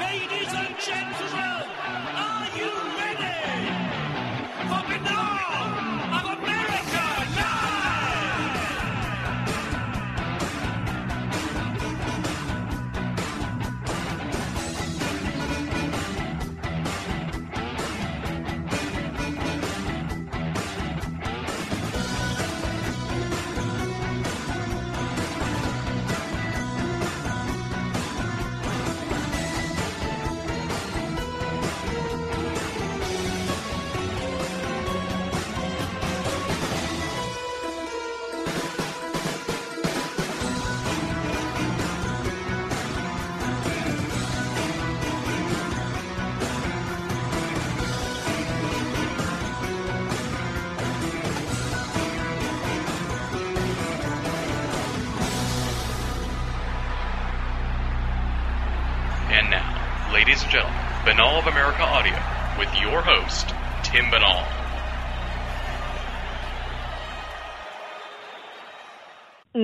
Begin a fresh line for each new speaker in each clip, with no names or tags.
Ladies and gentlemen, are you ready? For Binnall of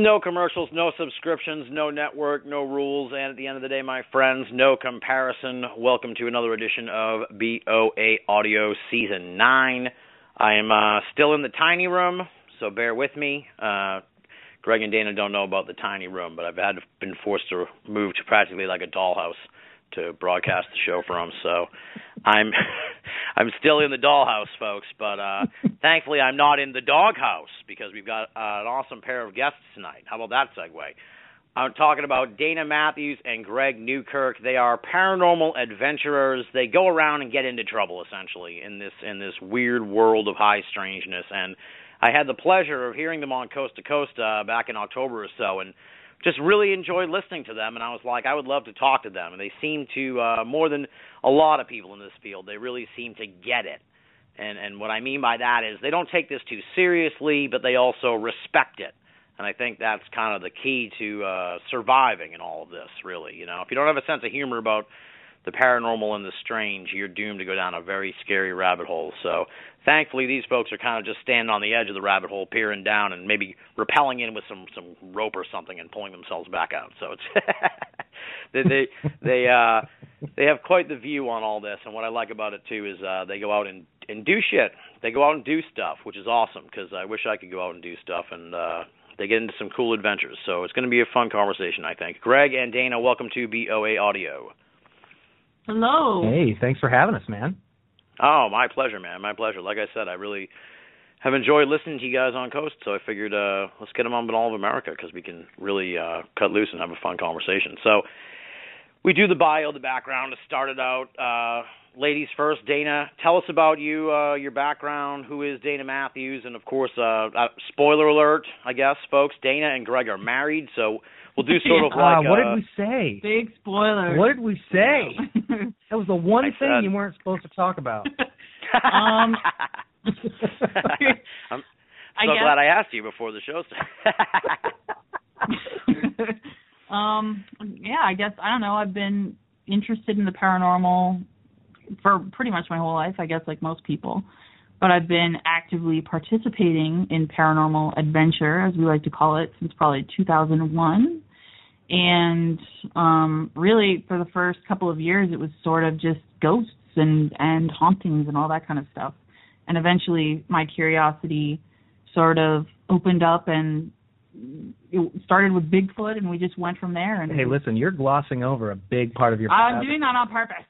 No commercials, no subscriptions, no network, no rules, and at the end of the day, my friends, no comparison. Welcome to another edition of BOA Audio Season 9. I am uh, still in the tiny room, so bear with me. Uh, Greg and Dana don't know about the tiny room, but I've had been forced to move to practically like a dollhouse to broadcast the show from. So I'm I'm still in the dollhouse, folks. But uh, thankfully, I'm not in the doghouse because we've got uh, an awesome pair of guests tonight. How about that segue? I'm talking about Dana Matthews and Greg Newkirk. They are paranormal adventurers. They go around and get into trouble essentially in this in this weird world of high strangeness. And I had the pleasure of hearing them on Coast to Coast uh, back in October or so, and just really enjoyed listening to them. And I was like, I would love to talk to them. And they seem to uh, more than a lot of people in this field. They really seem to get it. And and what I mean by that is they don't take this too seriously, but they also respect it. And I think that's kind of the key to uh, surviving in all of this, really. You know, if you don't have a sense of humor about the paranormal and the strange, you're doomed to go down a very scary rabbit hole. So, thankfully, these folks are kind of just standing on the edge of the rabbit hole, peering down, and maybe rappelling in with some some rope or something and pulling themselves back out. So it's they they they uh they have quite the view on all this. And what I like about it too is uh they go out and and do shit. They go out and do stuff, which is awesome because I wish I could go out and do stuff and. uh they get into some cool adventures. So it's going to be a fun conversation, I think. Greg and Dana, welcome to BOA Audio.
Hello.
Hey, thanks for having us, man.
Oh, my pleasure, man. My pleasure. Like I said, I really have enjoyed listening to you guys on Coast, so I figured uh let's get them on all of America because we can really uh cut loose and have a fun conversation. So we do the bio, the background to start it out. Uh ladies first, Dana, tell us about you, uh your background, who is Dana Matthews, and of course, uh, uh spoiler alert, I guess, folks, Dana and Greg are married, so we'll do sort of
Uh, what
uh,
did we say?
Big spoiler.
What did we say? That was the one
I
thing
said-
you weren't supposed to talk about.
Um,
I'm so
guess-
glad I asked you before the show started.
um, yeah, I guess I don't know. I've been interested in the paranormal for pretty much my whole life. I guess like most people, but I've been actively participating in paranormal adventure, as we like to call it, since probably 2001. And um really, for the first couple of years, it was sort of just ghosts and and hauntings and all that kind of stuff. And eventually, my curiosity sort of opened up and it started with Bigfoot, and we just went from there. And
hey, listen, you're glossing over a big part of your.
I'm doing that on purpose.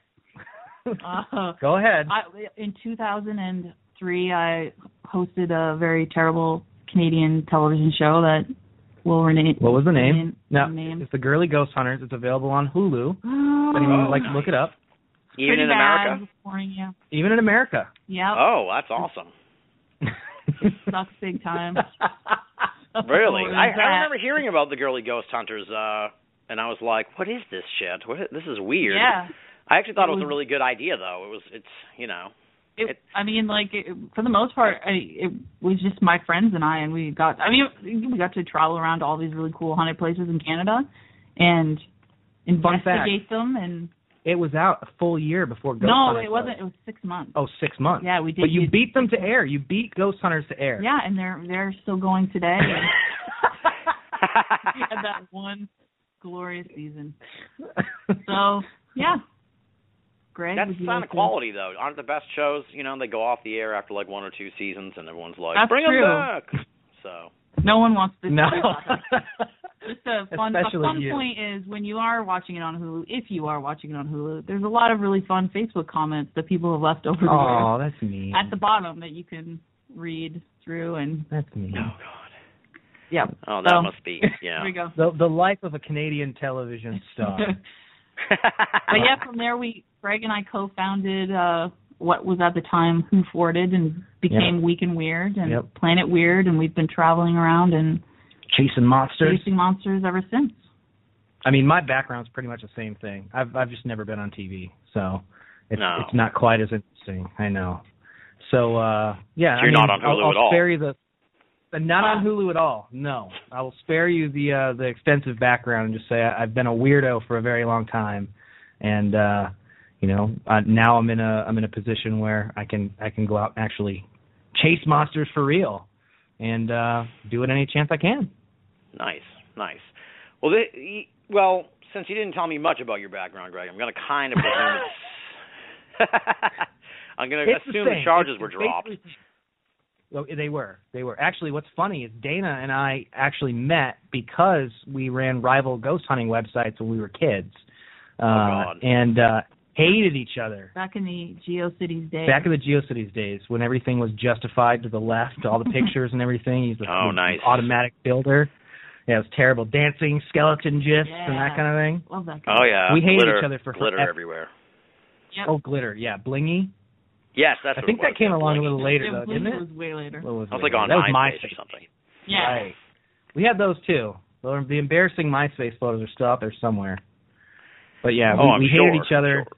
Uh,
Go ahead.
I, in 2003, I hosted a very terrible Canadian television show that will rename.
what was the name?
No,
No,
name.
it's the Girly Ghost Hunters. It's available on Hulu.
Oh,
If anyone would like to look it up,
Even in
bad
America?
This yeah.
even in America.
Yeah.
Oh, that's awesome.
Sucks big time.
Really? I,
that?
I remember hearing about the girly ghost hunters, uh, and I was like, "What is this shit? What? This is weird."
Yeah.
I actually thought it
It
was, a really good idea, though. It was. It's. You know.
It, I mean, like it, for the most part, I, it was just my friends and I, and we got. I mean, we got to travel around to all these really cool haunted places in Canada, and investigate them. And
It was out a full year before Ghost
no,
Hunters
it wasn't.
was.
It was six months.
Oh, six months.
Yeah, we did.
But you beat them to air. You beat Ghost Hunters to air.
Yeah, and they're they're still going today. We had that one glorious season. So Yeah. Greg,
That's
would you
sign of quality, though. Aren't the best shows? You know, they go off the air after like one or two seasons, and everyone's like,
That's
"Bring
true.
them back." So
no one wants to
no.
talk about that. Just a fun, a fun
you.
point is when you are watching it on Hulu, if you are watching it on Hulu, there's a lot of really fun Facebook comments that people have left over the
oh, that's mean.
at the bottom that you can read through and
That's mean.
Oh God.
Yeah.
Oh, that
So-
must be yeah.
there we go.
The the life of a Canadian television star.
but yeah, from there we Greg and I co-founded uh what was at the time Who Forted and became Week in Weird and
Yep.
Planet Weird and we've been traveling around and
Chasing monsters.
chasing monsters ever since.
I mean, my background's pretty much the same thing. I've I've just never been on TV, so it's
No.
it's not quite as interesting. I know. So uh yeah,
So
I
you're
mean,
not on
I'll,
Hulu
I'll
at all?
spare you the uh, not on Hulu at all. No, I will spare you the uh the extensive background and just say I, I've been a weirdo for a very long time, and uh you know uh, now I'm in a I'm in a position where I can I can go out and actually chase monsters for real, and uh do it any chance I can.
Nice, nice. Well, they, y- well, since you didn't tell me much about your background, Greg, I'm going to kind of presume. I'm going to
the
assume the
same.
charges
It's
were dropped.
Basically- Well, they were. They were. Actually, what's funny is Dana and I actually met because we ran rival ghost hunting websites when we were kids, uh,
Oh,
and uh, hated each other.
Back in the GeoCities days.
Back in the GeoCities days, when everything was justified to the left, all the pictures and everything. He's the,
Oh,
the
nice.
automatic builder. Yeah, it was terrible. Dancing skeleton gifs and that kind of thing.
Love that guy.
Oh yeah,
We hated
glitter,
each other for
glitter
forever.
everywhere.
Yep.
Oh, glitter. Yeah, blingy.
Yes, that's.
I
what
think
it
that came
yeah,
along a little later,
It
though,
was,
didn't
it
it?
was way later.
What was
That was
it?
like on
that was
MySpace
MySpace.
or something.
Yeah.
Right. We had those too. The the embarrassing MySpace photos are still out there somewhere. But yeah,
oh,
we,
I'm sure.
hated each other.
sure.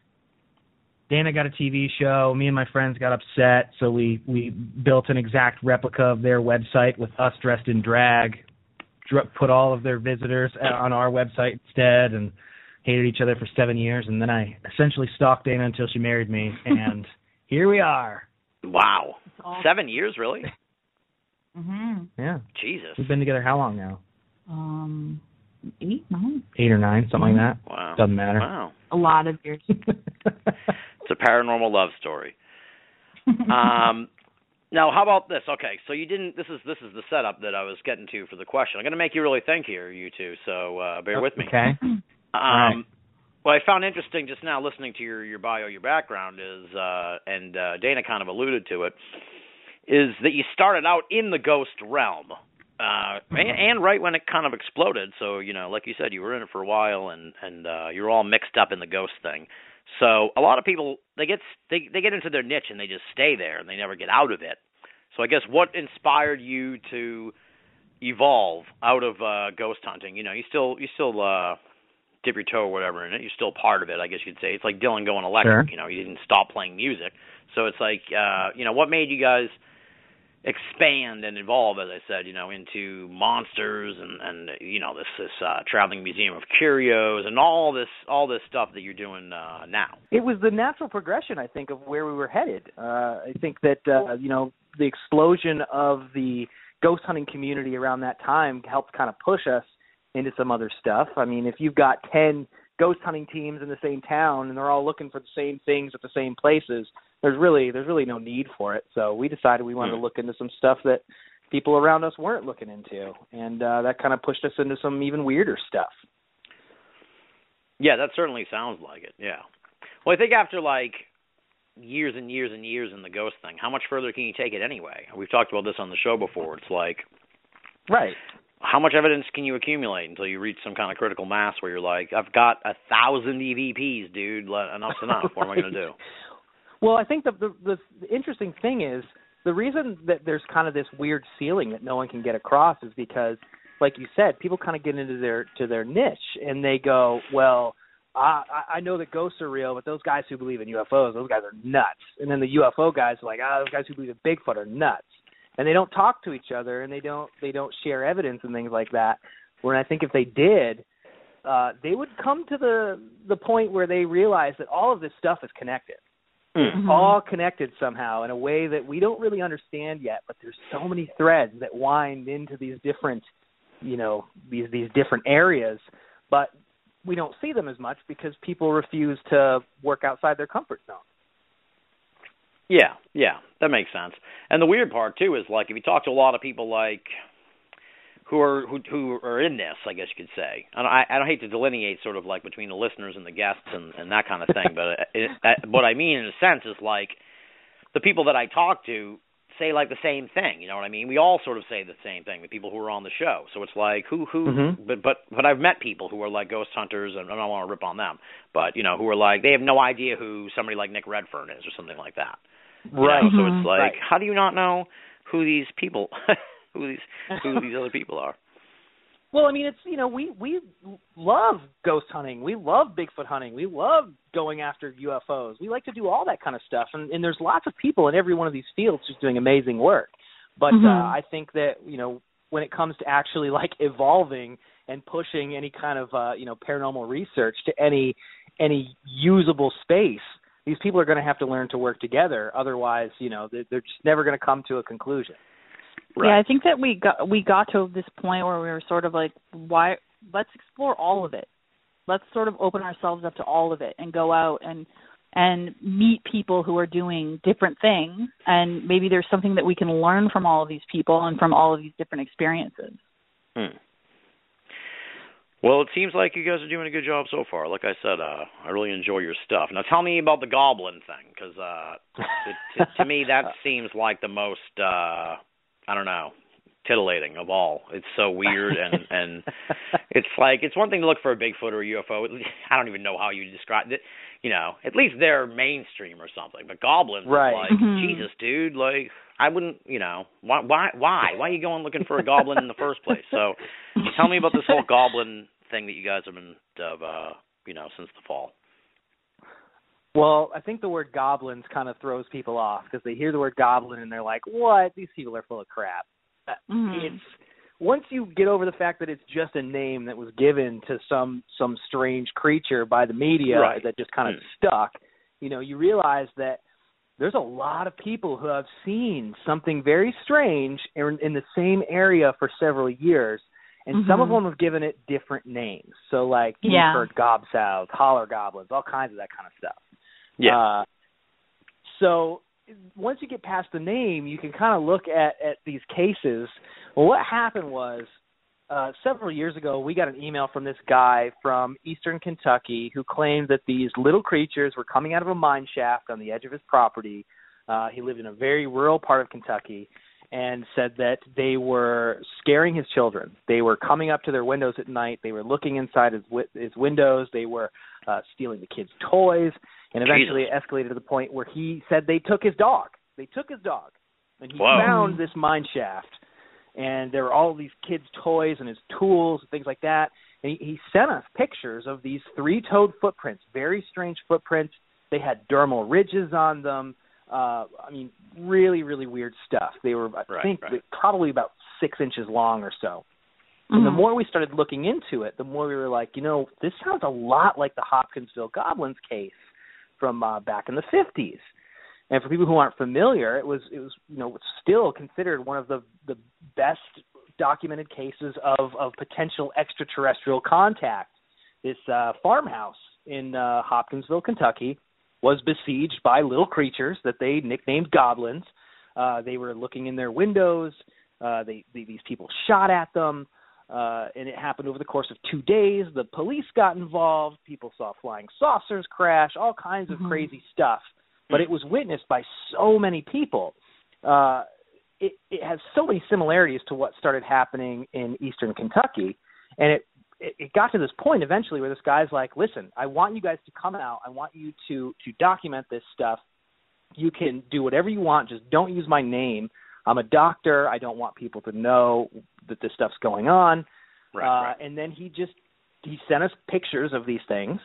Dana got a TV show. Me and my friends got upset, so we we built an exact replica of their website with us dressed in drag. Put all of their visitors uh, on our website instead, and hated each other for seven years. And then I essentially stalked Dana until she married me, and here we are.
Wow,
all-
seven years, really?
Mhm.
Yeah,
Jesus.
we've been together how long now?
Um, eight, nine,
Eight or nine, something like that. Wow. Doesn't matter.
Wow.
a lot of years.
It's a paranormal love story. Um, now, how about this? Okay, so you didn't. This is this is the setup that I was getting to for the question. I'm going to make you really think here, you two. So uh, bear with me.
Okay.
Um,
Right.
What I found interesting just now listening to your your bio, your background is, uh, and uh, Dana kind of alluded to it, is that you started out in the ghost realm, uh, and, and right when it kind of exploded. So you know, like you said, you were in it for a while, and and uh, you're all mixed up in the ghost thing. So a lot of people they get they they get into their niche and they just stay there and they never get out of it. So I guess what inspired you to evolve out of uh ghost hunting? You know, you still you still uh dip your toe or whatever in it. You're still part of it, I guess you'd say. It's like Dylan going electric.
Sure.
You know, you didn't stop playing music. So it's like, uh, you know, what made you guys expand and evolve, as I said, you know, into monsters and and you know this this uh, traveling museum of curios and all this all this stuff that you're doing uh, now.
it was the natural progression i think of where we were headed uh i think that uh you know the explosion of the ghost hunting community around that time helped kind of push us into some other stuff i mean if you've got 10 ghost hunting teams in the same town and they're all looking for the same things at the same places there's really there's really no need for it so we decided we wanted to look into some stuff that people around us weren't looking into and uh that kind of pushed us into some even weirder stuff
Yeah, that certainly sounds like it. Yeah. Well, I think after like years and years and years in the ghost thing, how much further can you take it anyway? We've talked about this on the show before. It's like
right
how much evidence can you accumulate until you reach some kind of critical mass where you're like, I've got a thousand EVPs, dude. Enough's enough. What am I going to do?
Well, I think the, the the the interesting thing is the reason that there's kind of this weird ceiling that no one can get across is because, like you said, people kind of get into their to their niche and they go, well, I I know that ghosts are real, but those guys who believe in UFOs, those guys are nuts. And then the UFO guys are like, ah, those guys who believe in Bigfoot are nuts. And they don't talk to each other and they don't they don't share evidence and things like that. Where I think if they did, uh, they would come to the the point where they realize that all of this stuff is connected
Hmm.
Mhm.
all connected somehow in a way that we don't really understand yet but there's so many threads that wind into these different you know these these different areas but we don't see them as much because people refuse to work outside their comfort zone.
Yeah, yeah, that makes sense. And the weird part too is like if you talk to a lot of people like who are who who are in this, I guess you could say. And I I don't hate to delineate sort of like between the listeners and the guests and and that kind of thing, but it, it, what I mean in a sense is like the people that I talk to say like the same thing. You know what I mean? We all sort of say the same thing. The people who are on the show. So it's like who who.
Mhm.
But but but I've met people who are like ghost hunters, and I don't want to rip on them, but you know who are like they have no idea who somebody like Nick Redfern is or something like that. You
Right.
know? So it's like
Right.
how do you not know who these people who these who these other people are?
Well, I mean, it's you know we we love ghost hunting, we love Bigfoot hunting, we love going after UFOs. We like to do all that kind of stuff, and, and there's lots of people in every one of these fields just doing amazing work. But
Mhm.
uh, I think that you know when it comes to actually like evolving and pushing any kind of uh, you know paranormal research to any any usable space, these people are going to have to learn to work together. Otherwise, you know, they're, they're just never going to come to a conclusion.
Yeah, I think that we got we got to this point where we were sort of like, why? Let's explore all of it. Let's sort of open ourselves up to all of it and go out and and meet people who are doing different things. And maybe there's something that we can learn from all of these people and from all of these different experiences.
Hmm. Well, it seems like you guys are doing a good job so far. Like I said, uh, I really enjoy your stuff. Now, tell me about the goblin thing, because uh, it, to, to me that seems like the most uh, I don't know titillating of all. It's so weird and and it's like it's one thing to look for a Bigfoot or a UFO. I don't even know how you describe it. You know, at least they're mainstream or something. But goblins, is
Right.
like
Mhm.
Jesus, dude. Like I wouldn't. You know, why why why why are you going looking for a goblin in the first place? So tell me about this whole goblin thing that you guys have been of uh you know since the fall.
Well, I think the word goblins kind of throws people off because they hear the word goblin and they're like, "What? These people are full of crap." Uh,
Mhm.
It's once you get over the fact that it's just a name that was given to some some strange creature by the media
Right.
that just kind of
Mm.
stuck, you know, you realize that there's a lot of people who have seen something very strange in, in the same area for several years, and some of
Mhm.
them have given it different names. So like
Yeah.
Heard Gobsows, Holler Goblins, all kinds of that kind of stuff.
Yeah.
Uh, so once you get past the name, you can kind of look at at these cases. Well, what happened was uh, several years ago, we got an email from this guy from Eastern Kentucky who claimed that these little creatures were coming out of a mine shaft on the edge of his property. Uh, he lived in a very rural part of Kentucky and said that they were scaring his children. They were coming up to their windows at night. They were looking inside his, wi- his windows. They were uh, stealing the kids' toys. And eventually
Jesus.
it escalated to the point where he said they took his dog. They took his dog. And he
Whoa.
found this mine shaft and there were all these kids' toys and his tools and things like that. And he, he sent us pictures of these three-toed footprints, very strange footprints. They had dermal ridges on them. Uh, I mean, really, really weird stuff. They were, I
Right,
think,
right.
probably about six inches long or so. And the
Mhm.
more we started looking into it, the more we were like, you know, this sounds a lot like the Hopkinsville Goblins case from uh, back in the 50s. And for people who aren't familiar, it was it was you know still considered one of the the best documented cases of of potential extraterrestrial contact. This uh, farmhouse in uh, Hopkinsville, Kentucky, was besieged by little creatures that they nicknamed goblins. Uh, they were looking in their windows. Uh, they, they these people shot at them, uh, and it happened over the course of two days. The police got involved. People saw flying saucers crash, all kinds of
Mhm.
crazy stuff. But it was witnessed by so many people. Uh, it, it has so many similarities to what started happening in eastern Kentucky, and it, it it got to this point eventually where this guy's like, "Listen, I want you guys to come out. I want you to to document this stuff. You can do whatever you want. Just don't use my name. I'm a doctor. I don't want people to know that this stuff's going on."
Right,
uh,
right.
And then he just he sent us pictures of these things,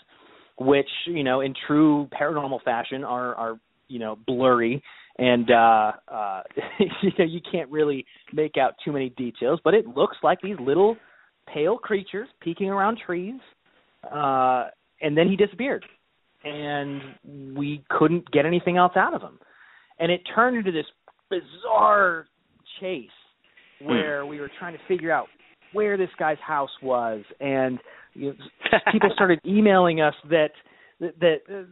which you know, in true paranormal fashion, are are you know blurry and uh uh you know you can't really make out too many details but it looks like these little pale creatures peeking around trees uh and then he disappeared and we couldn't get anything else out of him and it turned into this bizarre chase where we were trying to figure out where this guy's house was, and you know, people started emailing us that that, that uh,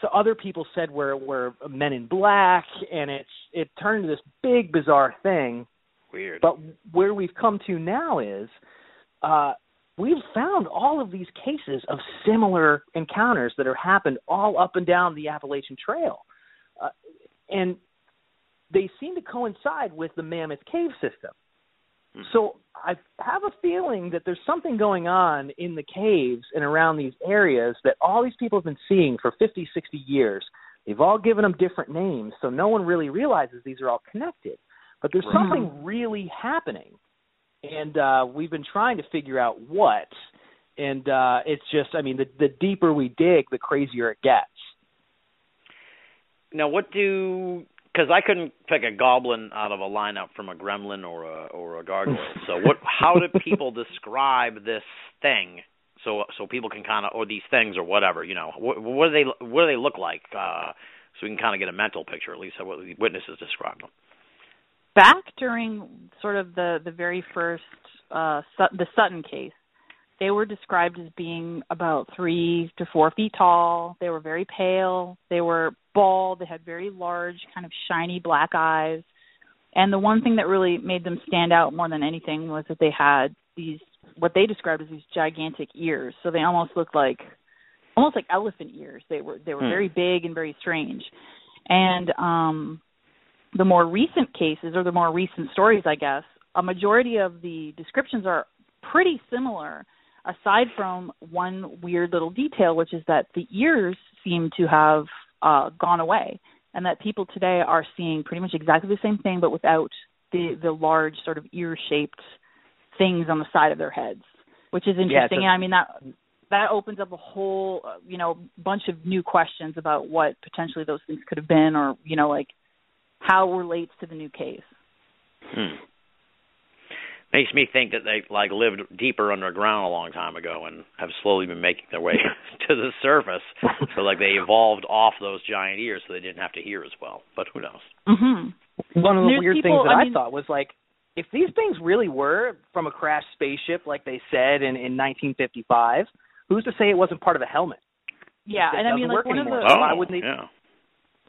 so other people said we're we're Men in Black, and it's it turned into this big bizarre thing.
Weird.
But where we've come to now is uh, we've found all of these cases of similar encounters that have happened all up and down the Appalachian Trail, uh, and they seem to coincide with the Mammoth Cave system.
Hmm.
So I have a feeling that there's something going on in the caves and around these areas that all these people have been seeing for 50, 60 years. They've all given them different names, so no one really realizes these are all connected. But there's
Right.
something really happening, and uh, we've been trying to figure out what. And uh, it's just, I mean, the the deeper we dig, the crazier it gets.
Now, what do because I couldn't pick a goblin out of a lineup from a gremlin or a or a gargoyle. So what? How do people describe this thing? So so people can kind of or these things or whatever you know what, what do they what do they look like? Uh, so we can kind of get a mental picture at least of what the witnesses describe them.
Back during sort of the the very first uh the Sutton case, they were described as being about three to four feet tall. They were very pale. They were bald. They had very large, kind of shiny black eyes. And the one thing that really made them stand out more than anything was that they had these what they described as these gigantic ears. So they almost looked like almost like elephant ears. They were they were
Hmm.
very big and very strange. And um the more recent cases or the more recent stories, I guess, a majority of the descriptions are pretty similar, aside from one weird little detail, which is that the ears seem to have uh, gone away, and that people today are seeing pretty much exactly the same thing, but without the the large sort of ear-shaped things on the side of their heads, which is interesting.
a-
and I mean that that opens up a whole uh, you know bunch of new questions about what potentially those things could have been, or you know like how it relates to the new case.
Hmm. Makes me think that they like lived deeper underground a long time ago and have slowly been making their way to the surface. So like they evolved off those giant ears so they didn't have to hear as well. But who knows?
hmm
One of the
There's
weird
people-
things that
I
I, thought was like, if these things really were from a crashed spaceship, like they said in in 1955, who's to say it wasn't part of a helmet?
Yeah,
That
and I mean like
work
one of the
anymore. So why
oh,
wouldn't they-
yeah.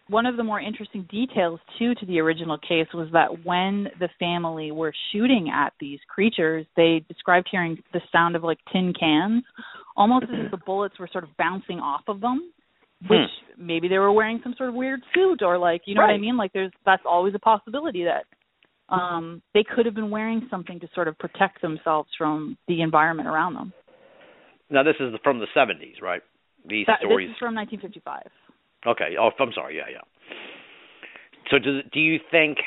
One of the more interesting details too to the original case was that when the family were shooting at these creatures, they described hearing the sound of like tin cans, almost as if the bullets were sort of bouncing off of them. Which maybe they were wearing some sort of weird suit or like you know what I mean? Like there's that's always a possibility that um they could have been wearing something to sort of protect themselves from the environment around them.
Now this is from the 70s, right? These
That,
stories.
this is from 1955.
Okay. Oh, I'm sorry. Yeah, yeah. So do do you think?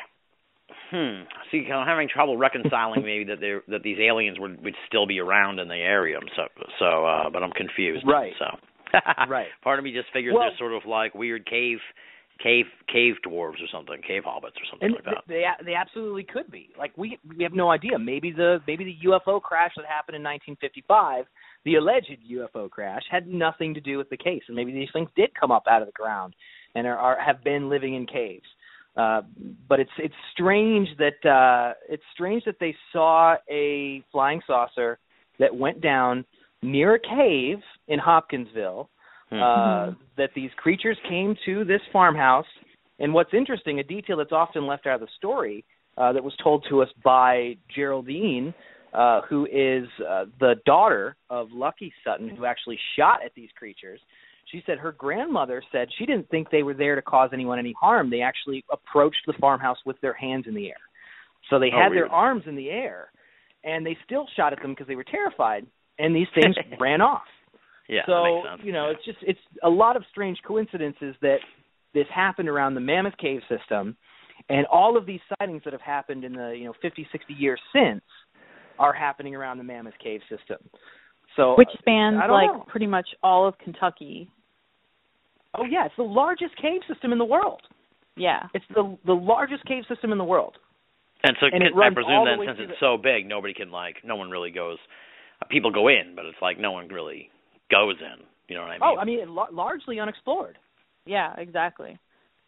Hmm. See, I'm having trouble reconciling maybe that they that these aliens would would still be around in the area. So so, uh, but I'm confused.
Right.
So.
Right.
Part of me just figures
Well-
they're sort of like weird cave, cave, cave dwarves or something, cave hobbits or something like that.
they they absolutely could be. Like we we have no idea. Maybe the maybe the UFO crash that happened in 1955, the alleged UFO crash, had nothing to do with the case, and maybe these things did come up out of the ground and are, are have been living in caves. Uh, but it's it's strange that uh, it's strange that they saw a flying saucer that went down near a cave in Hopkinsville.
Hmm.
Uh, that these creatures came to this farmhouse. And what's interesting, a detail that's often left out of the story uh, that was told to us by Geraldine, uh, who is uh, the daughter of Lucky Sutton, who actually shot at these creatures. She said her grandmother said she didn't think they were there to cause anyone any harm. They actually approached the farmhouse with their hands in the air. So they
Oh,
had their arms in the air, and they still shot at them because they were terrified. And these things ran off
yeah.
so
that makes sense.
you know
Yeah.
it's just it's a lot of strange coincidences that this happened around the mammoth cave system and all of these sightings that have happened in the you know 50 60 years since are happening around the mammoth cave system so
Which spans like
know.
pretty much all of Kentucky.
oh yeah it's the largest cave system in the world
Yeah.
it's the the largest cave system in the world
And so
and
can- I presume
all the
then since it's
the-
so big, nobody can like no one really goes. People go in, but it's like no one really goes in. You know what I oh, mean?
oh i mean it, la- largely unexplored
Yeah, exactly.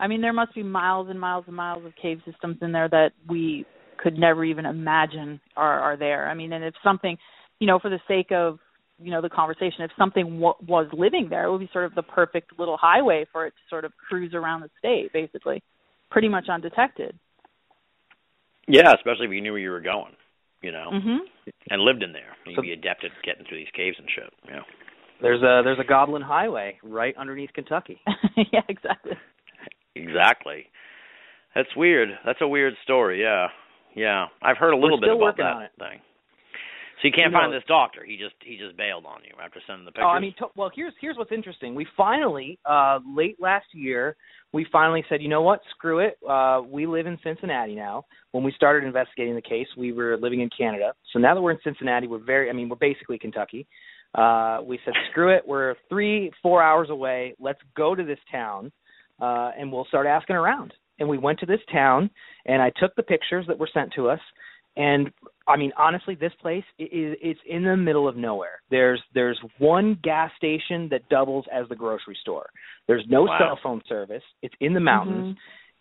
I mean, there must be miles and miles and miles of cave systems in there that we could never even imagine are are there. I mean, and if something, you know, for the sake of you know the conversation, if something w- was living there, it would be sort of the perfect little highway for it to sort of cruise around the state, basically, pretty much undetected.
Yeah, especially if you knew where you were going, you know,
Mhm.
and lived in there. You'd
So-
be adept at getting through these caves and shit. Yeah.
There's a there's a Goblin Highway right underneath Kentucky.
yeah, exactly.
Exactly. That's weird. That's a weird story. Yeah. Yeah. I've heard a little bit about that thing. So you can't
You
find
know-
this doctor. He just he just bailed on you after sending the pictures.
Oh, I mean, to, well, here's here's what's interesting. We finally, uh, late last year, we finally said, you know what, screw it. Uh, we live in Cincinnati now. When we started investigating the case, we were living in Canada. So now that we're in Cincinnati, we're very, I mean, we're basically Kentucky. Uh, we said, screw it. We're three, four hours away. Let's go to this town, uh, and we'll start asking around. And we went to this town, and I took the pictures that were sent to us. And I mean, honestly, this place is it's in the middle of nowhere. There's there's one gas station that doubles as the grocery store. There's no
Wow.
cell phone service. It's in the mountains.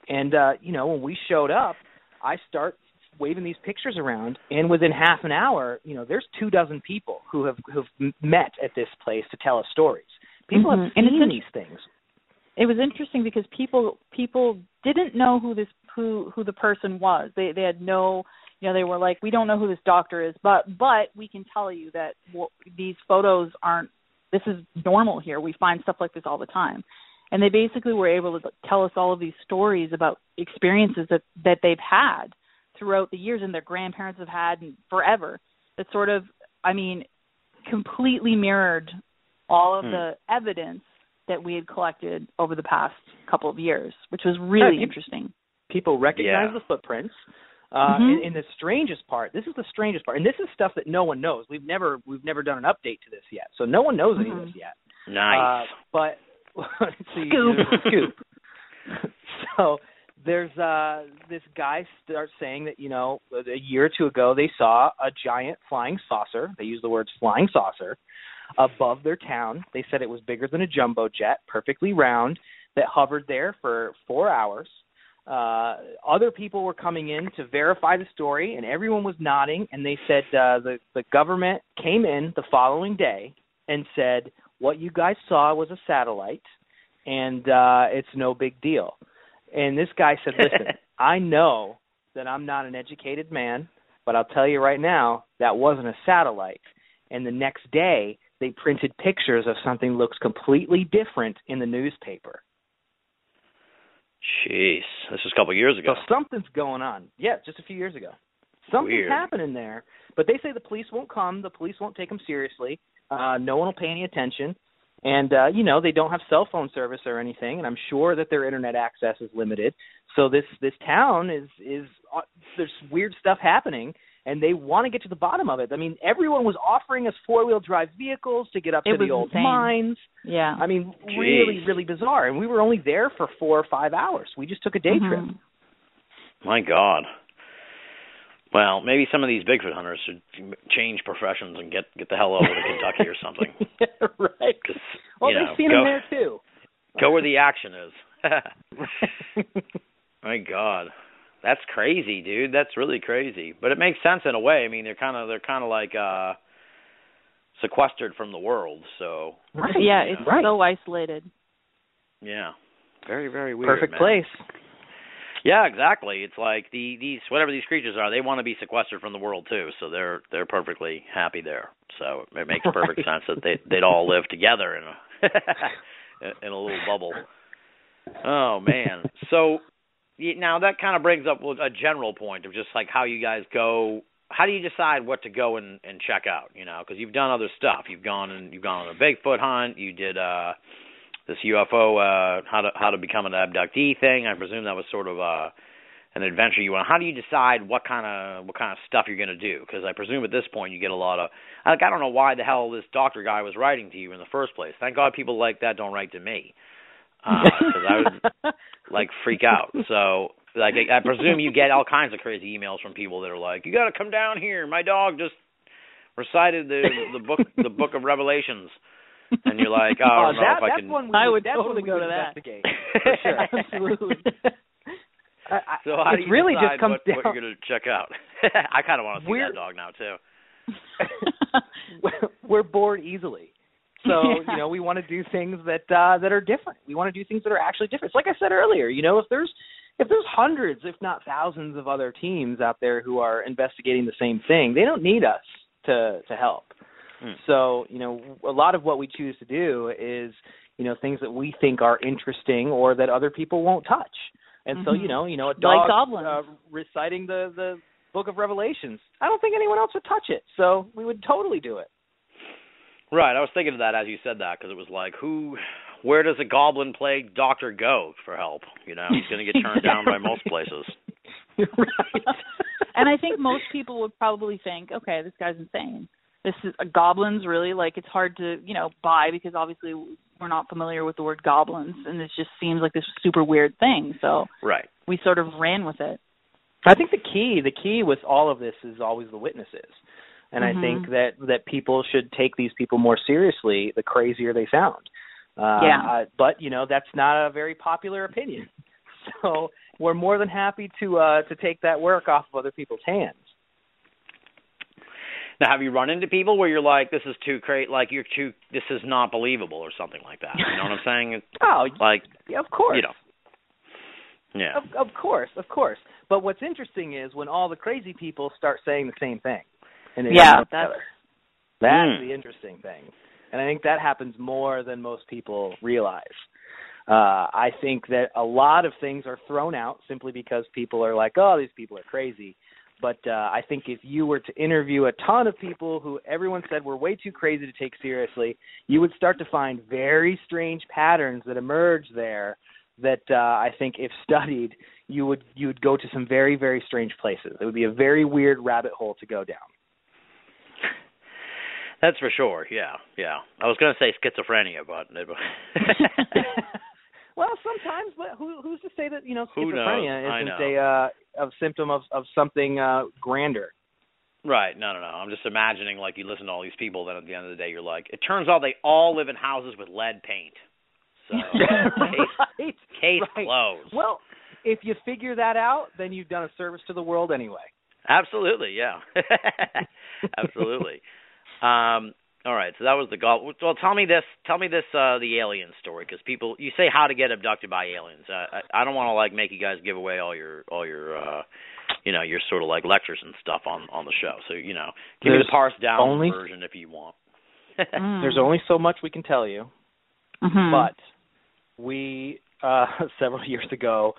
And uh, you know, when we showed up, I start waving these pictures around, and within half an hour, you know, there's two dozen people who have who've met at this place to tell us stories. People
Mhm.
have
And it's
seen
in-
these things.
It was interesting because people people didn't know who this who who the person was. They they had no you know they were like we don't know who this doctor is, but but we can tell you that w- these photos aren't. This is normal here. We find stuff like this all the time, and they basically were able to tell us all of these stories about experiences that that they've had throughout the years and their grandparents have had and forever. That sort of I mean completely mirrored all of
Hmm.
the evidence that we had collected over the past couple of years, which was really
Yeah,
interesting.
People recognize
Yeah.
the footprints. Uh,
Mhm.
and, and the strangest part, this is the strangest part, and this is stuff that no one knows. We've never we've never done an update to this yet, so no one knows any of this yet.
nice.
Uh, but see,
Scoop.
scoop. so there's uh this guy starts saying that you know a year or two ago they saw a giant flying saucer. They use the words flying saucer above their town. They said it was bigger than a jumbo jet, perfectly round, that hovered there for four hours. Uh, other people were coming in to verify the story, and everyone was nodding. And they said uh, the the government came in the following day and said what you guys saw was a satellite, and uh, it's no big deal. And this guy said, "Listen, I know that I'm not an educated man, but I'll tell you right now that wasn't a satellite." And the next day, they printed pictures of something looks completely different in the newspaper.
Jeez, this was a couple of years ago.
So something's going on. Yeah, just a few years ago. Something's
Weird.
happening there. But they say the police won't come. The police won't take them seriously. Uh, no one will pay any attention. And uh, you know they don't have cell phone service or anything, and I'm sure that their internet access is limited. So this this town is is uh, there's weird stuff happening, and they want to get to the bottom of it. I mean, everyone was offering us four wheel drive vehicles to get up
It
to the old
insane.
mines.
Yeah.
I mean,
Jeez.
really, really bizarre. And we were only there for four or five hours. We just took a day trip.
Mhm.
My God. Well, maybe some of these Bigfoot hunters should change professions and get get the hell over to Kentucky or something.
yeah, right.
'Cause,
Well,
you
they've seen
go,
them there too.
Go where the action is. My God, that's crazy, dude. That's really crazy. But it makes sense in a way. I mean, they're kind of they're kind of like uh sequestered from the world. So
right.
Yeah, it's
right.
so isolated.
yeah, very very weird.
Perfect
man.
place.
Yeah, exactly. It's like the these whatever these creatures are, they want to be sequestered from the world too. So they're they're perfectly happy there. So it makes perfect
Right.
sense that they they'd all live together in a in a little bubble. Oh man. So y- now that kind of brings up a general point of just like how you guys go. How do you decide what to go and and check out? You know, because you've done other stuff. You've gone and you've gone on a Bigfoot hunt. You did uh this UFO uh how to how to become an abductee thing. I presume that was sort of uh an adventure you want. How do you decide what kind of what kind of stuff you're going to do? Because I presume at this point you get a lot of like I don't know why the hell this doctor guy was writing to you in the first place. Thank God people like that don't write to me Uh, because I would like freak out. So like I, I presume you get all kinds of crazy emails from people that are like, "You got to come down here. My dog just recited the the book the book of Revelations." And you're like, "Oh, I
Oh,
don't know
that,
if I can."
one we
I would
that's
totally go to that.
investigate. For sure.
Absolutely.
I, I,
So how
it's
do you
really
decide
just comes
what,
down.
what you're going to check out? I kind of want to see
We're-
that dog now too.
we're- we're bored easily. So
Yeah.
you know we want to do things that uh, that are different. We want to do things that are actually different. It's like I said earlier. You know, if there's if there's hundreds, if not thousands, of other teams out there who are investigating the same thing, they don't need us to to help.
Hmm.
So you know, a lot of what we choose to do is you know things that we think are interesting or that other people won't touch. And so you
Mhm.
know, you know, a
Like
dog
goblins.
uh, reciting the the book of Revelations. I don't think anyone else would touch it. So we would totally do it.
Right, I was thinking of that as you said that because it was like, who, where does a goblin plague doctor go for help? You know, he's going to get turned down by most places.
right.
and I think most people would probably think, okay, this guy's insane. This is uh, goblins really like it's hard to you know buy because obviously we're not familiar with the word goblins, and it just seems like this super weird thing. So
Right.
we sort of ran with it.
I think the key, the key with all of this is always the witnesses. And I think
Mhm.
that that people should take these people more seriously the crazier they sound. Uh,
Yeah.
uh, but you know that's not a very popular opinion. So we're more than happy to uh to take that work off of other people's hands.
Now, have you run into people where you're like, this is too crazy, like you're too, this is not believable or something like that? You know what I'm saying?
Oh,
like,
yeah, of course.
you know, yeah.
Of, of course, of course. But what's interesting is when all the crazy people start saying the same thing, and they
Yeah, that's-.
That's
Hmm.
the interesting thing, and I think that happens more than most people realize. Uh, I think that a lot of things are thrown out simply because people are like, "Oh, these people are crazy." But uh, I think if you were to interview a ton of people who everyone said were way too crazy to take seriously, you would start to find very strange patterns that emerge there that uh, I think, if studied, you would you would go to some very very strange places. It would be a very weird rabbit hole to go down.
That's for sure. Yeah, yeah. I was going to say schizophrenia, but
well, sometimes, but who, who's to say that you know schizophrenia isn't a uh, a symptom of of something uh, grander?
right. No, no, no. I'm just imagining like you listen to all these people, then at the end of the day, you're like, it turns out they all live in houses with lead paint. So case,
right.
case
Right.
closed.
Well, if you figure that out, then you've done a service to the world anyway.
Absolutely, yeah. Absolutely. Um, all right, so that was the golf. Well, tell me this. Tell me this. Uh, the alien story, because people, you say how to get abducted by aliens. Uh, I, I don't want to like make you guys give away all your all your, uh, you know, your sort of like lectures and stuff on on the show. So you know, give me the parse down
only-
version if you want.
Mm.
There's only so much we can tell you,
Mhm.
but we uh, several years ago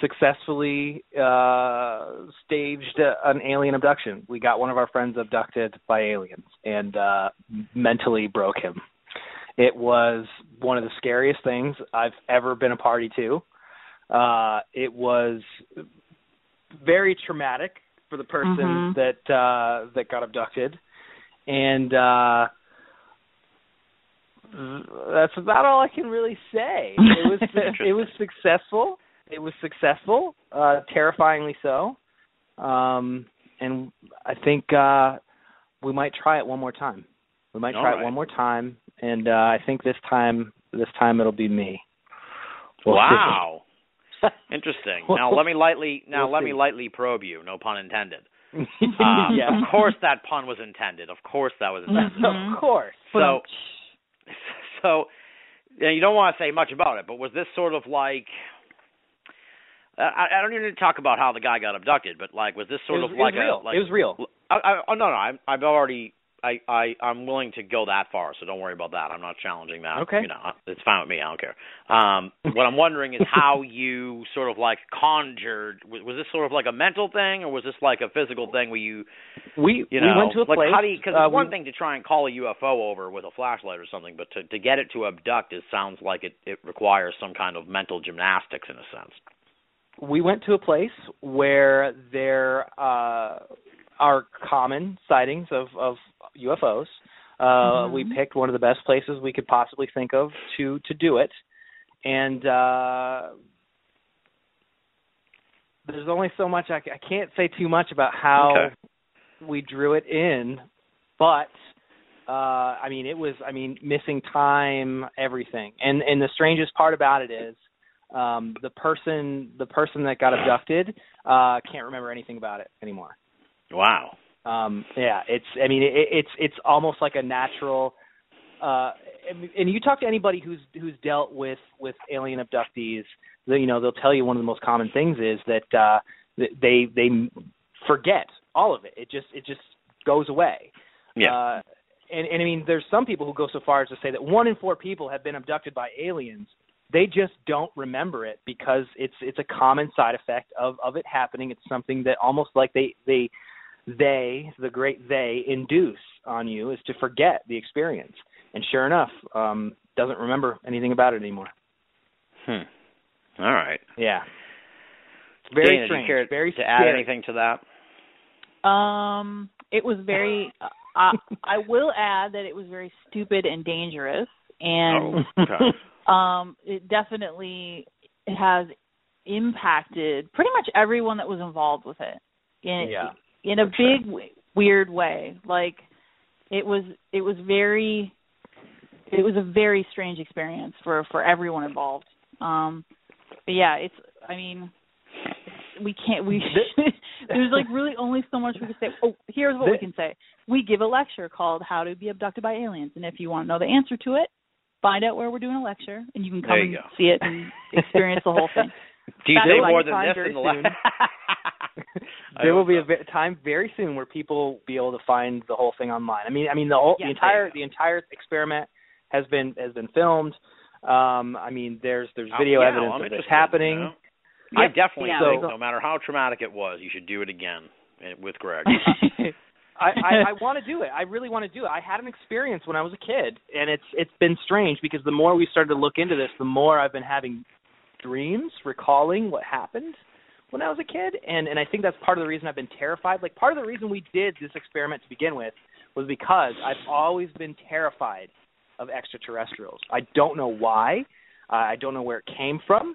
successfully uh, staged uh, an alien abduction. We got one of our friends abducted by aliens and uh, mentally broke him. It was one of the scariest things I've ever been a party to. Uh, it was very traumatic for the person
Mhm.
that uh, that got abducted, and uh, that's about all I can really say. It was it was successful. It was successful, uh, terrifyingly so. Um, and I think uh, we might try it one more time. We might
All
try
right.
it one more time, and uh, I think this time this time it'll be me. We'll
wow. Interesting. Now let me lightly now
We'll
let me lightly probe you. No pun intended. Um,
yeah,
Of course that pun was intended. Of course that was intended.
Of course.
So, so you, know, you don't want to say much about it, but was this sort of like? I, I don't even need to talk about how the guy got abducted, but like, was this sort
was,
of like
real.
a like?
it was real.
I, I, oh no, no, I'm, I've already. I, I, I'm willing to go that far, so don't worry about that. I'm not challenging that.
Okay.
You know, it's fine with me. I don't care. Um, what I'm wondering is how you sort of like conjured. Was, was this sort of like a mental thing, or was this like a physical thing where you
We
you know,
we went to a
like
place.
how do you? Because
uh,
it's one
we-
thing to try and call a UFO over with a flashlight or something, but to to get it to abduct it sounds like it it requires some kind of mental gymnastics in a sense.
We went to a place where there uh, are common sightings of, of UFOs. Uh,
Mhm.
We picked one of the best places we could possibly think of to to do it, and uh, there's only so much I, I can't say too much about how
Okay.
we drew it in, but uh I mean it was I mean missing time everything. And and the strangest part about it is Um, the person the person that got abducted uh, can't remember anything about it anymore.
Wow.
Um, yeah, it's I mean it, it's it's almost like a natural. Uh, and- you talk to anybody who's who's dealt with with alien abductees, you know they'll tell you one of the most common things is that uh, they they forget all of it. It just it just goes away.
Yeah.
Uh, and, and I mean, there's some people who go so far as to say that one in four people have been abducted by aliens. They just don't remember it because it's it's a common side effect of of it happening. It's something that almost like they they they the great they induce on you is to forget the experience. And sure enough, um, doesn't remember anything about it anymore.
Hmm. All right.
Yeah. It's very
Dana, do
strange.
you care
very
to add anything to that?
Um, it was very. Uh, I will add that it was very stupid and dangerous, and
oh, okay.
um, it definitely has impacted pretty much everyone that was involved with it in
Yeah.
in a
sure.
big w- weird way. Like it was it was very it was a very strange experience for for everyone involved. Um, but yeah, it's I mean we can't we there's like really only so much we can say. Oh, here's what we can say. We give a lecture called How to Be Abducted by Aliens, and if you want to know the answer to it, find out where we're doing a lecture, and you can come
There
and
go.
see it and experience the whole thing.
Do you
That's
say more than this in the
soon. There will be
so.
a ve- time very soon where people will be able to find the whole thing online. I mean, I mean the whole
Yeah,
the entire the entire experiment has been has been filmed. Um, I mean, there's there's
Oh,
video
yeah,
evidence
well,
of this
interested,
happening.
you know? I definitely
Yeah,
think,
so-
no matter how traumatic it was, you should do it again eh, with Greg.
I, I, I want to do it. I really want to do it. I had an experience when I was a kid, and it's it's been strange because the more we started to look into this, the more I've been having dreams, recalling what happened when I was a kid, and and I think that's part of the reason I've been terrified. Like part of the reason we did this experiment to begin with was because I've always been terrified of extraterrestrials. I don't know why. Uh, I don't know where it came from.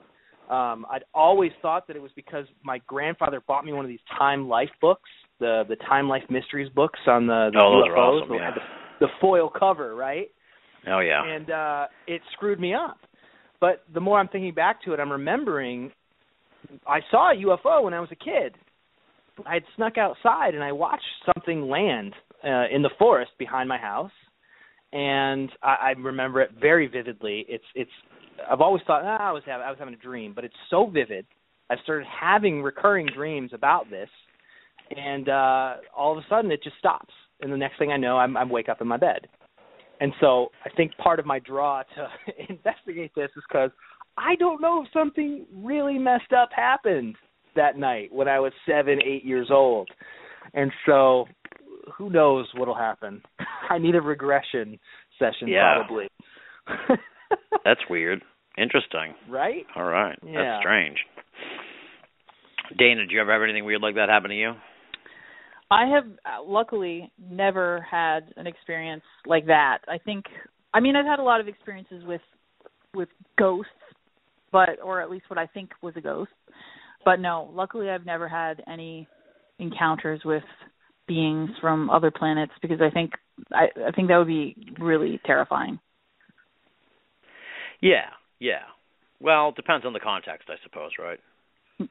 Um, I'd always thought that it was because my grandfather bought me one of these Time Life books, the the Time Life Mysteries books on the, the
Oh, those
UFOs.
are awesome, yeah.
the, the foil cover, right?
oh yeah.
and uh it screwed me up. But the more I'm thinking back to it, I'm remembering I saw a UFO when I was a kid. I had snuck outside and I watched something land uh, in the forest behind my house, and I, I remember it very vividly. It's it's I've always thought ah, I was having I was having a dream, but it's so vivid. I've started having recurring dreams about this, and uh all of a sudden it just stops. And the next thing I know, I'm I'm wake up in my bed. And so I think part of my draw to investigate this is because I don't know if something really messed up happened that night when I was seven, eight years old. And so who knows what'll happen. I need a regression session
Yeah.
probably.
That's weird. Interesting.
right?
All right.
Yeah.
That's strange. Dana, did you ever have anything weird like that happen to you?
I have uh, luckily never had an experience like that. I think I mean I've had a lot of experiences with with ghosts, but or at least what I think was a ghost. But no, luckily I've never had any encounters with beings from other planets because I think I I think that would be really terrifying.
Yeah. Yeah. Well, depends on the context, I suppose, right?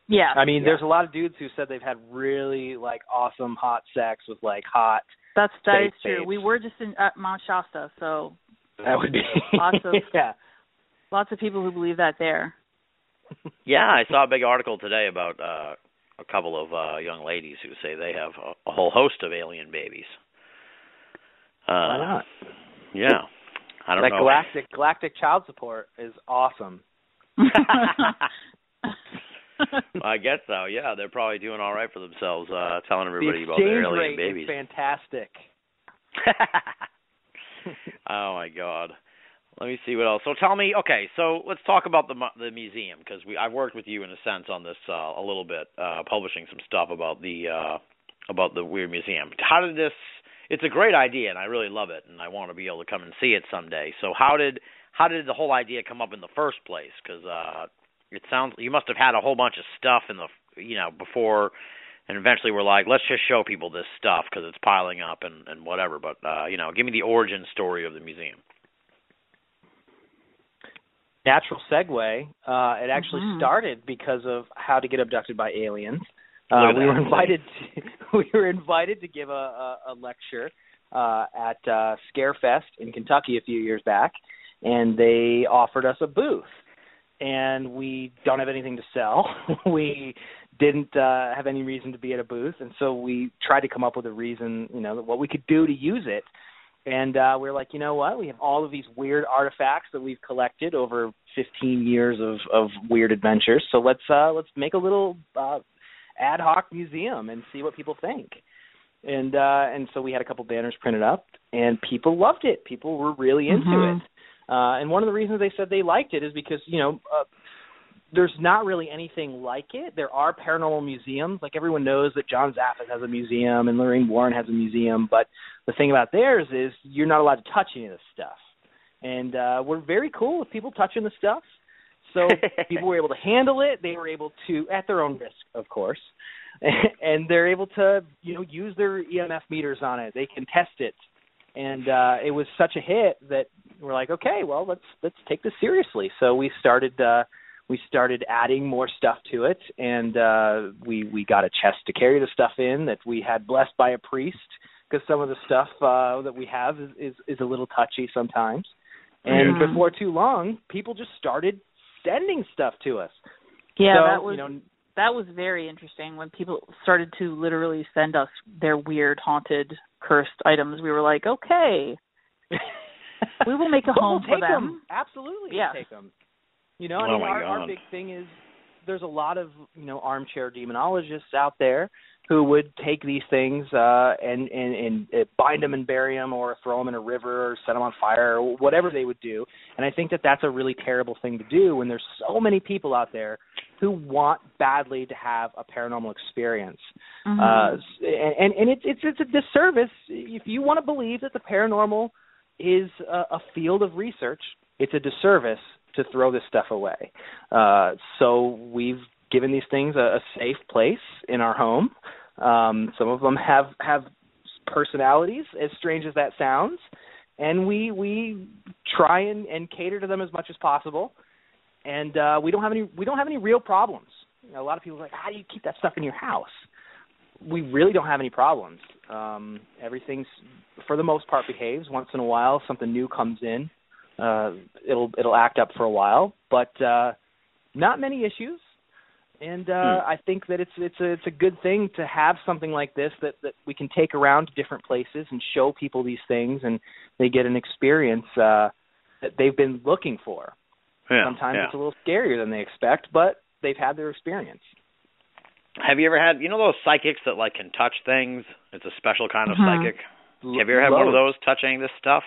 Yeah.
I mean,
yeah.
there's a lot of dudes who said they've had really like awesome hot sex with like hot.
that's that is
Space
true.
babes.
We were just in at Mount Shasta, so
That would be
Lots of-
yeah.
lots of people who believe that there.
Yeah, I saw a big article today about uh a couple of uh young ladies who say they have a, a whole host of alien babies. Uh
Why not?
Yeah. I don't
That
know.
galactic galactic child support is awesome.
I guess so. Yeah, they're probably doing all right for themselves, uh telling
The
everybody about
exchange
their alien
rate
babies.
is fantastic.
oh my god. Let me see what else. So tell me, okay, so let's talk about the the museum because we I've worked with you in a sense on this uh, a little bit, uh publishing some stuff about the uh about the weird museum. How did this it's a great idea and I really love it and I want to be able to come and see it someday. So how did how did the whole idea come up in the first place? Cuz uh it sounds you must have had a whole bunch of stuff in the you know before and eventually we're like let's just show people this stuff because it's piling up and and whatever but uh you know give me the origin story of the museum
natural segue. Uh, it actually
Mhm.
started because of how to get abducted by aliens. Uh, we were invited. To, we were invited to give a, a, a lecture uh, at uh, Scarefest in Kentucky a few years back, and they offered us a booth. And we don't have anything to sell. we didn't uh, have any reason to be at a booth, and so we tried to come up with a reason, you know, what we could do to use it. And uh, we are like, you know what? We have all of these weird artifacts that we've collected over 15 years of, of weird adventures. So let's uh, let's make a little uh, ad hoc museum and see what people think. And uh, and so we had a couple banners printed up, and people loved it. People were really into
Mhm.
it. Uh, and one of the reasons they said they liked it is because you know uh, there's not really anything like it. There are paranormal museums, like everyone knows that John Zaffis has a museum and Lorraine Warren has a museum, but the thing about theirs is you're not allowed to touch any of this stuff. And uh we're very cool with people touching the stuff. So people were able to handle it. They were able to, at their own risk, of course, and they're able to, you know, use their EMF meters on it. They can test it, and uh, it was such a hit that we're like, okay, well, let's let's take this seriously. So we started uh, we started adding more stuff to it, and uh, we we got a chest to carry the stuff in that we had blessed by a priest because some of the stuff uh, that we have is, is is a little touchy sometimes. And
Mhm.
before too long, people just started sending stuff to us.
Yeah,
so,
that was
you know,
that was very interesting when people started to literally send us their weird, haunted, cursed items. We were like, okay, we will make a home
we'll
for
take
them.
Absolutely,
Yes.
we'll take them. You know, I
Oh
mean, our, our big thing is there's a lot of you know armchair demonologists out there who would take these things uh, and and and uh, bind them and bury them, or throw them in a river, or set them on fire, or whatever they would do. And I think that that's a really terrible thing to do when there's so many people out there who want badly to have a paranormal experience.
Mhm.
Uh, and and, and it's it's it's a disservice if you want to believe that the paranormal is a, a field of research. It's a disservice to throw this stuff away. Uh, so we've given these things a, a safe place in our home. Um, some of them have have personalities, as strange as that sounds, and we we try and, and cater to them as much as possible. And uh, we don't have any we don't have any real problems. You know, a lot of people are like, how do you keep that stuff in your house? we really don't have any problems. Um, everything's for the most part behaves. Once in a while, something new comes in. Uh, it'll it'll act up for a while, but uh, not many issues. And uh,
Hmm.
I think that it's it's a it's a good thing to have something like this that that we can take around to different places and show people these things, and they get an experience uh, that they've been looking for.
Yeah,
Sometimes
yeah.
it's a little scarier than they expect, but they've had their experience.
Have you ever had you know those psychics that like can touch things? It's a special kind of
Mhm.
psychic. Have you ever had one of those touching this stuff?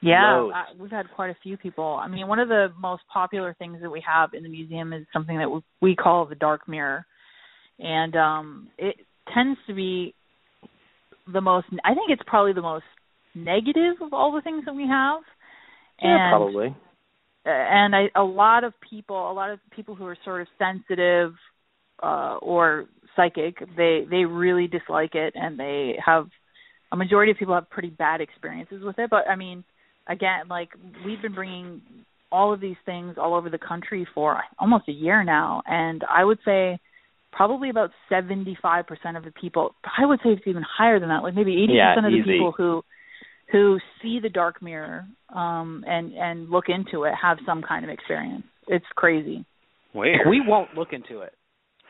Yeah, I, we've had quite a few people. I mean, one of the most popular things that we have in the museum is something that we, we call the dark mirror, and um, it tends to be the most. I think it's probably the most negative of all the things that we have.
Yeah,
and,
probably.
And I, a lot of people, a lot of people who are sort of sensitive uh, or psychic, they they really dislike it, and they have a majority of people have pretty bad experiences with it. But I mean, again, like we've been bringing all of these things all over the country for almost a year now, and I would say probably about 75% of the people, I would say it's even higher than that, like maybe 80%
Yeah,
of the
easy.
people who who see the dark mirror um and and look into it have some kind of experience. It's crazy.
Weird.
We won't look into it.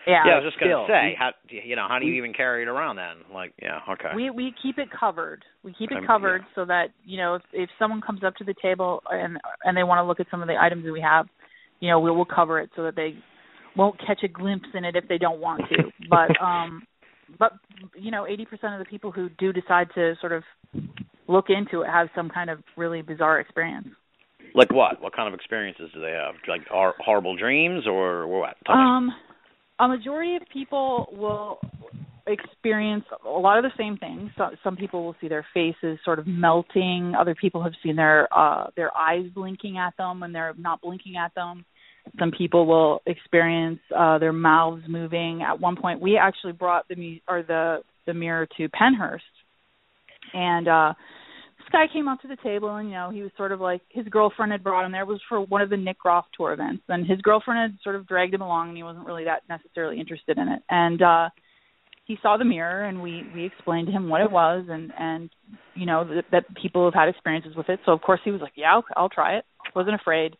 Yeah.
yeah, I was just gonna say,
we-
how you know, how do you
we-
even carry it around then? Like, yeah, okay.
We we keep it covered. We keep it covered so that you know if if someone comes up to the table and and they want to look at some of the items that we have, you know we will cover it so that they won't catch a glimpse in it if they don't want to. but um, but you know, eighty percent of the people who do decide to sort of look into it have some kind of really bizarre experience.
like what? What kind of experiences do they have? Like hor- horrible dreams or what?
Um, a majority of people will experience a lot of the same things. So, some people will see their faces sort of melting. Other people have seen their uh, their eyes blinking at them when they're not blinking at them. Some people will experience uh, their mouths moving. At one point, we actually brought the mu- or the the mirror to Pennhurst, and uh, this guy came up to the table and you know he was sort of like his girlfriend had brought him there. It was for one of the Nick Groff tour events. And his girlfriend had sort of dragged him along and he wasn't really that necessarily interested in it. And uh he saw the mirror and we we explained to him what it was and and you know that, that people have had experiences with it. So of course he was like yeah I'll, I'll try it. Wasn't afraid.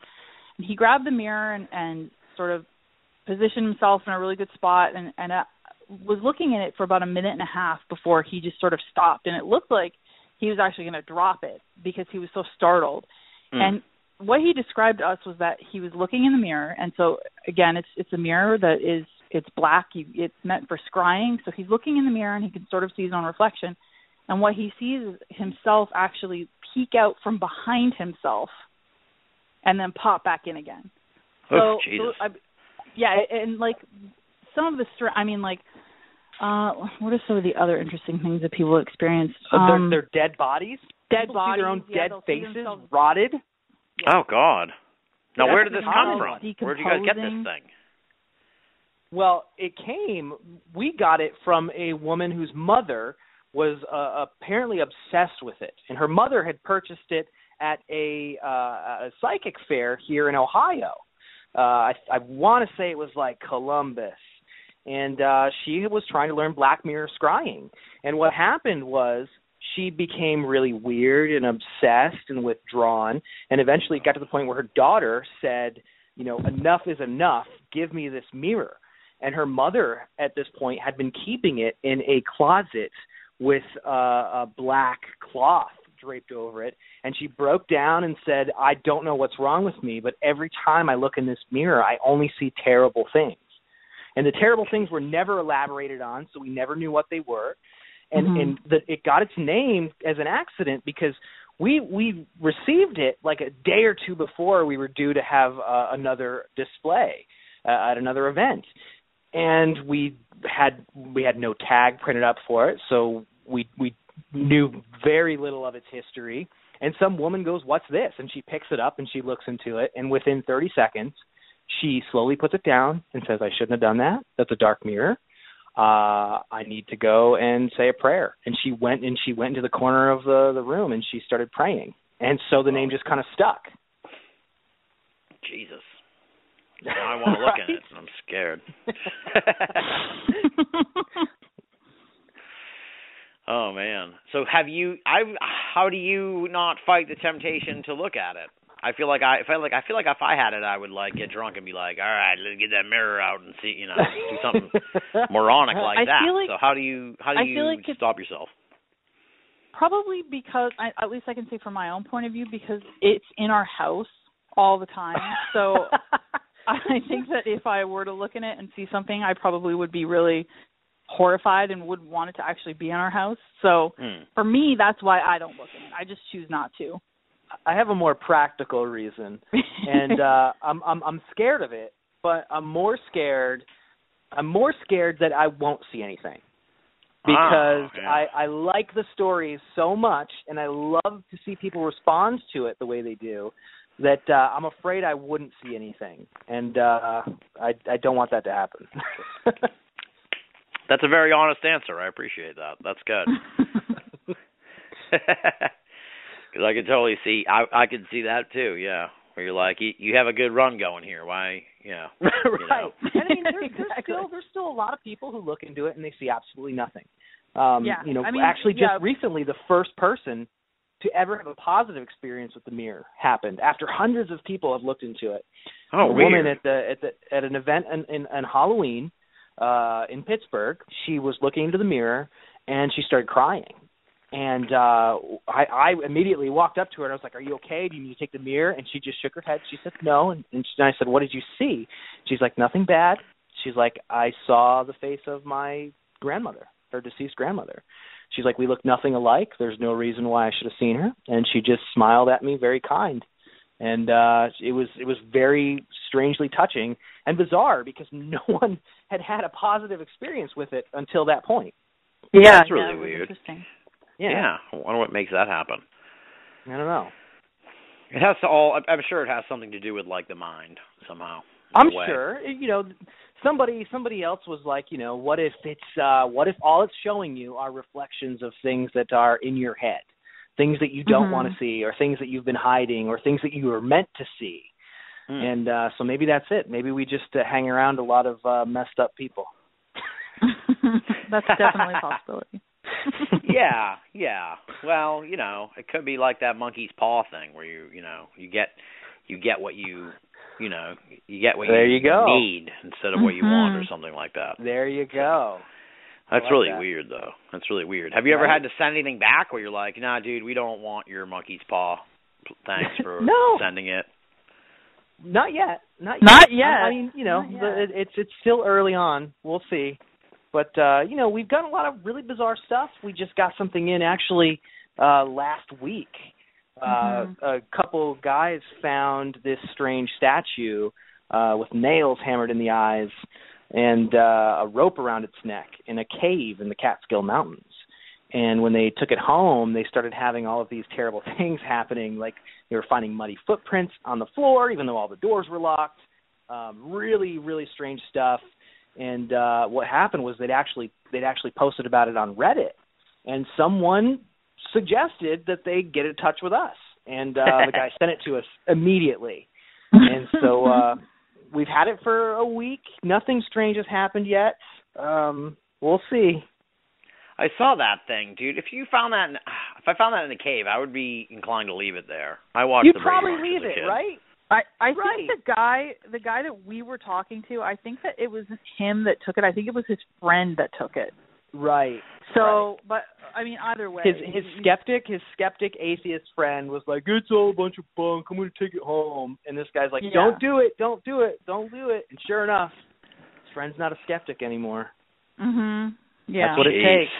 And he grabbed the mirror and and sort of positioned himself in a really good spot and and uh, was looking at it for about a minute and a half before he just sort of stopped and it looked like he was actually going to drop it because he was so startled mm. and what he described to us was that he was looking in the mirror and so again it's it's a mirror that is it's black you, it's meant for scrying so he's looking in the mirror and he can sort of see his own reflection and what he sees is himself actually peek out from behind himself and then pop back in again
oh, so, Jesus.
so I, yeah and like some of the i mean like uh, what are some of the other interesting things that people experience?
So um, they're, they're dead bodies.
Dead
people
bodies.
Their own
yeah,
dead faces, rotted.
Yeah. Oh God! Now
yeah,
where did this come from? Where did you guys get this thing?
Well, it came. We got it from a woman whose mother was uh, apparently obsessed with it, and her mother had purchased it at a, uh, a psychic fair here in Ohio. Uh, I, I want to say it was like Columbus and uh, she was trying to learn Black Mirror scrying. And what happened was she became really weird and obsessed and withdrawn, and eventually got to the point where her daughter said, "You know, enough is enough. Give me this mirror." And her mother, at this point, had been keeping it in a closet with uh, a black cloth draped over it. And she broke down and said, I don't know what's wrong with me, but every time I look in this mirror, I only see terrible things. And the terrible things were never elaborated on, so we never knew what they were. And
mm-hmm.
and the, it got its name as an accident because we we received it like a day or two before we were due to have uh, another display uh, at another event, and we had we had no tag printed up for it, so we we knew very little of its history. And some woman goes, "What's this?" And she picks it up and she looks into it, and within 30 seconds, she slowly puts it down and says, I shouldn't have done that. That's a dark mirror. Uh, I need to go and say a prayer. And she went and she went into the corner of the, the room and she started praying. And so the name just kind of stuck.
Jesus. Now I want to look right? at it and I'm scared. oh man. So have you I how do you not fight the temptation to look at it? I feel like I feel like I feel like if I had it, I would like get drunk and be like, all right, let's get that mirror out and see, you know, do something moronic like
I
that.
Like,
so how do you how do
I
you
feel like
stop yourself?
Probably because I, at least I can say from my own point of view because it's in our house all the time. So I think that if I were to look in it and see something, I probably would be really horrified and would want it to actually be in our house. So
mm.
for me, that's why I don't look in it. I just choose not to.
I have a more practical reason, and uh, I'm I'm I'm scared of it, but I'm more scared. I'm more scared that I won't see anything because
oh.
I I like the stories so much, and I love to see people respond to it the way they do. That uh, I'm afraid I wouldn't see anything, and uh, I I don't want that to happen.
That's a very honest answer. I appreciate that. That's good. Because I could totally see, I I could see that too. Yeah, where you're like, you, you have a good run going here. Why? Yeah,
right.
You know.
and I mean, there's, there's still there's still a lot of people who look into it and they see absolutely nothing. Um,
yeah,
you know,
I mean,
actually, just
yeah.
recently, the first person to ever have a positive experience with the mirror happened after hundreds of people have looked into it.
Oh,
a
weird.
woman at the at the at an event in, in, in Halloween uh in Pittsburgh, she was looking into the mirror and she started crying and uh I, I immediately walked up to her and I was like, "Are you okay? Do you need to take the mirror?" And she just shook her head. She said, "No." And, and, she, and I said, "What did you see?" She's like, "Nothing bad." She's like, "I saw the face of my grandmother, her deceased grandmother." She's like, "We look nothing alike. There's no reason why I should have seen her." And she just smiled at me, very kind. And uh it was it was very strangely touching and bizarre because no one had had a positive experience with it until that point.
Yeah,
That's really
yeah,
weird.
Interesting.
Yeah.
I wonder what makes that happen.
I don't know.
It has to all. I'm sure it has something to do with like the mind somehow.
I'm
way.
sure. You know, somebody somebody else was like, you know, what if it's uh what if all it's showing you are reflections of things that are in your head? things that you don't
Mhm.
want to see, or things that you've been hiding, or things that you were meant to see.
Hmm.
And uh, so maybe that's it. Maybe we just uh, hang around a lot of uh, messed up people.
That's definitely a possibility.
yeah, yeah. Well, you know, it could be like that monkey's paw thing where you, you know, you get you get what you, you know, you get what
There you go.
need instead of what you want or
Mhm.
something like that.
There you go.
That's
like
really
that.
weird though. That's really weird. Have you ever had to send anything back where you're like, "Nah, dude, we don't want your monkey's paw. Thanks for
No.
sending it."
Not yet. Not yet.
Not yet.
I, I mean, you know,
Not
the, it, it's it's still early on. We'll see. But uh, you know, we've gotten a lot of really bizarre stuff. We just got something in actually uh last week. Uh
Mhm.
a couple guys found this strange statue uh with nails hammered in the eyes and uh a rope around its neck in a cave in the Catskill Mountains. And when they took it home, they started having all of these terrible things happening like they were finding muddy footprints on the floor, even though all the doors were locked. Um, really, really strange stuff. And uh, what happened was they'd actually they'd actually posted about it on Reddit, and someone suggested that they get in touch with us. And uh, the guy sent it to us immediately. And so uh, we've had it for a week. Nothing strange has happened yet. Um, we'll see.
I saw that thing, dude. If you found that, in, if I found that in a cave, I would be inclined to leave it there. I watched.
You'd
the
probably leave it,
kid.
right?
I I
Right.
think the guy the guy that we were talking to, I think that it was him that took it. I think it was his friend that took it.
Right.
So, but I mean, either way,
his his
he-
skeptic his skeptic atheist friend was like it's all a bunch of bunk i'm going to take it home and this guy's like
Yeah.
don't do it don't do it don't do it and sure enough his friend's not a skeptic anymore
Mhm. Yeah.
That's what it
Jeez.
takes.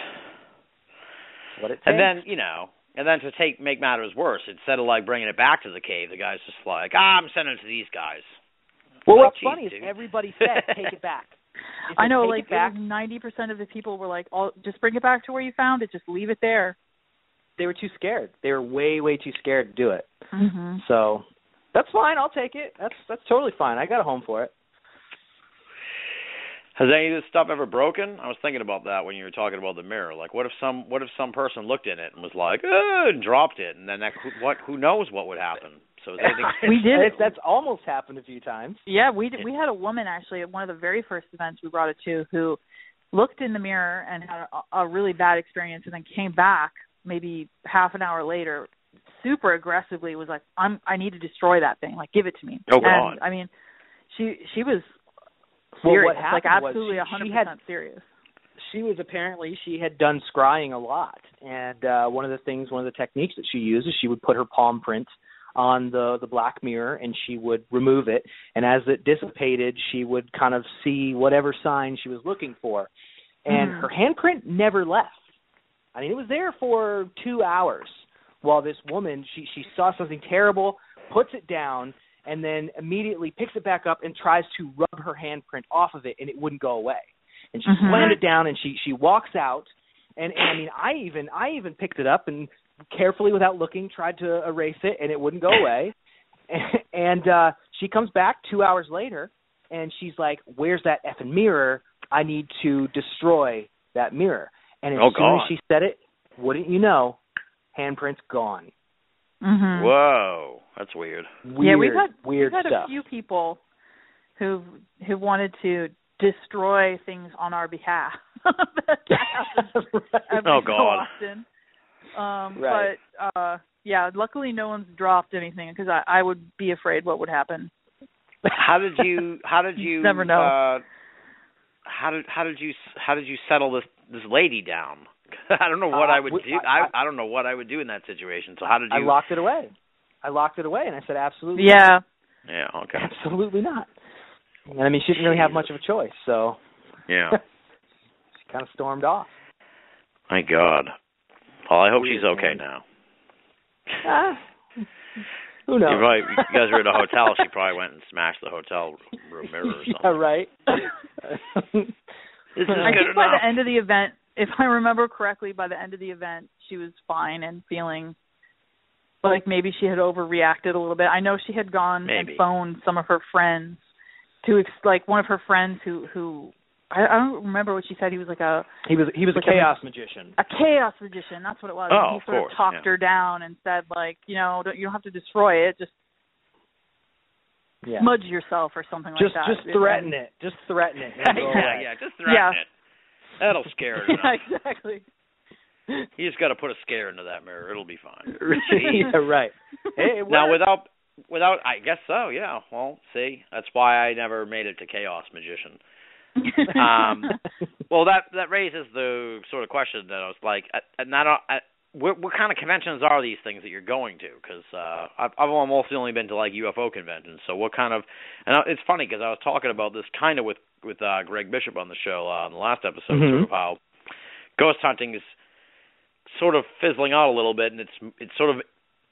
What it takes
And then you know, and then to take make matters worse, instead of like bringing it back to the cave, the guy's just like, ah, I'm sending it to these guys.
well
like,
what's
geez,
funny is everybody said take it back They
I know, like
back
ninety percent of the people were like, "Oh, just bring it back to where you found it. Just leave it there."
they were too scared they were way way too scared to do it
Mm-hmm.
so that's fine i'll take it that's that's totally fine i got a home for it
Has any of this stuff ever broken? I was thinking about that when you were talking about the mirror. Like, what if some what if some person looked in it and was like, "Ugh," and dropped it, and then that who, what who knows what would happen? So is anything?
We did it.
That's almost happened a few times
Yeah, we did, we had a woman actually at one of the very first events we brought it to who looked in the mirror and had a, a really bad experience and then came back maybe half an hour later super aggressively was like I'm I need to destroy that thing like give it to me.
Oh,
And,
God.
I mean she she was
Well,
serious.
what
like
happened was
absolutely
she-
a hundred
she had-
serious.
she was apparently she had done scrying a lot. And uh one of the things one of the techniques that she used is she would put her palm print on the the black mirror and she would remove it. And as it dissipated she would kind of see whatever sign she was looking for. And
Mhm.
her handprint never left. I mean it was there for 2 hours while this woman she she saw something terrible puts it down and then immediately picks it back up and tries to rub her handprint off of it and it wouldn't go away. And she
Mhm.
slammed it down and she she walks out. And, and I mean I even I even picked it up and carefully without looking tried to erase it and it wouldn't go away. And uh she comes back 2 hours later and she's like where's that effing mirror? I need to destroy that mirror. And as
Oh,
soon as she said it wouldn't you know handprint's gone
Mhm.
Whoa, that's weird.
weird
yeah, we've had
weird
we've had
stuff
a few people who who wanted to destroy things on our behalf. that happens every
Oh,
so
God.
often. Um,
Right.
But uh, yeah, luckily no one's dropped anything because I, I would be afraid what would happen.
How did you? How did you?
Never know.
Uh, how did how did you how did you settle this this lady down? I don't know what
Uh,
I would
we-
do.
I-
I I don't know what I would do in that situation. So how did you?
I
you?
locked it away I locked it away and I said absolutely
Yeah.
Yeah. Okay.
Absolutely not. And I mean, she didn't really have much of a choice, so
Yeah.
she kind of stormed off.
My God. Well, I hope
Weird,
she's okay
man.
now.
Ah, who
You,
knows?
probably, you guys were at a hotel. She probably went and smashed the hotel room mirror or something.
yeah, right.
This is
I
good
think by the end of the event, if I remember correctly, by the end of the event, she was fine and feeling like maybe she had overreacted a little bit. I know she had gone
Maybe.
and phoned some of her friends to ex- like one of her friends who who I, I don't remember what she said. He was like a
He was he was
Like
a
a-
chaos magician.
a chaos magician. That's what it was.
Oh,
and he
of
sort
course,
of talked
yeah.
her down and said like, you know, don't, you don't have to destroy it. Just
Yeah.
smudge yourself or something
just
like that.
just threaten it. Just threaten it. and it'll go
yeah, yeah, just threaten
Yeah.
it. That'll scare it
yeah, exactly.
You just got to put a scare into that mirror. It'll be fine.
yeah, right. Hey,
Now, without without, I guess so. Yeah. Well, see, that's why I never made it to chaos magician. Um, Well, that that raises the sort of question that I was like, uh, uh, not uh, what, what kind of conventions are these things that you're going to? Because uh, I've, I've almost only been to like UFO conventions. So what kind of? And I- it's funny because I was talking about this kind of with with uh, Greg Bishop on the show uh, on the last episode,
Mhm.
sort of how ghost hunting is sort of fizzling out a little bit, and it's it's sort of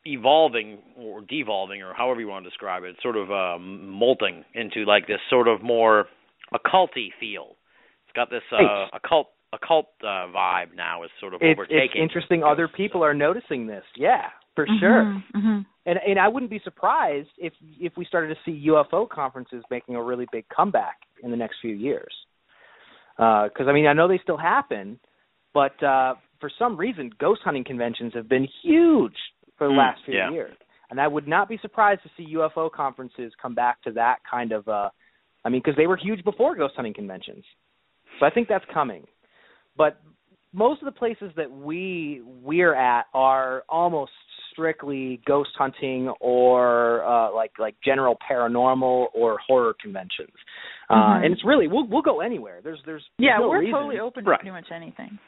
evolving or devolving or however you want to describe it. It's sort of um, molting into like this sort of more occulty feel. It's got this uh, occult occult uh, vibe now is sort of
it's, it's interesting. Other people are noticing this. Yeah, for
Mm-hmm.
sure.
hmm
And and I wouldn't be surprised if if we started to see UFO conferences making a really big comeback in the next few years. Because I mean, I know they still happen, but uh, for some reason, ghost hunting conventions have been huge for the
Mm,
last few
yeah.
years. And I would not be surprised to see UFO conferences come back to that kind of. uh I mean, because they were huge before ghost hunting conventions. So I think that's coming. But most of the places that we we're at are almost strictly ghost hunting or uh like like general paranormal or horror conventions. Uh
Mhm.
and it's really we'll we'll go anywhere. There's there's
Yeah,
no
we're
reason.
totally open to
Right.
pretty much anything.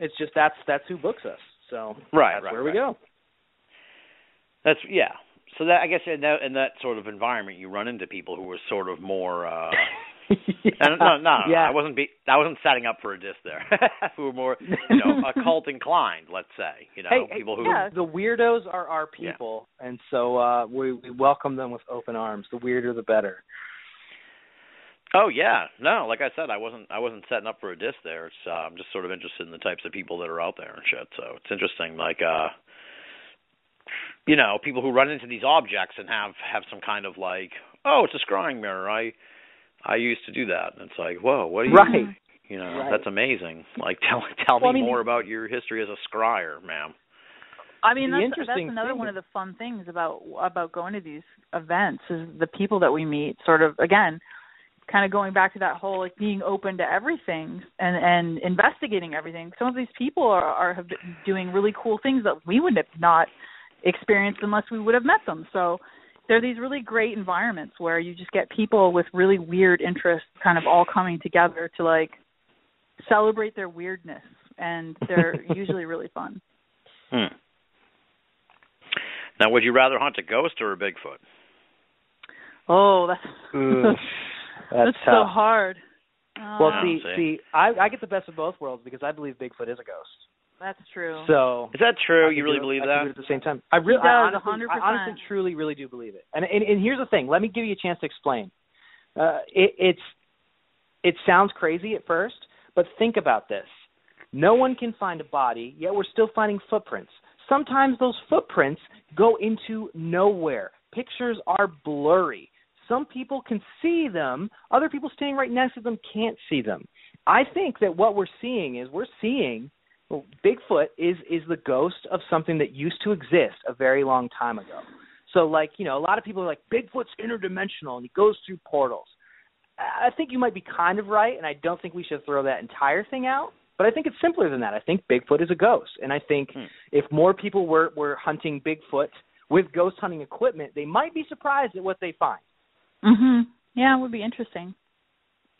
It's just that's that's who books us. So
Right,
that's
right,
where
right.
we go.
That's yeah. So that I guess in that in that sort of environment, you run into people who are sort of more. uh and no, no, no,
yeah.
I wasn't be I wasn't setting up for a diss there. who are more, you know, occult inclined, let's say. You know,
Hey, hey,
people who
yeah.
the weirdos are our
Yeah.
people, and so uh, we, we welcome them with open arms. The weirder, the better.
Oh yeah, no. Like I said, I wasn't. I wasn't setting up for a diss there. It's. Uh, I'm just sort of interested in the types of people that are out there and shit. So it's interesting. Like, uh, you know, people who run into these objects and have have some kind of like, oh, it's a scrying mirror. I I used to do that. And it's like, whoa, what are you?
Right.
You know,
Right.
that's amazing. Like, tell tell
Well, I
me
mean,
more
the-
about your history as a scryer, ma'am.
I mean, that's
interesting
that's another one
is-
of the fun things about about going to these events is the people that we meet. Sort of again, kind of going back to that whole like being open to everything and and investigating everything. Some of these people are, are have been doing really cool things that we would have not experienced unless we would have met them. So there are these really great environments where you just get people with really weird interests kind of all coming together to like celebrate their weirdness and they're usually really fun.
Hmm. Now, would you rather hunt a ghost or a Bigfoot?
Oh, that's
Ooh, that's,
that's so hard.
Well,
Yeah,
Uh,
see,
see.
see, I, I get the best of both worlds because I believe Bigfoot is a ghost.
That's true.
So
Is that true? You really
do it-
believe
I
that?
do it at the same time. I really, I honestly, I honestly, truly, really do believe it. And and, and here's the thing. Let me give you a chance to explain. Uh, it, it's it sounds crazy at first, but think about this. No one can find a body, yet we're still finding footprints. Sometimes those footprints go into nowhere. Pictures are blurry. Some people can see them, other people standing right next to them can't see them. I think that what we're seeing is we're seeing well, Bigfoot is is the ghost of something that used to exist a very long time ago. So like, you know, a lot of people are like Bigfoot's interdimensional and he goes through portals. I think you might be kind of right and I don't think we should throw that entire thing out, but I think it's simpler than that. I think Bigfoot is a ghost and I think
Hmm.
if more people were were hunting Bigfoot with ghost hunting equipment, they might be surprised at what they find.
Mhm. Yeah, it would be interesting.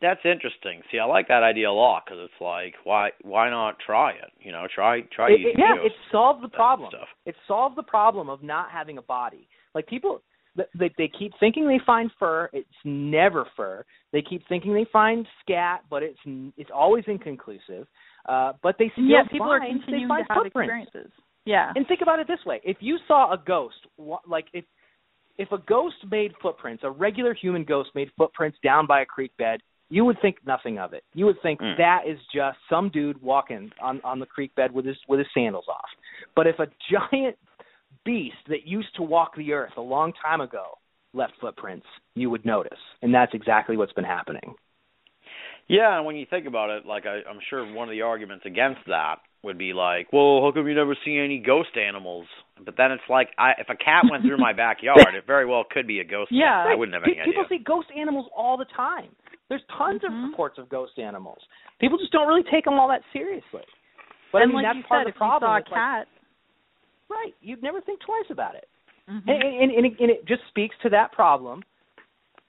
That's interesting. See, I like that idea a lot because it's like, why why not try it? You know, try try
It,
using
it, yeah, it solved the problem.
stuff.
It solved the problem of not having a body. Like people, they they keep thinking they find fur. It's never fur. They keep thinking they find scat, but it's n- it's always inconclusive. Uh, but they still
yeah, people are continuing
they
to have
footprints.
experiences. Yeah.
And think about it this way: if you saw a ghost, wha- like if if a ghost made footprints, a regular human ghost made footprints down by a creek bed, you would think nothing of it. You would think
Mm.
that is just some dude walking on on the creek bed with his with his sandals off. But if a giant beast that used to walk the earth a long time ago left footprints, you would notice. And that's exactly what's been happening.
Yeah, and when you think about it, like I, I'm sure one of the arguments against that would be like, well, how come you never see any ghost animals? But then it's like, I, if a cat went through my backyard, it very well could be a ghost.
Yeah.
cat. I wouldn't have any
Pe- People
idea.
see ghost animals all the time. There's tons
Mhm.
of reports of ghost animals. People just don't really take them all that seriously. But
and
I mean,
like
that's
you
part
said,
of the
if you
problem.
saw a
It's like-
cat,
right? You'd never think twice about it.
mhm.
And, and, and, it, and it just speaks to that problem.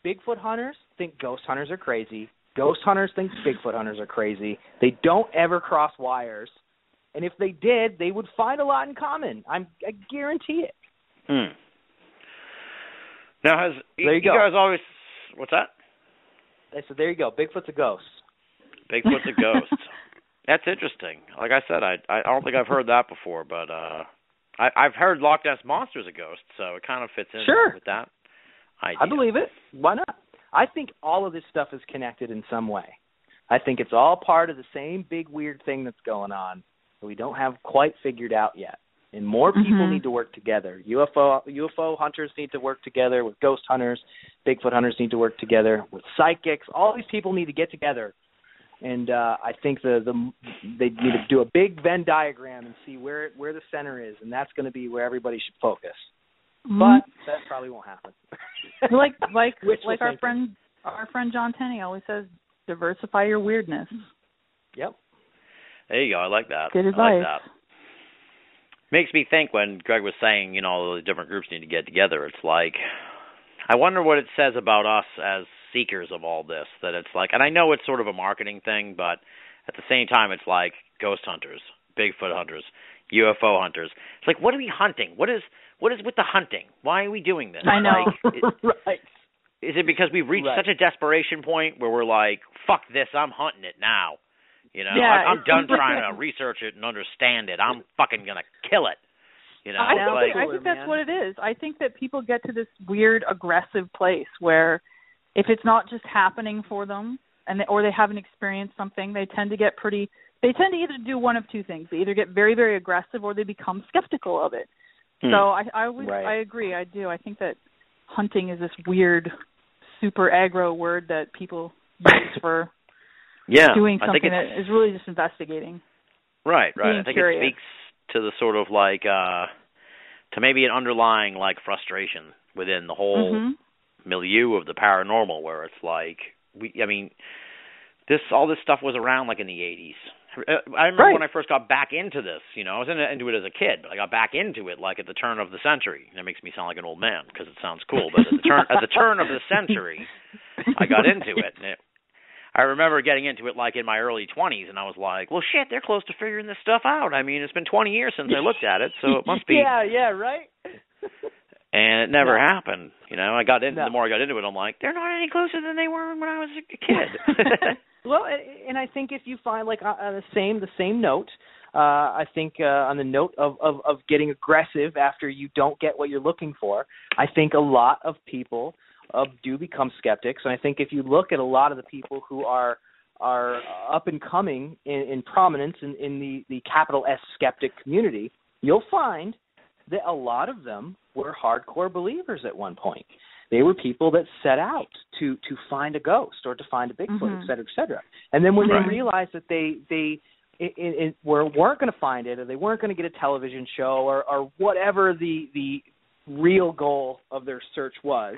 Bigfoot hunters think ghost hunters are crazy. Ghost hunters think Bigfoot hunters are crazy. They don't ever cross wires. And if they did, they would find a lot in common. I'm, I guarantee it.
Hmm. Now has
There you go.
guys always what's that?
I said, there you go. Bigfoot's a ghost.
Bigfoot's a ghost. That's interesting. Like I said, I I don't think I've heard that before, but uh I I've heard Loch Ness monster's a ghost, so it kind of fits in
Sure.
with that. Idea.
I believe it. Why not? I think all of this stuff is connected in some way. I think it's all part of the same big weird thing that's going on that we don't have quite figured out yet. And more people
Mhm.
need to work together. UFO UFO hunters need to work together with ghost hunters. Bigfoot hunters need to work together with psychics. All these people need to get together. And uh, I think the the they need to do a big Venn diagram and see where where the center is, and that's going to be where everybody should focus.
Mhm.
But that probably won't happen.
like like like our
thinking.
friend our friend John Tenney always says, diversify your weirdness.
Yep.
There you go. I like that.
Good
I
advice.
like that. Makes me think when Greg was saying, you know, all the different groups need to get together. It's like, I wonder what it says about us as seekers of all this. That it's like, and I know it's sort of a marketing thing, but at the same time, it's like ghost hunters, Bigfoot hunters, UFO hunters. It's like, what are we hunting? What is what is with the hunting? Why are we doing this?
I know.
Like, it-
right.
is it because we've reached
Right.
such a desperation point where we're like, fuck this, I'm hunting it now. You know,
Yeah,
I'm, I'm done trying to research it and understand it. I'm fucking gonna kill it. You know,
I think,
like
I think that's
man.
what it is. I think that people get to this weird aggressive place where if it's not just happening for them and they, or they haven't experienced something, they tend to get pretty they tend to either do one of two things. They either get very very aggressive or they become skeptical of it.
Hmm.
So I I always
Right.
I agree. I do. I think that hunting is this weird super aggro word that people use for
yeah,
doing
I
something
think
that
it's,
really just investigating.
right, right. I think
curious.
it speaks to the sort of like uh to maybe an underlying like frustration within the whole
Mhm.
milieu of the paranormal where it's like we I mean this all this stuff was around like in the 80s. Uh, I remember
Right.
when I first got back into this, you know, I was into it as a kid, but I got back into it like at the turn of the century. That makes me sound like an old man because it sounds cool, but at the turn at the turn of the century, I got into it. And it I remember getting into it like in my early 20s and I was like, "Well shit, they're close to figuring this stuff out. I mean, it's been 20 years since I looked at it, so it must be
Yeah, yeah, right.
and it never
No.
happened. You know, I got into
No.
the more I got into it, I'm like, they're not any closer than they were when I was a kid.
well, and- I think if you find like on on the same the same note, uh, I think uh, on the note of, of of getting aggressive after you don't get what you're looking for, I think a lot of people uh, do become skeptics, and I think if you look at a lot of the people who are are up and coming in, in prominence in, in the the capital S skeptic community, you'll find that a lot of them were hardcore believers at one point. They were people that set out to to find a ghost or to find a Bigfoot,
Mhm.
et cetera, et cetera. And then when
Right.
they realized that they they it, it, it were weren't going to find it, or they weren't going to get a television show, or or whatever the the real goal of their search was,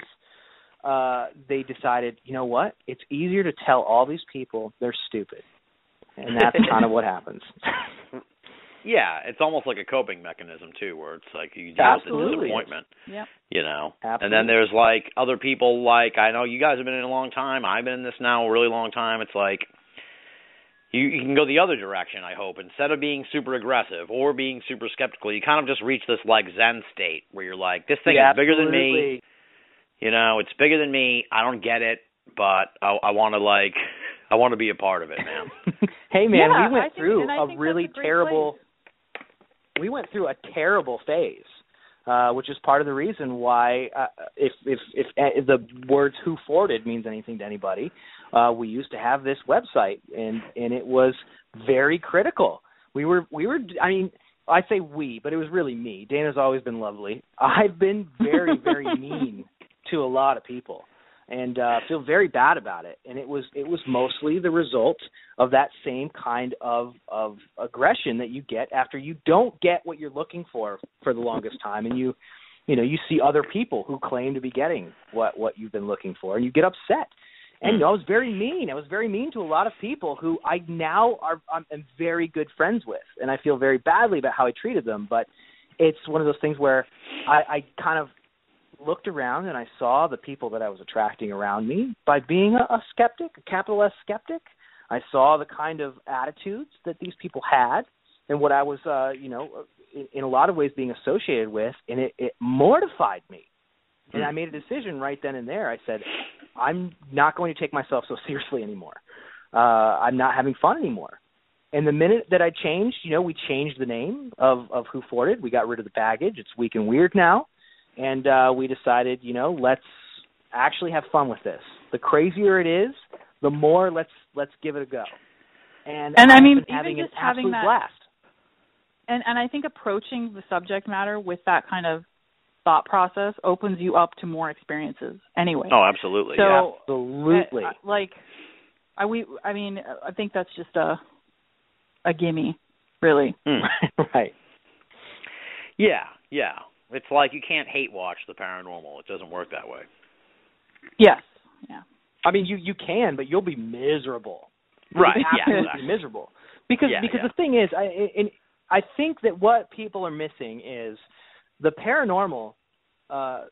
uh, they decided, you know what? It's easier to tell all these people they're stupid, and that's kind of what happens.
yeah, it's almost like a coping mechanism too, where it's like you deal with the disappointment,
Yep.
you know.
Absolutely.
And then there's like other people like I know you guys have been in a long time. I've been in this now a really long time. It's like you you can go the other direction, I hope. Instead of being super aggressive or being super skeptical, you kind of just reach this like zen state where you're like, this thing
Yeah,
is bigger than me.
Absolutely.
You know, it's bigger than me. I don't get it, but I I want to like I want to be a part of it, man.
hey man,
Yeah,
we went
I think-
through
and I
a really
a great
terrible we went through a terrible phase. Uh, which is part of the reason why, uh, if if if, uh, if the words "Who Forted" means anything to anybody, uh, we used to have this website, and and it was very critical. We were we were. I mean, I say we, but it was really me. Dana's always been lovely. I've been very very mean to a lot of people. and uh, feel very bad about it. And it was it was mostly the result of that same kind of of aggression that you get after you don't get what you're looking for for the longest time, and you you know you see other people who claim to be getting what what you've been looking for, and you get upset. And you know, I was very mean. I was very mean to a lot of people who I now are I'm, am very good friends with, and I feel very badly about how I treated them. But it's one of those things where I, I kind of looked around and I saw the people that I was attracting around me by being a, a skeptic, a capital S skeptic. I saw the kind of attitudes that these people had and what I was, uh, you know, in, in a lot of ways being associated with, and it, it mortified me. And I made a decision right then and there. I said, I'm not going to take myself so seriously anymore. Uh, I'm not having fun anymore. And the minute that I changed, you know, we changed the name of of Who Forted. We got rid of the baggage. It's Week in Weird now and uh, we decided, you know, let's actually have fun with this. The crazier it is, the more let's let's give it a go. And,
And I mean, even
having
just
an
having
absolute
that-
blast.
and and I think approaching the subject matter with that kind of thought process opens you up to more experiences anyway.
Oh, absolutely.
So-
yeah.
Absolutely.
Uh, like I we I mean I think that's just a a gimme, really.
Hmm.
right.
Yeah, yeah. It's like you can't hate watch the paranormal. It doesn't work that way.
Yes. Yeah.
I mean, you you can, but you'll be miserable.
Right,
You'll be
yeah,
absolutely
exactly.
miserable. Because
Yeah,
because
yeah.
the thing is, I and I think that what people are missing is the paranormal. Uh,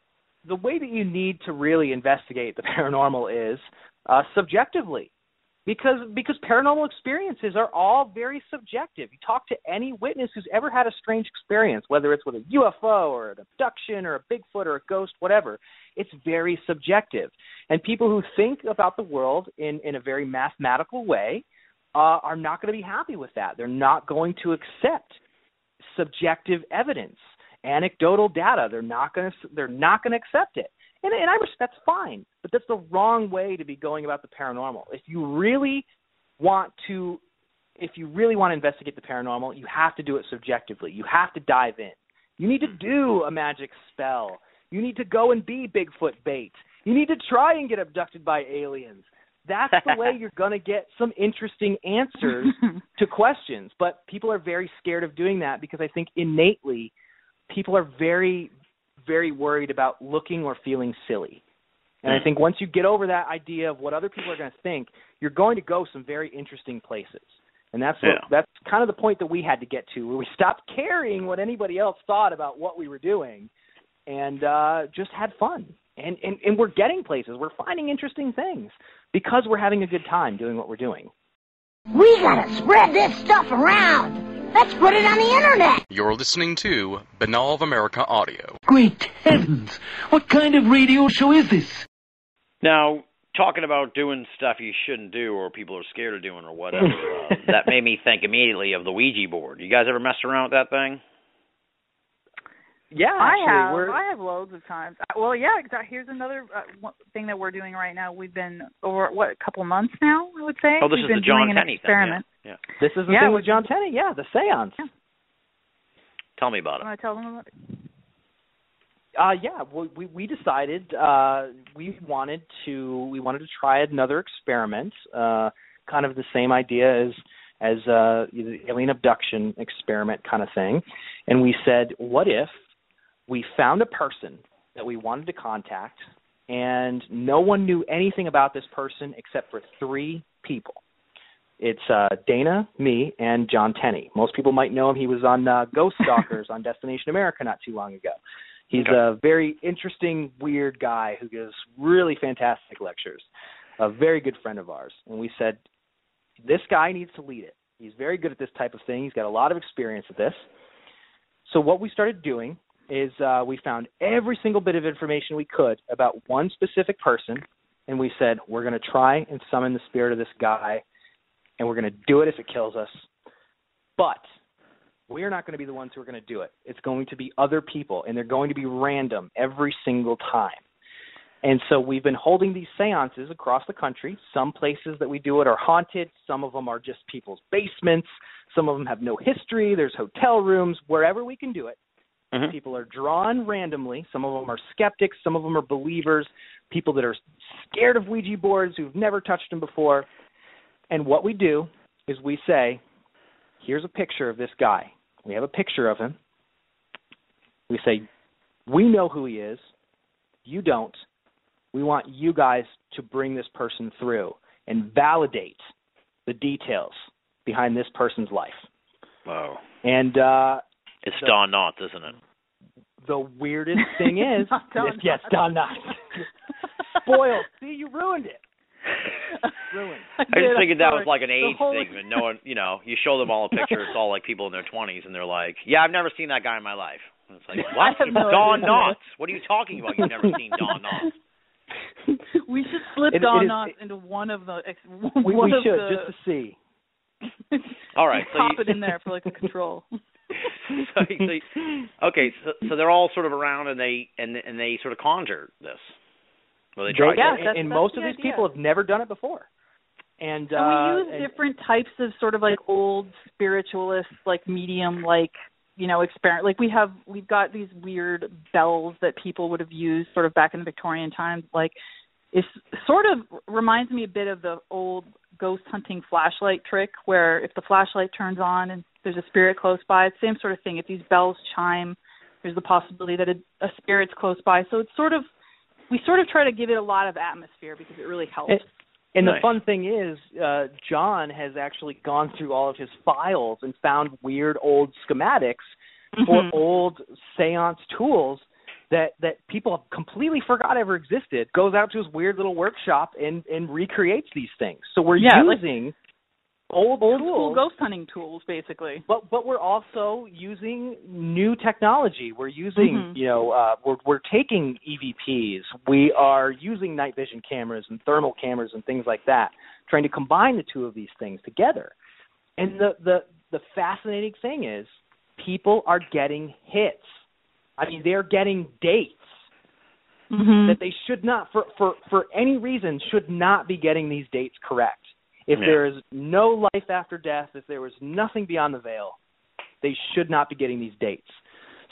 the way that you need to really investigate the paranormal is uh, subjectively, because because paranormal experiences are all very subjective. You talk to any witness who's ever had a strange experience, whether it's with a UFO or an abduction or a Bigfoot or a ghost, whatever. It's very subjective, and people who think about the world in in a very mathematical way uh, are not going to be happy with that. They're not going to accept subjective evidence, anecdotal data. They're not going to they're not going to accept it. And, and I res- that's fine, but that's the wrong way to be going about the paranormal. If you really want to, if you really want to investigate the paranormal, you have to do it subjectively. You have to dive in. You need to mm-hmm. do a magic spell. You need to go and be Bigfoot bait. You need to try and get abducted by aliens. That's the way you're going to get some interesting answers to questions. But people are very scared of doing that because I think innately people are very, very worried about looking or feeling silly. And I think once you get over that idea of what other people are going to think, you're going to go some very interesting places. And that's what,
Yeah.
that's kind of the point that we had to get to, where we stopped caring what anybody else thought about what we were doing, and uh, just had fun. And, and and we're getting places. We're finding interesting things because we're having a good time doing what we're doing.
We gotta spread this stuff around. Let's put it on the internet.
You're listening to Binnall of America Audio.
Great heavens! What kind of radio show is this?
Now, talking about doing stuff you shouldn't do or people are scared of doing or whatever, uh, that made me think immediately of the Ouija board. You guys ever messed around with that thing?
Yeah,
I have.
we're
I have loads of times. Well, yeah, exactly. Here's another uh, thing that we're doing right now. We've been over what a couple months now, I would say.
Oh, this
We've
is the John
doing an
Tenney
experiment.
thing. Yeah. yeah.
this is the
Yeah,
thing with John Tenney. Yeah, the séance.
Yeah.
Tell me about it.
Want to tell them about it?
Uh, yeah, we we, we decided uh, we wanted to we wanted to try another experiment, uh, kind of the same idea as as uh, the alien abduction experiment kind of thing, and we said, what if we found a person that we wanted to contact, and no one knew anything about this person except for three people. It's uh, Dana, me, and John Tenney. Most people might know him. He was on uh, Ghost Stalkers on Destination America not too long ago. He's
Okay.
a very interesting, weird guy who gives really fantastic lectures. A very good friend of ours. And we said, this guy needs to lead it. He's very good at this type of thing. He's got a lot of experience at this. So what we started doing is uh, we found every single bit of information we could about one specific person, and we said we're going to try and summon the spirit of this guy, and we're going to do it if it kills us. But we're not going to be the ones who are going to do it. It's going to be other people, and they're going to be random every single time. And so we've been holding these seances across the country. Some places that we do it are haunted. Some of them are just people's basements. Some of them have no history. There's hotel rooms. Wherever we can do it,
Mhm.
People are drawn randomly. Some of them are skeptics, some of them are believers, people that are scared of Ouija boards who've never touched them before. And what we do is we say, here's a picture of this guy. We have a picture of him. We say, we know who he is. You don't. We want you guys to bring this person through and validate the details behind this person's life.
Whoa.
And uh,
It's
The-
Don Knotts, isn't it?
the weirdest thing is,
Don
yes, yes,
Knotts.
Don Knotts. Spoiled. See, you ruined it. Ruined.
I
did,
just figured that was like an age
whole-
thing, and no one, you know, you show them all a picture, it's all like people in their twenties, and they're like, "Yeah, I've never seen that guy in my life." And it's like,
I
what?
have no
Don
idea.
Knotts? What are you talking about? You've never seen Don Knotts?
we should slip
It- it
Don
is-
Knotts into one of the ex-
We,
one
we
of
should
the,
just to see.
All right, so
pop
you-
it in there for like a control.
So, so you- okay, so, so they're all sort of around, and they and and they sort of conjure this. Well, they try.
Yeah,
to.
and,
that's-
and most
the
of these
idea.
people have never done it before. And, uh,
we use
and-
different types of sort of like old spiritualist, like medium, like you know, experiment. Like we have, we've got these weird bells that people would have used sort of back in the Victorian times. Like it sort of reminds me a bit of the old ghost hunting flashlight trick, where if the flashlight turns on and there's a spirit close by, it's the same sort of thing. If these bells chime, there's the possibility that a, a spirit's close by. So it's sort of we sort of try to give it a lot of atmosphere because it really helps.
And, and
Nice.
the fun thing is, uh, John has actually gone through all of his files and found weird old schematics for
Mhm.
old seance tools that that people have completely forgot ever existed. Goes out to his weird little workshop and and recreates these things. So we're
Yeah, like-
using old
old
tools,
school ghost hunting tools, basically.
but but we're also using new technology. We're using
Mhm.
you know uh, we're we're taking EVPs. We are using night vision cameras and thermal cameras and things like that, trying to combine the two of these things together. And the the the fascinating thing is, people are getting hits. I mean, they're getting dates
Mm-hmm.
that they should not for for for any reason should not be getting these dates correct. If
Yeah.
there is no life after death, if there was nothing beyond the veil, they should not be getting these dates.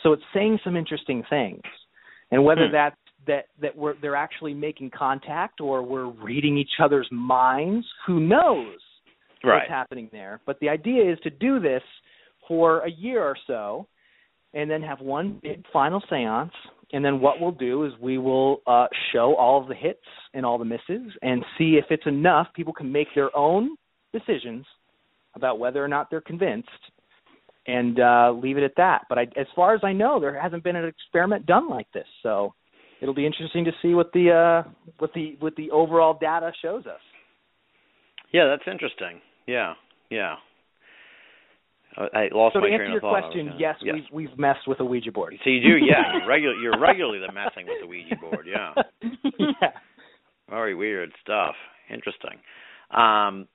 So it's saying some interesting things. And whether
Hmm.
that's that that we're they're actually making contact or we're reading each other's minds, who knows
Right.
what's happening there. But the idea is to do this for a year or so and then have one big final seance. And then what we'll do is we will uh, show all of the hits and all the misses and see if it's enough. People can make their own decisions about whether or not they're convinced and uh, leave it at that. But I, as far as I know, there hasn't been an experiment done like this. So it'll be interesting to see what the uh, what the what the overall data shows us.
Yeah, that's interesting. Yeah, yeah. I I lost
So
my
to
train
answer
of
your
thought. I was
question,
gonna-
yes, we've we've messed with a Ouija board.
So you do, yeah. You're regular. You're regularly the messing with the Ouija board. Yeah.
yeah.
Very weird stuff. Interesting. Um,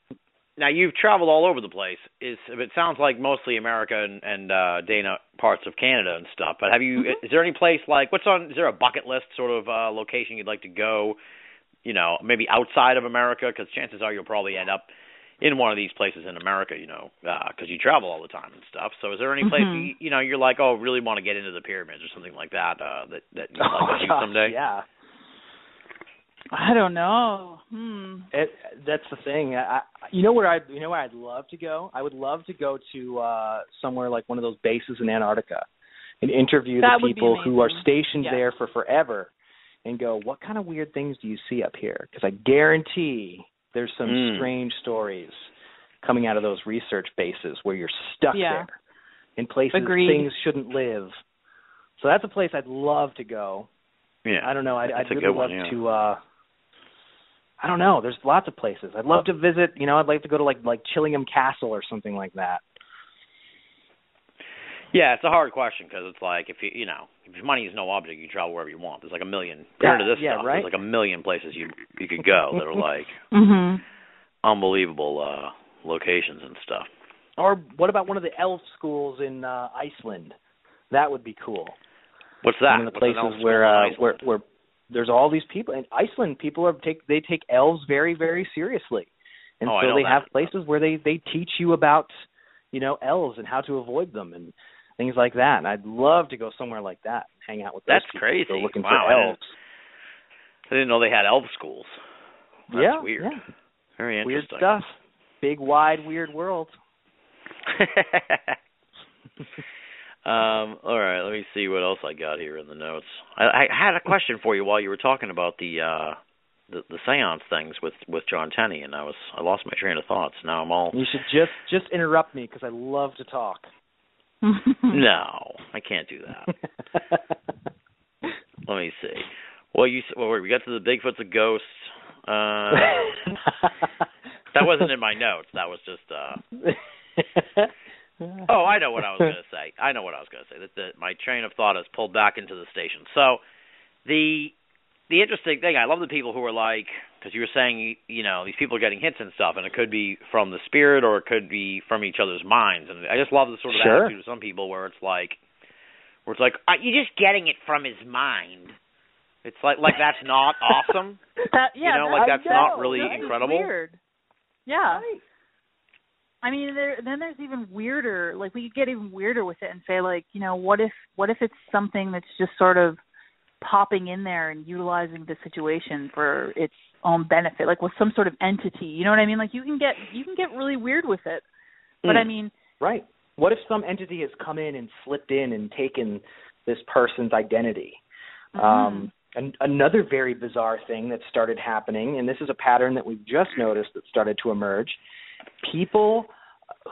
now you've traveled all over the place. Is it sounds like mostly America and, and uh, Dana parts of Canada and stuff. But have you?
Mm-hmm.
Is there any place like what's on? Is there a bucket list sort of uh, location you'd like to go? You know, maybe outside of America, because chances are you'll probably end up in one of these places in America. You know, because you travel all the time and stuff. So is there any place
Mhm.
you, you know you're like, oh, really want to get into the pyramids or something like that uh, that that you'd
Oh
like to do
gosh,
someday?
yeah.
I don't know. Hmm.
It, that's the thing. I, I, you know where I, you know where I'd love to go. I would love to go to uh somewhere like one of those bases in Antarctica, and interview
That
the people who are stationed
Yes.
there for forever, and go, what kind of weird things do you see up here? Because I guarantee there's some
Mm.
strange stories coming out of those research bases where you're stuck
Yeah.
there in places
Agreed.
things shouldn't live. So that's a place I'd love to go.
Yeah.
I don't know. I'd, I'd
a
really
good
love
one, yeah.
to. uh I don't know. There's lots of places. I'd love to visit. You know, I'd like to go to like like Chillingham Castle or something like that.
Yeah, it's a hard question because it's like if you you know if money is no object, you can travel wherever you want. There's like a million.
Yeah,
this
yeah,
stuff,
right.
there's like a million places you you could go that are like
Mhm.
unbelievable uh locations and stuff.
Or what about one of the elf schools in uh Iceland? That would be cool.
What's that?
One of the
What's
places where uh where where there's all these people in Iceland. People are take they take elves very very seriously, and
Oh,
so they
that.
have places where they they teach you about you know elves and how to avoid them and things like that. And I'd love to go somewhere like that, hang out with those
That's
people who
crazy.
are looking
Wow, I
for
didn't-
elves.
I didn't know they had elf schools. That's
yeah,
weird.
yeah.
Very
weird stuff. Big, wide, weird world.
um, all right, let me see what else I got here in the notes. I, I had a question for you while you were talking about the uh the, the seance things with with John Tenney, and I was I lost my train of thoughts. Now I'm all
You should just just interrupt me because I love to talk.
no, I can't do that. Let me see. Well, you well we got to the Bigfoots and ghosts. Uh, that wasn't in my notes. That was just. uh Oh, I know what I was going to say. I know what I was going to say. That the, my train of thought has pulled back into the station. So, the the interesting thing, I love the people who are like, because you were saying, you know, these people are getting hits and stuff, and it could be from the spirit or it could be from each other's minds. And I just love the sort of
Sure.
attitude of some people where it's like, where it's like, uh, you're just getting it from his mind. It's like like that's not awesome.
That, yeah,
know, like, that's
I
not
know.
really
That is
incredible.
Weird. Yeah. I mean, there then there's even weirder. Like we could get even weirder with it and say, like, you know, what if what if it's something that's just sort of popping in there and utilizing the situation for its own benefit, like with some sort of entity. You know what I mean? Like you can get you can get really weird with it. But I
Hmm.
mean,
Right. What if some entity has come in and slipped in and taken this person's identity? Um, an, another very bizarre thing that started happening, and this is a pattern that we've just noticed that started to emerge. People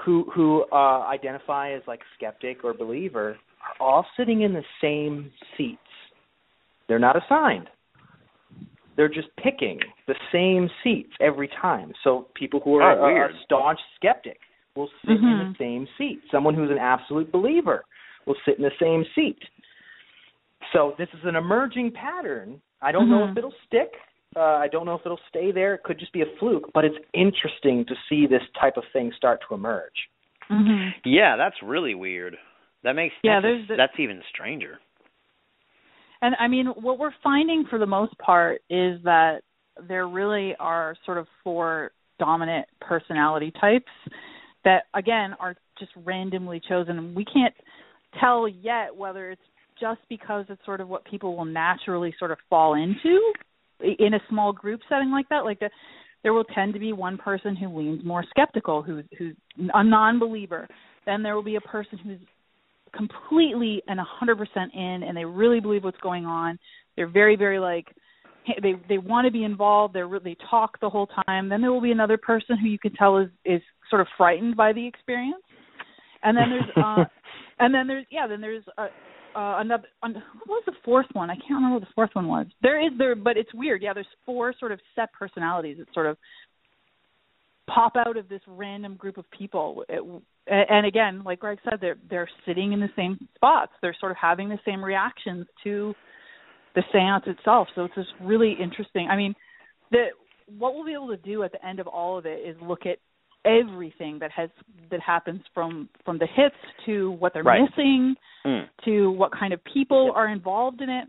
who who uh, identify as like skeptic or believer are all sitting in the same seats. They're not assigned. They're just picking the same seats every time. So people who are
Oh,
a- a staunch skeptic will sit in
Mhm.
the same seat. Someone who's an absolute believer will sit in the same seat. So this is an emerging pattern. I don't know
Mhm.
if it'll stick. Uh, I don't know if it'll stay there. It could just be a fluke, but it's interesting to see this type of thing start to emerge.
hmm
Yeah, that's really weird. That makes sense.
Yeah,
that's,
there's the-
that's even stranger.
And I mean, what we're finding for the most part is that there really are sort of four dominant personality types that, again, are just randomly chosen. We can't tell yet whether it's just because it's sort of what people will naturally sort of fall into in a small group setting like that. Like the, there will tend to be one person who leans more skeptical, who's who's a non-believer. Then there will be a person who's completely and a hundred percent in and they really believe what's going on. They're very very like they they want to be involved. They're they talk the whole time. Then there will be another person who you can tell is is sort of frightened by the experience. And then there's uh and then there's yeah then there's uh, uh another um, what was the fourth one? I can't remember what the fourth one was. There is there but it's weird. Yeah there's four sort of set personalities. That sort of pop out of this random group of people. It- and again like greg said they're they're sitting in the same spots. They're sort of having the same reactions to the seance itself. So it's just really interesting. I mean the what we'll be able to do at the end of all of it is look at everything that has that happens from from the hits to what they're
Right.
missing
Mm.
to what kind of people are involved in it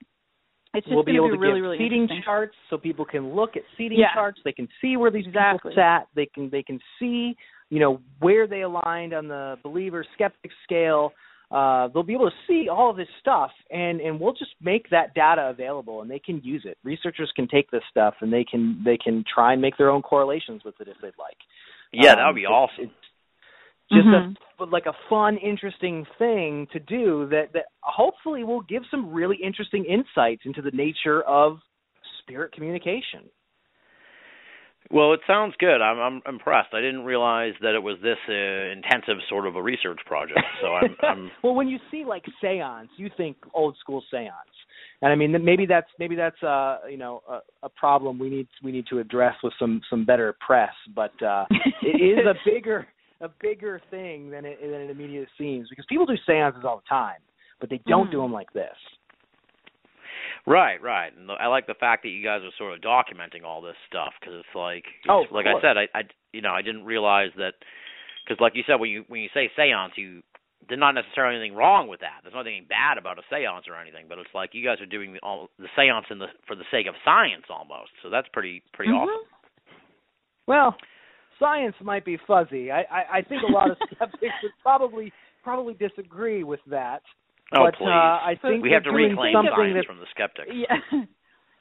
it's just
we'll be
gonna
able to
really
give
really
seating
interesting.
charts so people can look at seating
Yeah.
charts. They can see where these
Exactly.
people sat. They can they can see you know where they aligned on the believer skeptic scale. Uh, they'll be able to see all of this stuff, and and we'll just make that data available, and they can use it. Researchers can take this stuff, and they can they can try and make their own correlations with it if they'd like.
Yeah, that
Um,
would be
it's-
awesome.
It's just
Mhm.
a like a fun, interesting thing to do that that hopefully will give some really interesting insights into the nature of spirit communication.
Well, it sounds good. I'm I'm impressed. I didn't realize that it was this uh, intensive sort of a research project. So I'm I'm
well, when you see like seance, you think old school seance, and I mean maybe that's maybe that's uh you know a, a problem we need we need to address with some some better press, but uh it is a bigger a bigger thing than it than it immediately seems because people do seances all the time, but they don't
Mhm.
do them like this.
right, right. And I like the fact that you guys are sort of documenting all this stuff because it's like
Oh,
it's-
of
like I said, I I you know I didn't realize that because like you said when you when you say séance you there's not necessarily anything wrong with that. There's nothing bad about a séance or anything, but it's like you guys are doing the, all the séance in the for the sake of science almost. So that's pretty pretty
Mhm.
awesome.
Well, science might be fuzzy. I, I, I think a lot of skeptics would probably probably disagree with that.
Oh,
but
please.
Uh, I think
we have to
they're
reclaim
something
science
that
from the skeptics.
Yeah.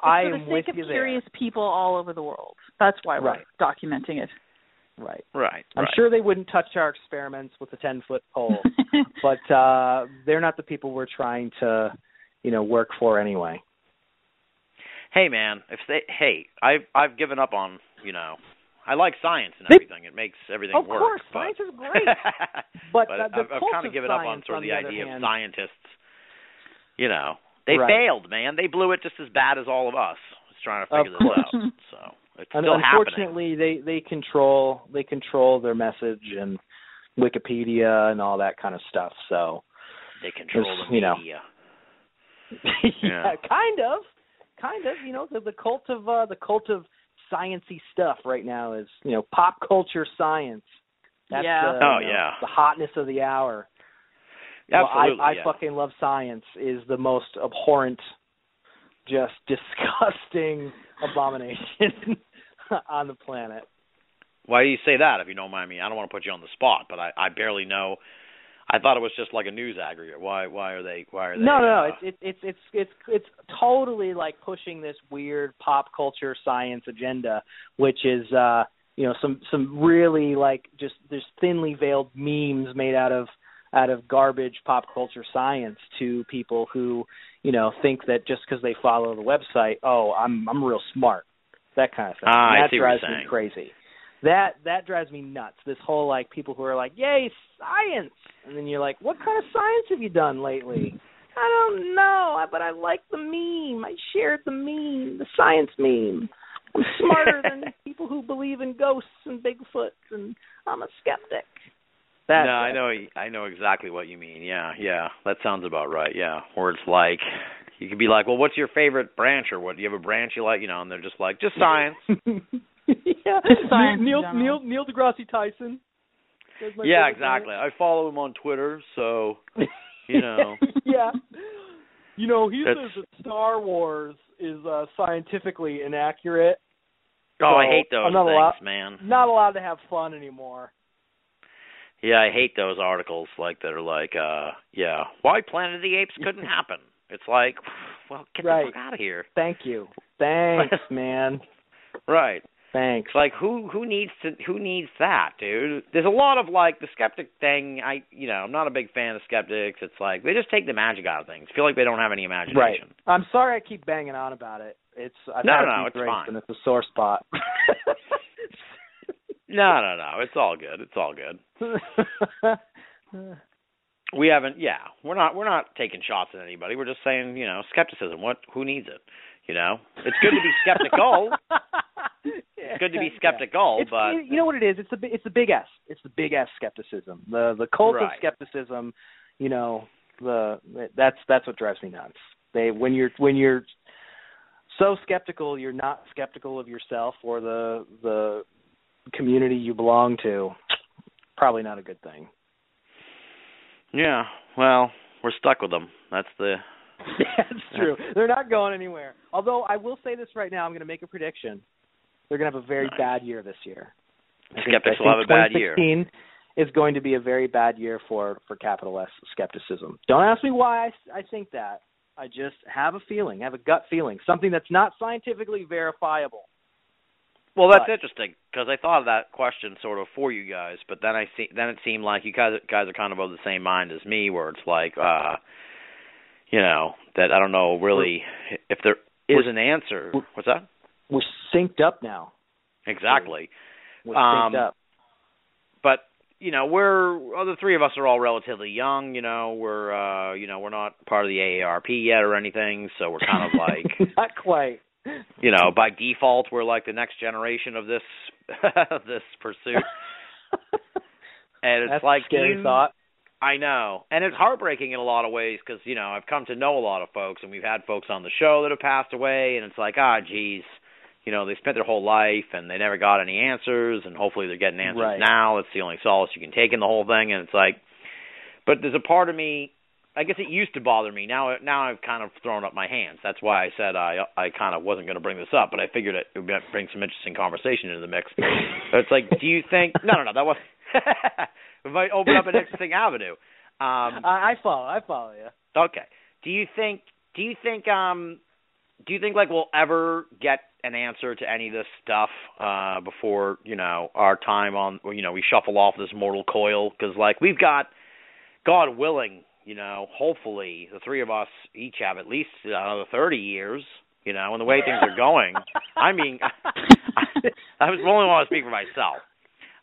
I
for
am
the
with
sake
you
of
there.
curious people all over the world. That's why we're
Right.
documenting it.
Right.
Right.
I'm
right.
sure they wouldn't touch our experiments with a 10 foot pole, but uh, they're not the people we're trying to, you know, work for anyway.
Hey man, if they hey, I've I've given up on you know. I like science and
They-
everything. It makes everything
Of
work.
Of course,
but,
science is great. But, uh, the
I've, I've kind
of
given up on sort of
on
the,
the
idea
hand-
of scientists. You know, they
Right.
failed, man. They blew it just as bad as all of us. Was trying to figure this out. So it's
Un-
still happening.
unfortunately, they they control they control their message and Wikipedia and all that kind of stuff. So
They control
It's,
the
you know,
media.
yeah,
Yeah.
kind of, kind of. You know, the, the cult of uh, the cult of sciency stuff right now is you know pop culture science. That's
Yeah.
uh,
Oh,
you know,
yeah.
the hotness of the hour. Well,
Absolutely.
I, I
yeah.
fucking love science. Is the most abhorrent, just disgusting abomination on the planet.
Why do you say that? If you don't mind me, I don't want to put you on the spot, but I I barely know. I thought it was just like a news aggregate. Why why are they why are they?
No, no,
uh,
no. It's it's it's it's it's totally like pushing this weird pop culture science agenda, which is uh you know some some really like just there's thinly veiled memes made out of out of garbage pop culture science to people who you know think that just because they follow the website, oh, I'm I'm real smart, that kind of thing.
Ah,
that
see what you're
drives me crazy. That that drives me nuts. This whole like people who are like, "Yay, science!" and then you're like, "What kind of science have you done lately?" I don't know, but I like the meme. I shared the meme, the science meme. I'm smarter than people who believe in ghosts and Bigfoot, and I'm a skeptic. That,
no, I know I know exactly what you mean. Yeah, yeah. That sounds about right. Yeah. Where it's like you could be like, "Well, what's your favorite branch or what? Do you have a branch you like?" You know, and they're just like, "Just science."
yeah,
Science
Neil. Neil Neil deGrasse Tyson.
Yeah,
favorite branch.
exactly. I follow him on Twitter, so you know.
yeah. You know, he
That's-
says that Star Wars is uh scientifically inaccurate.
Oh, I hate those
I'm not
things,
allowed-
man.
Not allowed to have fun anymore.
Yeah, I hate those articles like that are like, uh, yeah, why Planet of the Apes couldn't happen. It's like, well, get
Right.
the fuck out of here.
Thank you. Thanks, man.
Right.
Thanks.
Like who who needs to who needs that, dude? There's a lot of like the skeptic thing. I you know I'm not a big fan of skeptics. It's like they just take the magic out of things. feel like they don't have any imagination. Right.
I'm sorry I keep banging on about it. It's I've
No, no, it's fine.
and it's a sore spot.
No, no, no. It's all good. It's all good. We haven't. Yeah, we're not. We're not taking shots at anybody. We're just saying, you know, skepticism. What? Who needs it? You know, it's good to be skeptical. It's good to be skeptical,
It's,
but
you know what it is? It's the it's the big S. It's the big S skepticism. The the cult of skepticism. You know the that's that's what drives me nuts. They when you're when you're so skeptical, you're not skeptical of yourself or the the community you belong to. Probably not a good thing.
yeah. Well, we're stuck with them. That's the.
That's true. They're not going anywhere. Although I will say this right now, I'm going to make a prediction. They're going to have a very
Nice.
bad year this year. I think-
Skeptics
I
will have a bad year.
2016 is going to be a very bad year for for capital S skepticism. Don't ask me why I, I think that. I just have a feeling, I have a gut feeling, something that's not scientifically verifiable.
Well, that's
But-
interesting because I thought of that question sort of for you guys, but then I see then it seemed like you guys guys are kind of of the same mind as me, where it's like, uh, you know, that I don't know really if there is an answer. What's that?
We're synced up now.
Exactly.
We're
Um,
synced up.
but you know we're well, the three of us are all relatively young you know we're uh you know we're not part of the AARP yet or anything so we're kind of like
not quite.
you know by default we're like the next generation of this this pursuit and it's
That's
like
a scary
you-
thought.
I know. And it's heartbreaking in a lot of ways cuz you know I've come to know a lot of folks and we've had folks on the show that have passed away and it's like ah geez. You know they spent their whole life and they never got any answers and hopefully they're getting answers
Right.
now. It's the only solace you can take in the whole thing and it's like but there's a part of me I guess it used to bother me. Now now I've kind of thrown up my hands. That's why I said I I kind of wasn't going to bring this up but I figured it would bring some interesting conversation into the mix. It's like do you think no no no that was it might open up an interesting avenue Um,
I, I follow. I follow you.
Okay. Do you think? Do you think? Um, do you think like we'll ever get an answer to any of this stuff uh, before you know our time on? You know, we shuffle off this mortal coil because like we've got, God willing, you know, hopefully the three of us each have at least another thirty years. You know, and the way things are going, I mean, I, I was only want to speak for myself.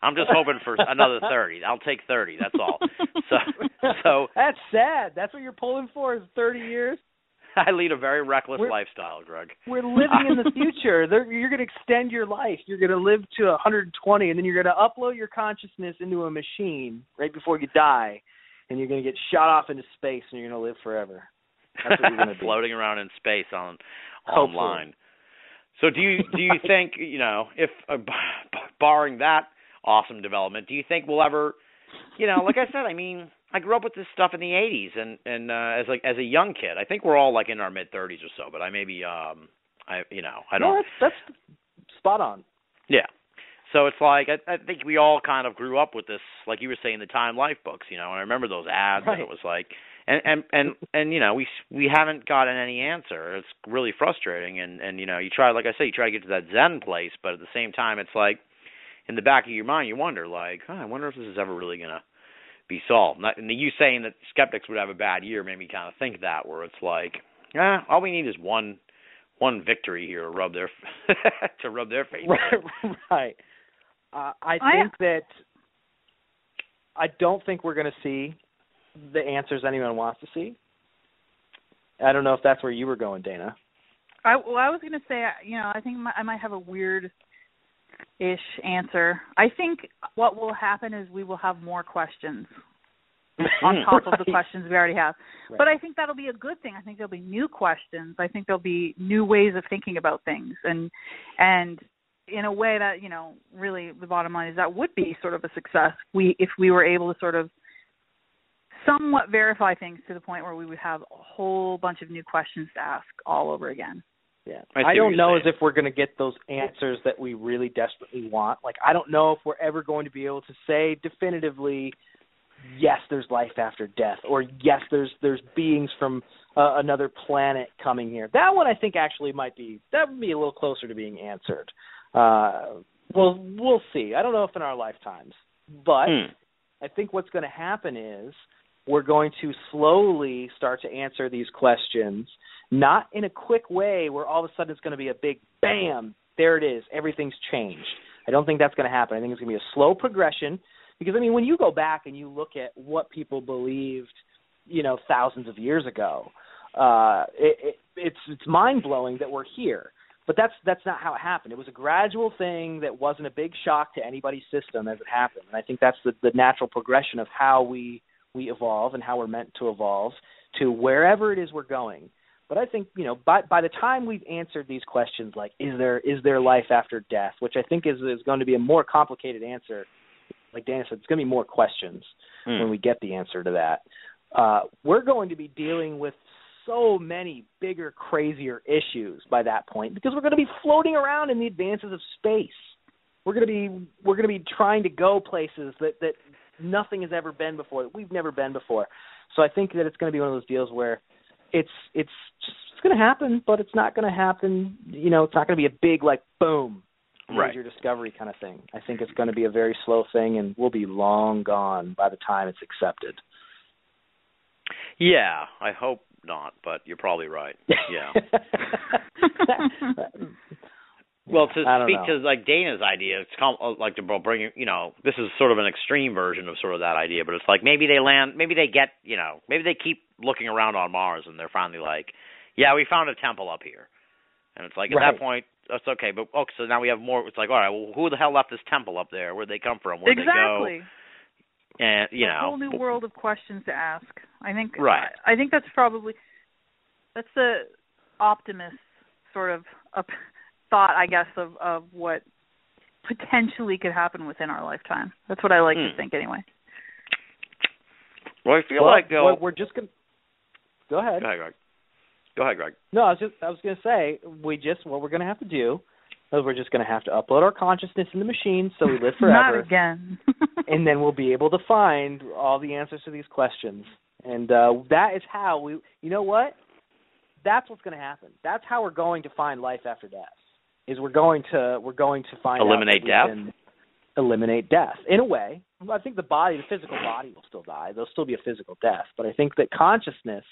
I'm just hoping for another thirty. I'll take thirty. That's all. So, so
that's sad. That's what you're pulling for is 30 years.
I lead a very reckless
We're-
lifestyle, Greg.
We're living in the future. They're, you're going to extend your life. You're going to live to 120, and then you're going to upload your consciousness into a machine right before you die, and you're going to get shot off into space, and you're going to live forever. That's what you're going to
floating around in space on
Hopefully.
online. So do you do you think you know if uh, b- barring that awesome development, do you think we'll ever, you know, like I said, I mean, I grew up with this stuff in the '80s, and and uh, as like as a young kid, I think we're all like in our mid 30s or so, but I maybe um I you know I don't
No, that's, that's spot on.
yeah. So it's like I, I think we all kind of grew up with this, like you were saying, the Time Life books, you know. And I remember those ads, and it was like, and and and and you know, we we haven't gotten any answer. It's really frustrating, and and you know, you try, like I say, you try to get to that Zen place, but at the same time, it's like in the back of your mind, you wonder, like, oh, I wonder if this is ever really gonna be solved. Not, and you saying that skeptics would have a bad year made me kind of think that, where it's like, yeah, all we need is one one victory here to rub their to rub their face.
Right, right. Uh, I
I-
think that I don't think we're going to see the answers anyone wants to see. I don't know if that's where you were going, Dana.
I well, I was going to say, you know, I think my, I might have a weird ish answer. I think what will happen is we will have more questions on top of the questions we already have.
Right.
But I think that'll be a good thing. I think there'll be new questions. I think there'll be new ways of thinking about things and and in a way that, you know, really the bottom line is that would be sort of a success. We if we were able to sort of somewhat verify things to the point where we would have a whole bunch of new questions to ask all over again.
Yeah.
I
I, don't know as if we're going to get those answers that we really desperately want. Like I don't know if we're ever going to be able to say definitively yes there's life after death or yes there's there's beings from uh, another planet coming here. That one I think actually might be that would be a little closer to being answered. Uh well we'll see. I don't know if in our lifetimes. But
Hmm.
I think what's going to happen is we're going to slowly start to answer these questions, not in a quick way where all of a sudden it's going to be a big bam, there it is, everything's changed. I don't think that's going to happen. I think it's going to be a slow progression because I mean when you go back and you look at what people believed, you know, thousands of years ago, uh it, it it's it's mind-blowing that we're here. But that's that's not how it happened. It was a gradual thing that wasn't a big shock to anybody's system as it happened. And I think that's the, the natural progression of how we we evolve and how we're meant to evolve to wherever it is we're going. But I think you know by by the time we've answered these questions like is there is there life after death, which I think is is going to be a more complicated answer. Like Dana said, it's going to be more questions
Hmm.
when we get the answer to that. Uh, we're going to be dealing with so many bigger, crazier issues by that point because we're going to be floating around in the advances of space. We're going to be we're going to be trying to go places that that nothing has ever been before, that we've never been before. So I think that it's going to be one of those deals where it's it's just it's going to happen, but it's not going to happen. You know, it's not going to be a big like boom
Right.
major discovery kind of thing. I think it's going to be a very slow thing, and we'll be long gone by the time it's accepted.
Yeah, I hope not, but you're probably right. Yeah. Well, to speak
know.
to like Dana's idea, it's com- uh, like to bring you know this is sort of an extreme version of sort of that idea, but it's like maybe they land, maybe they get you know maybe they keep looking around on Mars and they're finally like, yeah, we found a temple up here, and it's like at
Right.
that point that's okay, but okay, so now we have more. It's like all right, well, who the hell left this temple up there? Where'd they come from? Where'd
exactly.
they go? And you
a
know,
whole new world of questions to ask. I think
Right.
I, I think that's probably that's the optimist sort of up, thought, I guess, of of what potentially could happen within our lifetime. That's what I like to
Hmm.
think, anyway.
Well, I feel
Well,
like they'll.
well, we're just going. to Go ahead.
Go ahead, Greg. Go ahead, Greg.
No, I was just I was going to say we just what we're going to have to do Because we're just going to have to upload our consciousness in the machine so we live forever.
Not
forever,
again.
and then we'll be able to find all the answers to these questions. And uh, that is how we. You know what? That's what's going to happen. That's how we're going to find life after death. Is we're going to we're going to find
Eliminate
that
death?
eliminate death in a way. I think the body, the physical body, will still die. There'll still be a physical death, but I think that consciousness,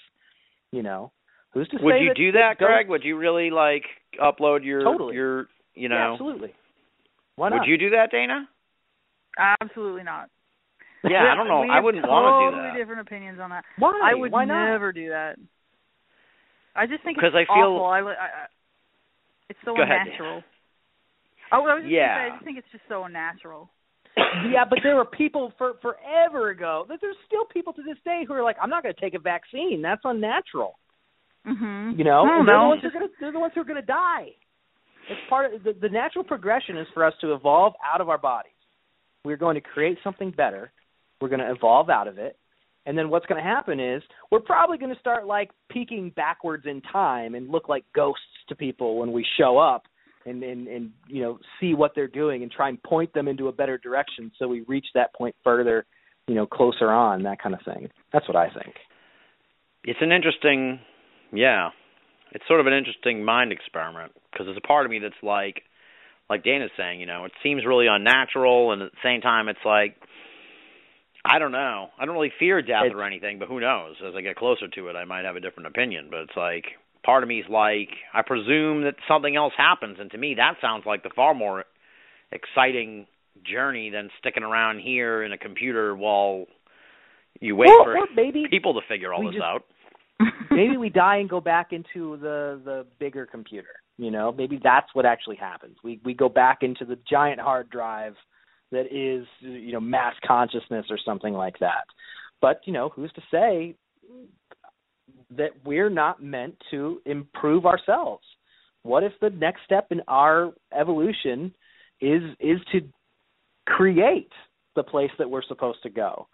you know, who's to
Would
say Would
you
that,
do that, Greg? Would you really like upload your
Totally.
your you know?
Yeah, absolutely. Why not?
Would you do that, Dana?
Absolutely not.
Yeah, I don't know. I wouldn't want to do
totally
that.
different opinions on that.
Why?
I would
Why not?
never do that. I just think
'Cause
it's
I feel-
awful. I, li- I, I, it's so
Go ahead,
unnatural. Oh, I was just gonna say,
Yeah.
I just think it's just so unnatural.
yeah, but there were people for forever ago. There- There's still people to this day who are like, I'm not going to take a vaccine. That's unnatural.
Mm-hmm.
You know, they're the ones who are going to they're the ones who are going to die. It's part of the, the natural progression is for us to evolve out of our bodies. We're going to create something better. We're going to evolve out of it. And then what's going to happen is we're probably going to start like peeking backwards in time and look like ghosts to people when we show up and and and you know see what they're doing and try and point them into a better direction so we reach that point further, you know, closer on that kind of thing. That's what I think.
It's an interesting, yeah, it's sort of an interesting mind experiment because there's a part of me that's like, like Dana's saying, you know, it seems really unnatural, and at the same time, it's like, I don't know, I don't really fear death
It's-
or anything, but who knows? As I get closer to it, I might have a different opinion. But it's like, part of me is like, I presume that something else happens, and to me, that sounds like the far more exciting journey than sticking around here in a computer while you wait
Or-
for
maybe
people to figure all this
just-
out.
maybe we die and go back into the the bigger computer you know maybe that's what actually happens we we go back into the giant hard drive that is you know mass consciousness or something like that. But you know who's to say that we're not meant to improve ourselves? What if the next step in our evolution is is to create the place that we're supposed to go?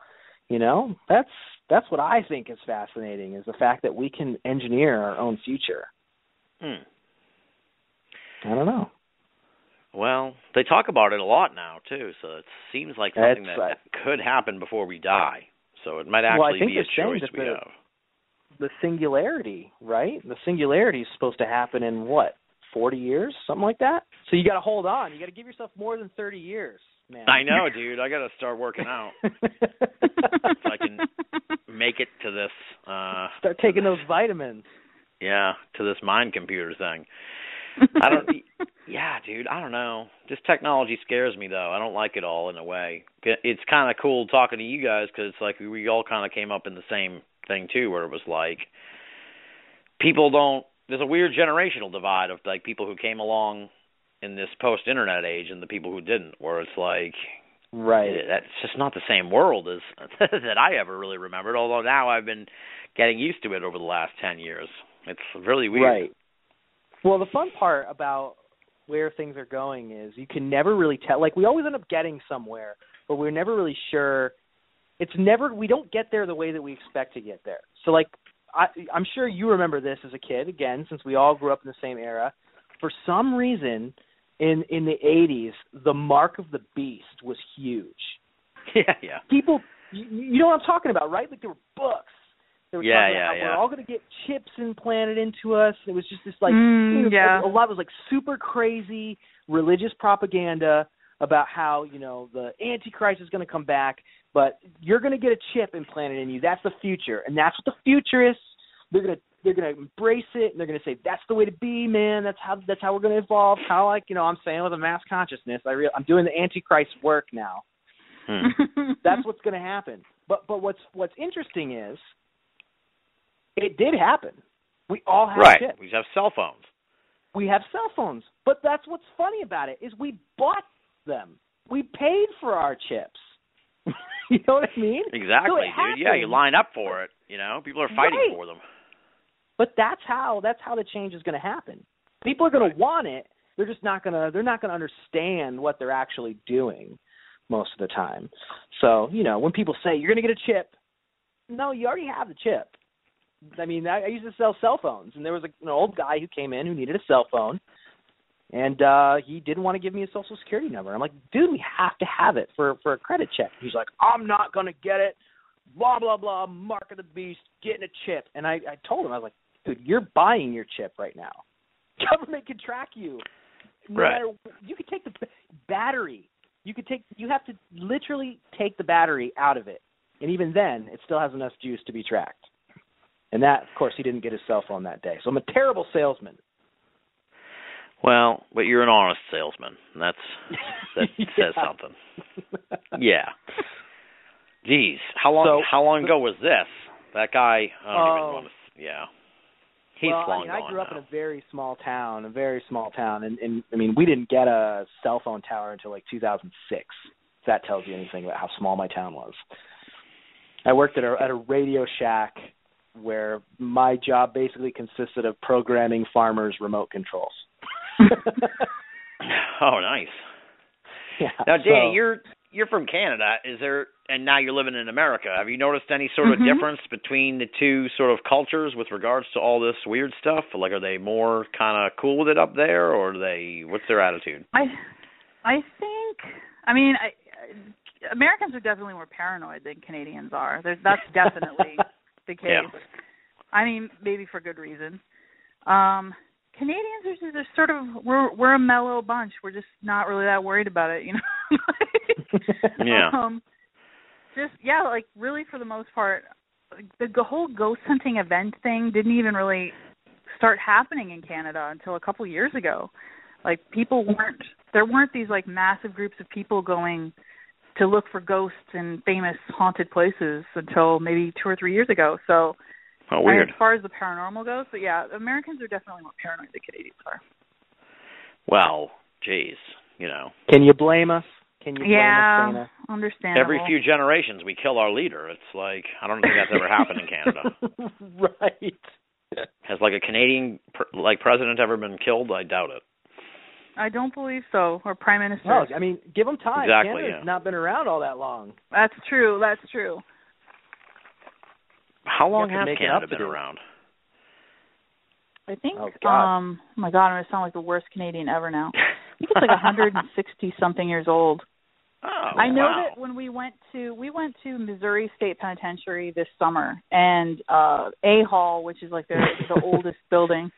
You know that's that's what i think is fascinating is the fact that we can engineer our own future.
Hmm.
i don't know
Well, they talk about it a lot now too, so it seems like something
That's
that
right.
could happen before we die. So it might
Well, I
actually
think
be a choice we
the-
have.
the singularity right the singularity is supposed to happen in what 40 years something like that so you got to hold on you got to give yourself more than 30 years man
I know, dude. I got to start working out so I can make it to this. uh
start taking those vitamins
Yeah, to this mind computer thing. I don't. Yeah, dude. I don't know. This technology scares me though. I don't like it all in a way. It's kind of cool talking to you guys because it's like we all kind of came up in the same thing too, where it was like people don't. There's a weird generational divide of like people who came along in this post-internet age and the people who didn't. Where it's like
right eh,
that's just not the same world as that I ever really remembered. Although now I've been getting used to it over the last ten years. It's really weird.
Right. Well, the fun part about where things are going is you can never really tell. Like we always end up getting somewhere, but we're never really sure. It's never we don't get there the way that we expect to get there. So like I I'm sure you remember this as a kid again since we all grew up in the same era. For some reason in in the 80s, the mark of the beast was huge.
Yeah, yeah.
People you, you know what I'm talking about, right? Like there were books. They were
Yeah,
talking
yeah,
about
yeah.
we're all going to get chips implanted into us. It was just this like
Mm,
was-
yeah.
a lot was like super crazy religious propaganda about how you know the antichrist is going to come back but you're going to get a chip implanted in you that's the future and that's what the futurists they're going to they're going to embrace it and they're going to say that's the way to be man that's how that's how we're going to evolve kind of like you know i'm saying with a mass consciousness i real i'm doing the antichrist work now
Hmm.
that's what's going to happen but but what's what's interesting is it did happen we all have
right.
chips
We have cell phones.
we have cell phones. But that's what's funny about it is we bought them. We paid for our chips. you know what I mean?
Exactly,
So
dude. Yeah, you line up for it. You know, people are fighting
Right.
for them.
But that's how that's how the change is going to happen. People are going to want it. They're just not going to they're not going to understand what they're actually doing most of the time. So, you know, when people say you're going to get a chip, no, you already have the chip. I mean, I, I used to sell cell phones, and there was a, an old guy who came in who needed a cell phone, and uh he didn't want to give me his social security number. I'm like, dude, we have to have it for for a credit check. He's like, I'm not gonna get it. Blah blah blah. Mark of the beast, getting a chip. And I I told him I was like, dude, you're buying your chip right now. Government can track you. No
Right.
matter, you could take the battery. You could take. You have to literally take the battery out of it, and even then, it still has enough juice to be tracked. And that, of course, he didn't get his cell phone that day. So I'm a terrible salesman.
Well, but you're an honest salesman. That's that says something. Yeah. Jeez, how long?
So-
how long ago was this? That guy. I don't
Oh.
even want to. Yeah. He's
well,
long
I mean, I grew up
now.
in a very small town, a very small town, and, and I mean, we didn't get a cell phone tower until like 2006. If that tells you anything about how small my town was. I worked at a at a Radio Shack where my job basically consisted of programming farmers' remote controls.
oh, nice.
yeah.
Now, Danny,
so-
you're you're from Canada. Is there and now you're living in America. Have you noticed any sort of
Mhm.
difference between the two sort of cultures with regards to all this weird stuff? Like, are they more kind of cool with it up there, or are they? What's their attitude?
I I think I mean I, I Americans are definitely more paranoid than Canadians are. There's that's definitely the case.
Yeah.
I mean, maybe for good reason. Um Canadians are just are sort of we're we're a mellow bunch. We're just not really that worried about it, you know.
Yeah.
Um just yeah, like really for the most part like, the, the whole ghost hunting event thing didn't even really start happening in Canada until a couple years ago. Like people weren't there weren't these like massive groups of people going to look for ghosts in famous haunted places until maybe two or three years ago. So
Oh, weird.
as far as the paranormal goes, but yeah, Americans are definitely more paranoid than Canadians are.
Well, geez, you know,
Can you blame us? Can you blame
yeah,
us, Dana?
understandable.
every few generations we kill our leader. It's like I don't think that's ever happened in Canada.
right.
Has like a Canadian pr- like president ever been killed? I doubt it.
I don't believe so. Or prime minister.
No, I mean, give them time.
Exactly,
Canada's
yeah.
not been around all that long.
That's true. That's true.
How long
have
has
to make it
Canada
up
been around?
I think
Oh, God.
um oh my god, I'm gonna sound like the worst Canadian ever now. I think it's like a hundred and sixty something years old.
Oh,
I know
wow.
that when we went to we went to Missouri State Penitentiary this summer and uh A Hall, which is like the the oldest building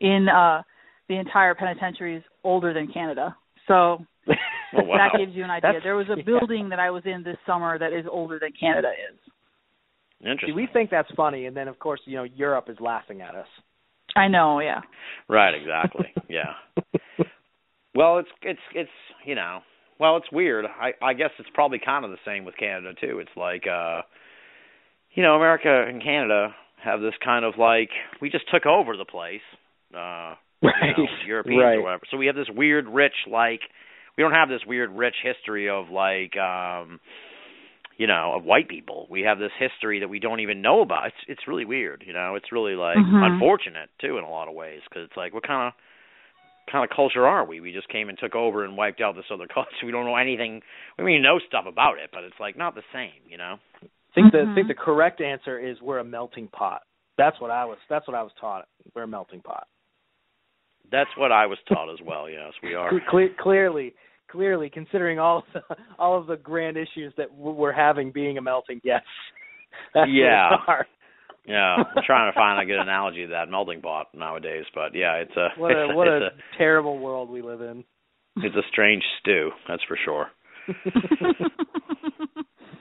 in uh the entire penitentiary is older than Canada. So
Oh, wow.
that gives you an idea.
That's-
there was a
yeah.
building that I was in this summer that is older than Canada is.
See,
Interesting.
we think that's funny, and then of course, you know, Europe is laughing at us.
I know, yeah.
Right, exactly. yeah. Well, it's it's it's you know, well, it's weird. I I guess it's probably kind of the same with Canada too. It's like uh you know, America and Canada have this kind of like we just took over the place. Uh you know, Europeans
Right.
or whatever. So we have this weird rich like we don't have this weird rich history of like um you know, of white people. We have this history that we don't even know about. It's it's really weird, you know. It's really like
Mhm.
unfortunate too in a lot of ways because it's like what kind of kind of culture are we? We just came and took over and wiped out this other culture. We don't know anything. We mean know stuff about it, but it's like not the same, you know.
I think the I think the correct answer is we're a melting pot. That's what I was. That's what I was taught. We're a melting pot.
That's what I was taught as well. Yes, we are.
Cle- clearly, clearly, considering all of the, all of the grand issues that we're having, being a melting yes. That's
Yeah. Yeah, I'm trying to find a good analogy to that melting pot nowadays, but yeah, it's a
What a what
it's
a terrible world we live in.
it's a strange stew, that's for sure.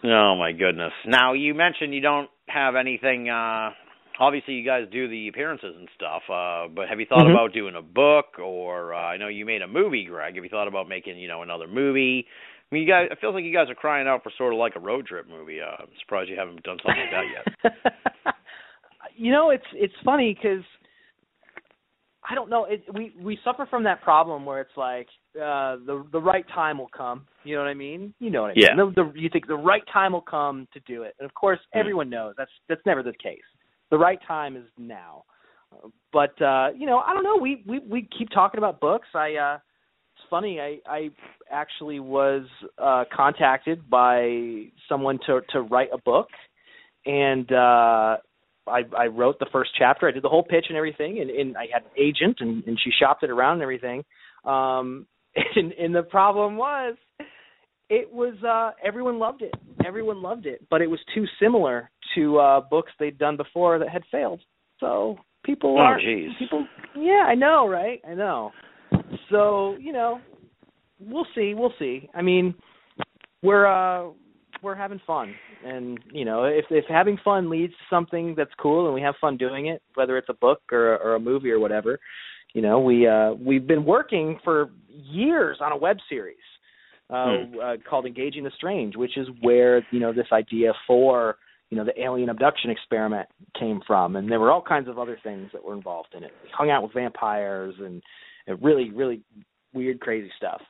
Oh my goodness. Now you mentioned you don't have anything uh obviously you guys do the appearances and stuff, uh but have you thought
Mhm.
about doing a book or uh, I know you made a movie, Greg. Have you thought about making, you know, another movie? I mean you guys it feels like you guys are crying out for sort of like a road trip movie. Uh, I'm surprised you haven't done something like that yet.
you know, it's it's funny because I don't know. It, we we suffer from that problem where it's like uh the the right time will come. You know what I mean? You know what I mean?
Yeah.
The, the, you think the right time will come to do it, and of course,
Mhm.
everyone knows that's that's never the case. The right time is now. But uh, you know, I don't know. We we we keep talking about books. I uh it's funny. I I actually was uh contacted by someone to to write a book, and uh I I wrote the first chapter. I did the whole pitch and everything, and, and I had an agent, and, and she shopped it around and everything. Um, and, and the problem was, it was uh, everyone loved it. Everyone loved it, but it was too similar to uh, books they'd done before that had failed. So people
Oh,
are
jeez.
people. Yeah, I know, right? I know. So you know, we'll see. We'll see. I mean, we're uh we're having fun and you know if if having fun leads to something that's cool and we have fun doing it whether it's a book or or a movie or whatever you know we uh we've been working for years on a web series uh,
Hmm.
uh called engaging the strange which is where you know this idea for you know the alien abduction experiment came from and there were all kinds of other things that were involved in it we hung out with vampires and, and really really weird crazy stuff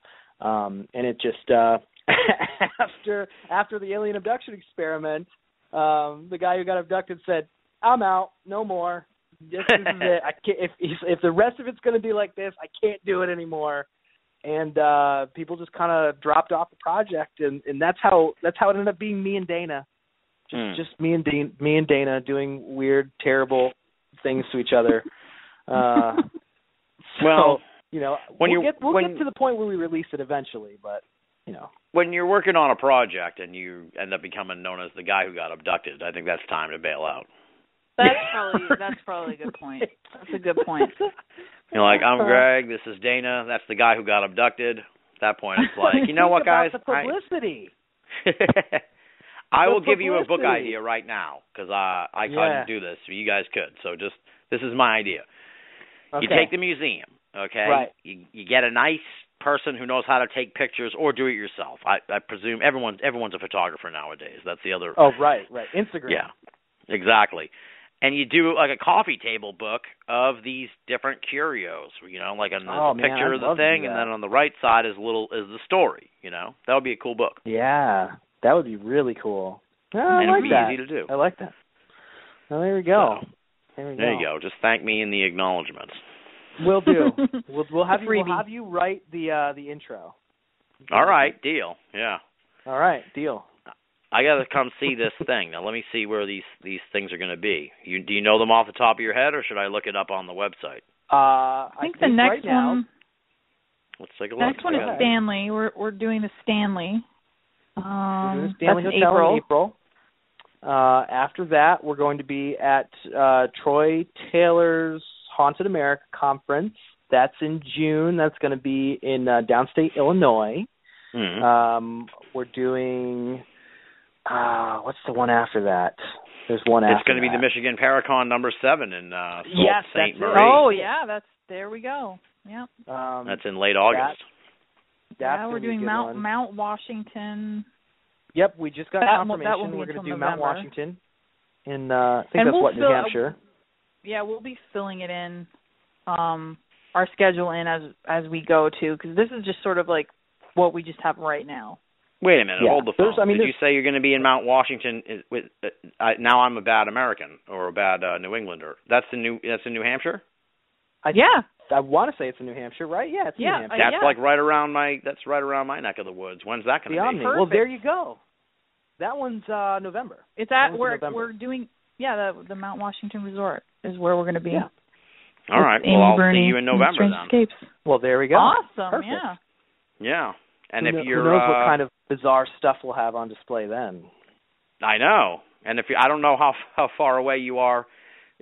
um and it just uh after after the alien abduction experiment, um, the guy who got abducted said, "I'm out, no more. This, this is it. I can't. If if if the rest of it's going to be like this, I can't do it anymore." And uh people just kind of dropped off the project, and and that's how that's how it ended up being me and Dana, just
Hmm.
just me and Dana, me and Dana doing weird, terrible things to each other. Uh, so,
Well,
you know,
when
we'll
you-
get we'll
when-
get to the point where we release it eventually, but you know.
when you're working on a project and you end up becoming known as the guy who got abducted, I think that's time to bail out.
That's probably that's probably a good point. That's a good point.
You're like, I'm Greg. This is Dana. That's the guy who got abducted. At that point, it's like, you know what, guys?
the publicity.
I
The
will give you a book idea right now because I I
Yeah.
couldn't do this. So you guys could. So just this is my idea.
Okay.
You take the museum, okay?
Right.
You you get a nice person who knows how to take pictures or do it yourself. I I presume everyone everyone's a photographer nowadays. That's the other
Oh, right, right. Instagram.
Yeah. Exactly. And you do like a coffee table book of these different curios, you know, like on the
Oh, man,
picture
I'd
of the
love to do
thing and then on the right side is a little is the story, you know. That would be a cool book.
Yeah, that would be really cool. Yeah, I
and
like
it'd be
that.
easy to do.
I like that. Well, there we go.
So,
there we
there you go. Just thank me in the acknowledgments.
We'll do. we'll we'll have you we'll have you write the uh the intro.
All right, deal. Yeah.
All right, deal.
I got to come see this thing. Now let me see where these these things are going to be. You do you know them off the top of your head or should I look it up on the website?
Uh,
I think the next
right now,
one
Let's take a look.
next one is
I.
Stanley. We're we're doing the Stanley.
we're
Um,
Stanley
that's
Hotel
April.
in April. Uh, after that, we're going to be at uh, Troy Taylor's Haunted America conference. That's in June. That's going to be in uh, downstate Illinois.
Mhm.
Um, we're doing uh, what's the one after that? There's one
it's
after It's
going to be the. Michigan Paracon number seven in uh, Sault
Yes,
Ste.
that's it.
Marie.
Oh yeah, that's there we go. Yeah.
Um,
That's in late August.
that's
yeah, we're doing Mount
one.
Mount Washington.
Yep, we just got
That
confirmation.
that
we're going to
until
do Mount Washington. In uh, I think
And
that's
we'll
what New Hampshire.
Yeah, we'll be filling it in, um, our schedule in as as we go too, because this is just sort of like what we just have right now.
Wait a minute,
Yeah.
hold the phone.
There's- I mean,
Did you say you're going to be in Mount Washington? Is, with, uh, I, now I'm a bad American or a bad uh, New Englander. That's in New. That's in New Hampshire.
I,
Yeah.
I want to say it's in New Hampshire, right? Yeah, it's
Yeah,
New Hampshire.
Uh,
That's
yeah.
like right around my. That's right around my neck of the woods. When's that going
the
to
Omni.
be?
Well, there you go. That one's uh November.
It's at we're
November.
we're doing yeah the the Mount Washington Resort is where we're going to be.
Yeah.
All right.
With Amy
Well, I'll
Bruni
see you in November
Strange
then.
Escapes.
Well, there we go.
Awesome.
Perfect.
Yeah.
Yeah. And
who
if you're,
who knows
uh,
what kind of bizarre stuff we'll have on display then?
I know. And if you, I don't know how how far away you are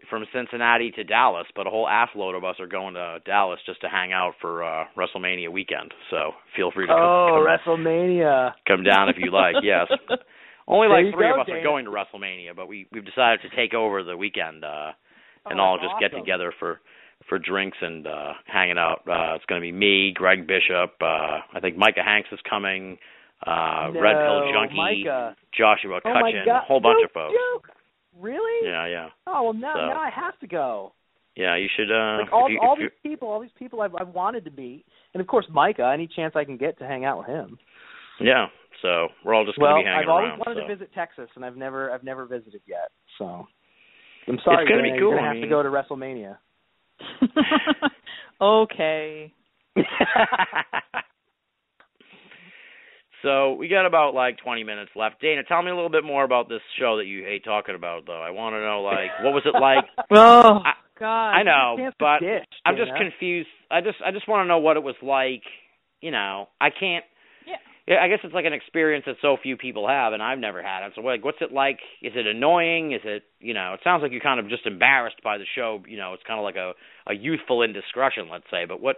from Cincinnati to Dallas, but a whole ass load of us are going to Dallas just to hang out for uh WrestleMania weekend. So feel free to come,
Oh,
come,
WrestleMania.
come down if you like. Yes. Only like three
go,
of us
Dana.
are going to WrestleMania, but we we've decided to take over the weekend uh and
Oh,
all just get together for for drinks and uh hanging out. Uh it's going to be me, Greg Bishop, uh I think Micah Hanks is coming, uh Red Pill Junkie,
Micah.
Joshua
Oh
Cutchin, a whole bunch
No
of folks.
joke. Really?
Yeah, yeah.
Oh well, now
So-
now I have to go.
Yeah, you should uh
Like all
you,
all these people, all these people I've I've wanted to meet, and of course Micah. Any chance I can get to hang out with him.
Yeah. So we're all just
well,
gonna be hanging around.
I've always
around.
wanted
so.
to visit Texas, and I've never I've never visited yet. So I'm sorry,
It's gonna be cool,
You're gonna
I
have
mean-
to go to WrestleMania.
okay.
So we got about like 20 minutes left. Dana, tell me a little bit more about this show that you hate talking about, though. I want to know, like, what was it like?
Oh
I-
God.
I know, but
dish,
I'm just confused. I just I just want to know what it was like. You know, I can't. I guess it's like an experience that so few people have, and I've never had it. So, like, what's it like? Is it annoying? Is it, you know? It sounds like you're kind of just embarrassed by the show. You know, it's kind of like a a youthful indiscretion, let's say. But what,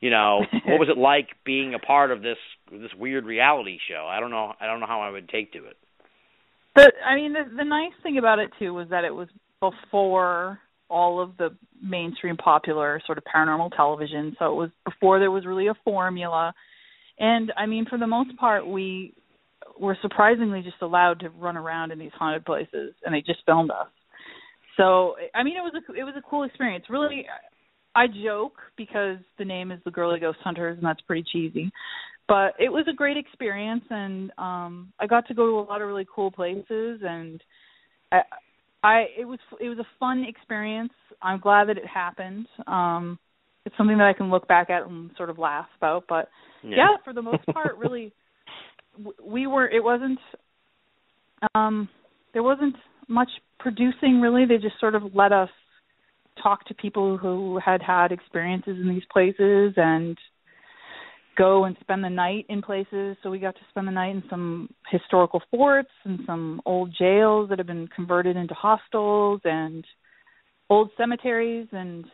you know, what was it like being a part of this this weird reality show? I don't know. I don't know how I would take to it.
The I mean the the nice thing about it too was that it was before all of the mainstream popular sort of paranormal television. So it was before there was really a formula. And I mean for the most part we were surprisingly just allowed to run around in these haunted places and they just filmed us. So I mean it was a it was a cool experience. Really I joke because the name is the Girly Ghost Hunters and that's pretty cheesy. But it was a great experience and um I got to go to a lot of really cool places and I I it was it was a fun experience. I'm glad that it happened. Um it's something that I can look back at and sort of laugh about, but yeah, for the most part really we were it wasn't um there wasn't much producing really. They just sort of let us talk to people who had had experiences in these places and go and spend the night in places. So we got to spend the night in some historical forts and some old jails that have been converted into hostels and old cemeteries and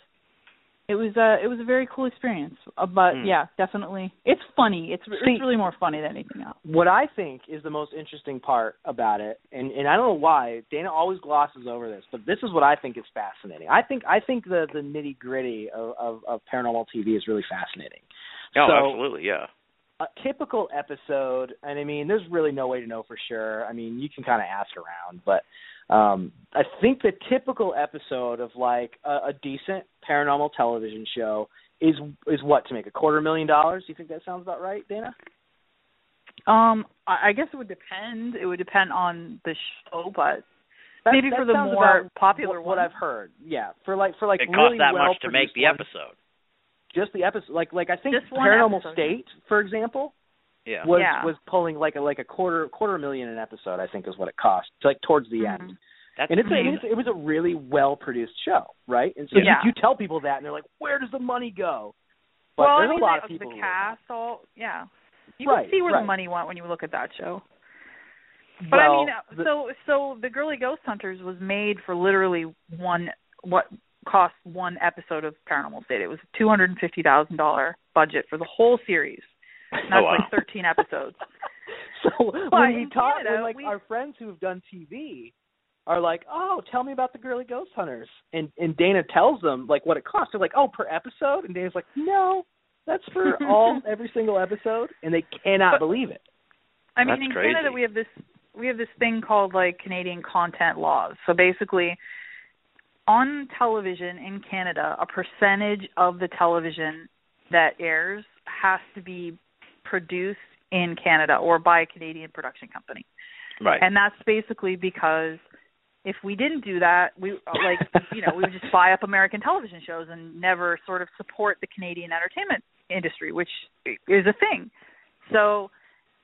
it was a it was a very cool experience. Uh, but
Hmm.
yeah, definitely it's funny. It's
See-
it's really more funny than anything else.
what I think is the most interesting part about it, and and I don't know why Dana always glosses over this, but this is what I think is fascinating. I think I think the the nitty gritty of, of of paranormal TV is really fascinating.
Oh,
So-
absolutely, yeah.
A typical episode, and I mean, there's really no way to know for sure. I mean, you can kind of ask around, but um I think the typical episode of like a, a decent paranormal television show is is what to make a quarter million dollars. Do you think that sounds about right, Dana?
Um, I I guess it would depend. It would depend on the show, but
That-
maybe
that
for the more popular
what, what. I've heard. Yeah, for like for like
it cost
really
that
well
much to make the
ones,
episode.
Just the episode, like like I think
Just
Paranormal
episode.
State, for example,
Yeah.
was
Yeah.
was pulling like a like a quarter quarter million an episode. I think is what it cost. It's like towards the
Mhm.
end,
That's
and it's, a, it's it was a really well produced show, right? And so
Yeah.
you, you tell people that, and they're like, "Where does the money go?" But
well,
there's
I mean,
a lot
the,
of people.
the cast, all yeah, you
Right,
can see where
right.
the money went when you look at that show. But I mean,
the-
so so the Girly Ghost Hunters was made for literally one what cost one episode of Paranormal State. It was a two hundred and fifty thousand dollar budget for the whole series. And that's
Oh, wow.
like thirteen episodes.
So
But
when we talk,
Canada,
when like
we-
our friends who have done TV are like, "Oh, tell me about the Girly Ghost Hunters," and and Dana tells them like what it costs. They're like, "Oh, per episode," and Dana's like, "No, that's for all every single episode," and they cannot
But-
believe it.
I mean,
That's
in
crazy.
Canada we have this we have this thing called like Canadian content laws. So basically, on television in Canada, a percentage of the television that airs has to be produced in Canada or by a Canadian production company.
right.
And that's basically because if we didn't do that, we like you know we would just buy up American television shows and never sort of support the Canadian entertainment industry, which is a thing. So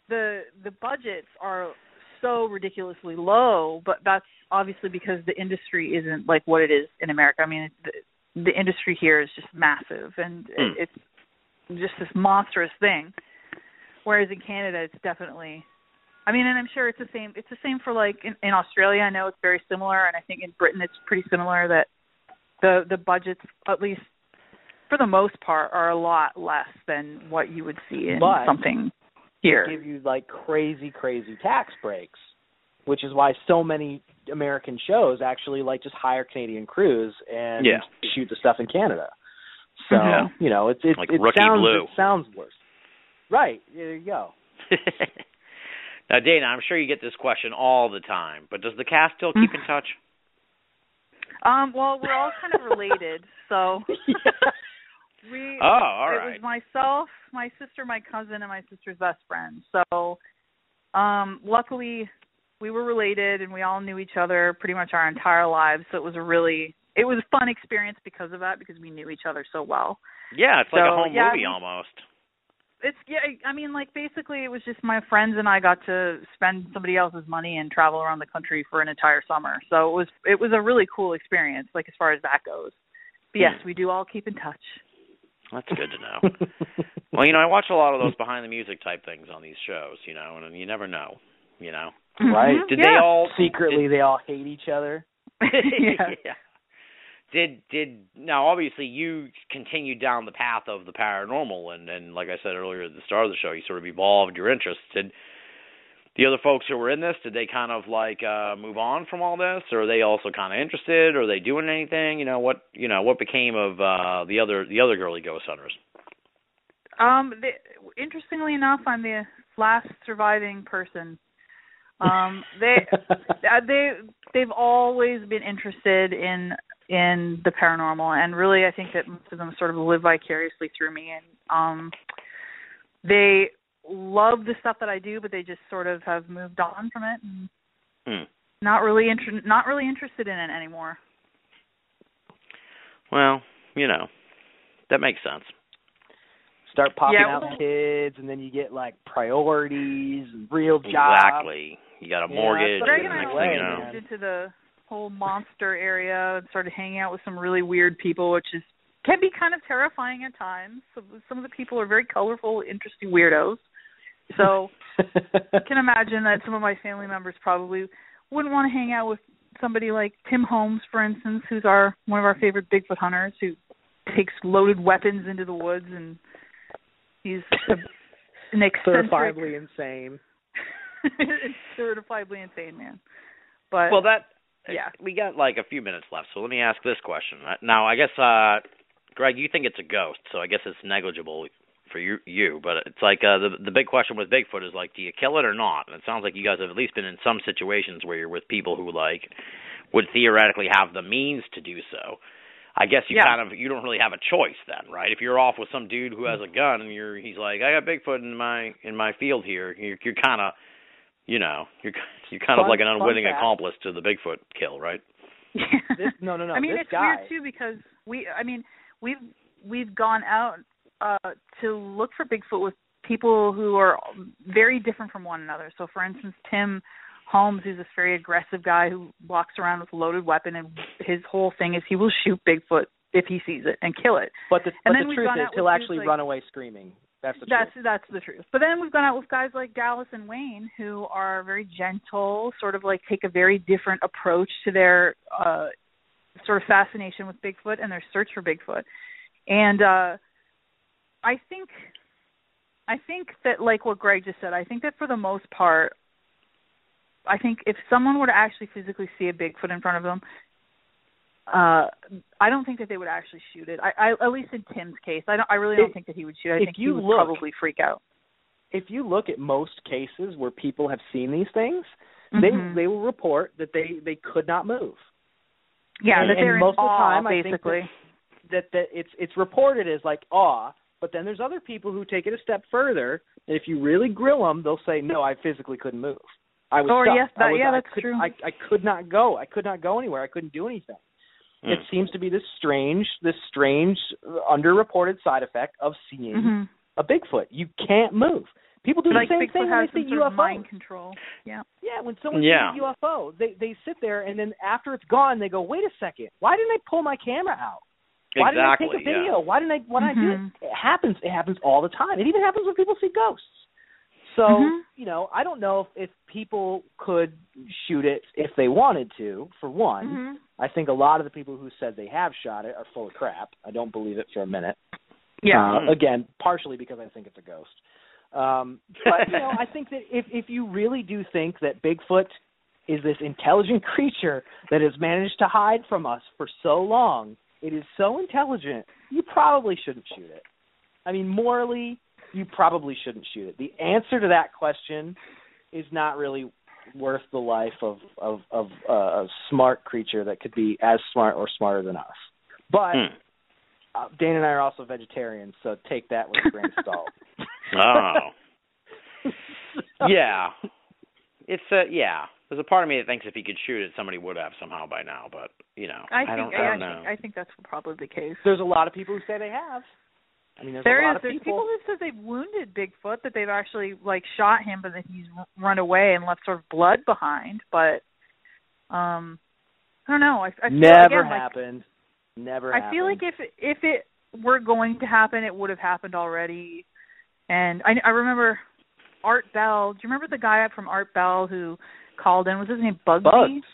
the the budgets are so ridiculously low, but that's obviously because the industry isn't like what it is in America. I mean, the, the industry here is just massive, and
Hmm.
it's just this monstrous thing. Whereas in Canada, it's definitely I mean, and I'm sure it's the same. It's the same for like in, in Australia. I know it's very similar, and I think in Britain it's pretty similar. That the the budgets, at least for the most part, are a lot less than what you would see in
But-
something here.
Give you like crazy, crazy tax breaks, which is why so many American shows actually like just hire Canadian crews and
Yeah.
shoot the stuff in Canada. So
Mhm.
you know, it's it,
Like
it sounds
Blue.
it sounds worse. Right there you go.
now, Dana, I'm sure you get this question all the time, but does the cast still keep in touch?
Um, well, we're all kind of related, so we.
Oh, all
it was myself, my sister, my cousin, and my sister's best friend. So, um, luckily, we were related, and we all knew each other pretty much our entire lives. So it was a really, it was a fun experience because of that, because we knew each other so well.
Yeah, it's like a
So,
home
yeah,
movie
we-
almost.
It's yeah. I mean, like basically, it was just my friends and I got to spend somebody else's money and travel around the country for an entire summer. So it was it was a really cool experience, like as far as that goes. But yes,
Hmm.
we do all keep in touch.
That's good to know. well, you know, I watch a lot of those behind the music type things on these shows, you know, and you never know, you know.
Right.
Mhm,
Did
yeah.
they all
Secretly, they all hate each other.
yeah.
Did did now obviously you continued down the path of the paranormal and and like I said earlier at the start of the show you sort of evolved your interest. Did the other folks who were in this did they kind of like uh move on from all this or are they also kind of interested or are they doing anything? You know what you know what became of uh the other the other girly ghost hunters?
Um, they, interestingly enough, I'm the last surviving person. Um, they uh, they they've always been interested in in the paranormal, and really, I think that most of them sort of live vicariously through me, and um, they love the stuff that I do, but they just sort of have moved on from it, and
Hmm.
not really inter- not really interested in it anymore.
Well, you know, that makes sense.
Start popping
Yeah,
out kids, and then you get like priorities and real jobs.
Exactly. You got a mortgage,
that's
Greg
and
and
the
I
next
way,
thing you know.
moved into the whole monster area and started hanging out with some really weird people, which is can be kind of terrifying at times. So some of the people are very colorful, interesting weirdos. So I can imagine that some of my family members probably wouldn't want to hang out with somebody like Tim Holmes, for instance, who's our one of our favorite Bigfoot hunters, who takes loaded weapons into the woods and he's a, an eccentric,
certifiably insane.
certifiably insane man. But
Well, that
yeah.
we got like a few minutes left, so let me ask this question. Uh, Now, I guess, uh Greg, you think it's a ghost, so I guess it's negligible for you. You, but it's like uh, the the big question with Bigfoot is like, do you kill it or not? And it sounds like you guys have at least been in some situations where you're with people who like would theoretically have the means to do so. I guess you
Yeah.
kind of you don't really have a choice then, right? If you're off with some dude who has a gun and you're he's like, I got Bigfoot in my in my field here, you're you're kind of you know, you're you're kind of like an unwitting accomplice to the Bigfoot kill, right?
This, no, no, no.
I mean,
this
it's
guy.
weird too because we, I mean, we've we've gone out uh to look for Bigfoot with people who are very different from one another. So, for instance, Tim Holmes, who's this very aggressive guy who walks around with a loaded weapon, and his whole thing is he will shoot Bigfoot if he sees it and kill it.
But the,
And
but
then
the truth is, he'll actually
like-
run away screaming. That's the
that's
truth.
that's the truth. But then we've gone out with guys like Dallas and Wayne who are very gentle, sort of like take a very different approach to their uh sort of fascination with Bigfoot and their search for Bigfoot. And uh I think I think that like what Greg just said, I think that for the most part I think if someone were to actually physically see a Bigfoot in front of them, uh I don't think that they would actually shoot it. I, I at least in Tim's case, I don't I really don't
If-
think that he would shoot. I think
you
he would
look-
probably freak out.
If you look at most cases where people have seen these things,
Mhm.
they they will report that they they could not move.
Yeah,
and,
that they're
and most
in
of the
awe,
time, I think
basically.
that, that that it's it's reported as like awe, but then there's other people who take it a step further. And if you really grill them, they'll say, "No, I physically couldn't move. I was
Or
stuck.
yes,
I
that-
was,
yeah,
I
that's
could,
true.
I I could not go. I could not go anywhere. I couldn't do anything." It
Mm.
seems to be this strange, this strange uh, underreported side effect of seeing
Mhm.
a Bigfoot. You can't move. People do
like
the same
Bigfoot
thing when
has
they
some
see
sort of
UFOs.
mind control. Yeah.
Yeah, when someone
Yeah.
sees a UFO, they they sit there and then after it's gone, they go, "Wait a second, why didn't I pull my camera out? Why
exactly.
didn't I take a
yeah.
video? Why didn't I? Why didn't I do it? It happens. It happens all the time. It even happens when people see ghosts. So
Mhm.
you know, I don't know if, if people could shoot it if they wanted to. For one,
Mhm.
I think a lot of the people who said they have shot it are full of crap. I don't believe it for a minute.
Yeah.
Uh,
Mhm.
again, partially because I think it's a ghost. Um, but you know, I think that if if you really do think that Bigfoot is this intelligent creature that has managed to hide from us for so long, it is so intelligent, you probably shouldn't shoot it. I mean, morally, you probably shouldn't shoot it. The answer to that question is not really worth the life of of of uh, a smart creature that could be as smart or smarter than us. But
Hmm.
uh, Dane and I are also vegetarians, so take that with a grain of salt.
Oh. yeah. It's uh yeah. There's a part of me that thinks if he could shoot it, somebody would have somehow by now. But you know,
I
I
think
don't,
I,
I don't
think
know.
I think that's probably the case.
There's a lot of people who say they have. I mean, there's
there
a lot
is.
of
There's
people.
people who there's
there's
people
a lot of
there's
people-
people who said they've wounded Bigfoot that they've actually like shot him, but that he's run away and left sort of blood behind. But um, I don't know. I, I feel,
Never
again, like,
happened. Never.
I feel like if if it were going to happen, it would have happened already. And I I remember Art Bell. Do you remember the guy from Art Bell who called in? Was his name Bugsy?
Bugs.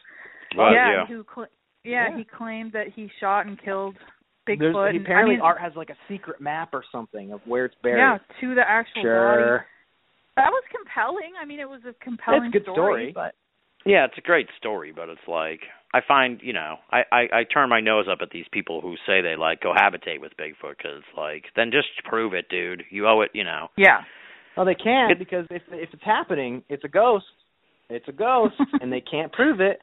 Well,
yeah,
yeah.
who cl- yeah,
Yeah.
he claimed that he shot and killed Bigfoot.
There's, apparently,
I mean,
Art has like a secret map or something of where it's buried.
yeah, to the actual body.
sure.
That was compelling. I mean, it was a compelling
That's a good story.
but
Yeah, it's a great story, but it's like I find you know I I, I turn my nose up at these people who say they like cohabitate with Bigfoot because like then just prove it, dude. You owe it, you know.
yeah,
Well, they can't
It-
because if if it's happening, it's a ghost. It's a ghost, and they can't prove it.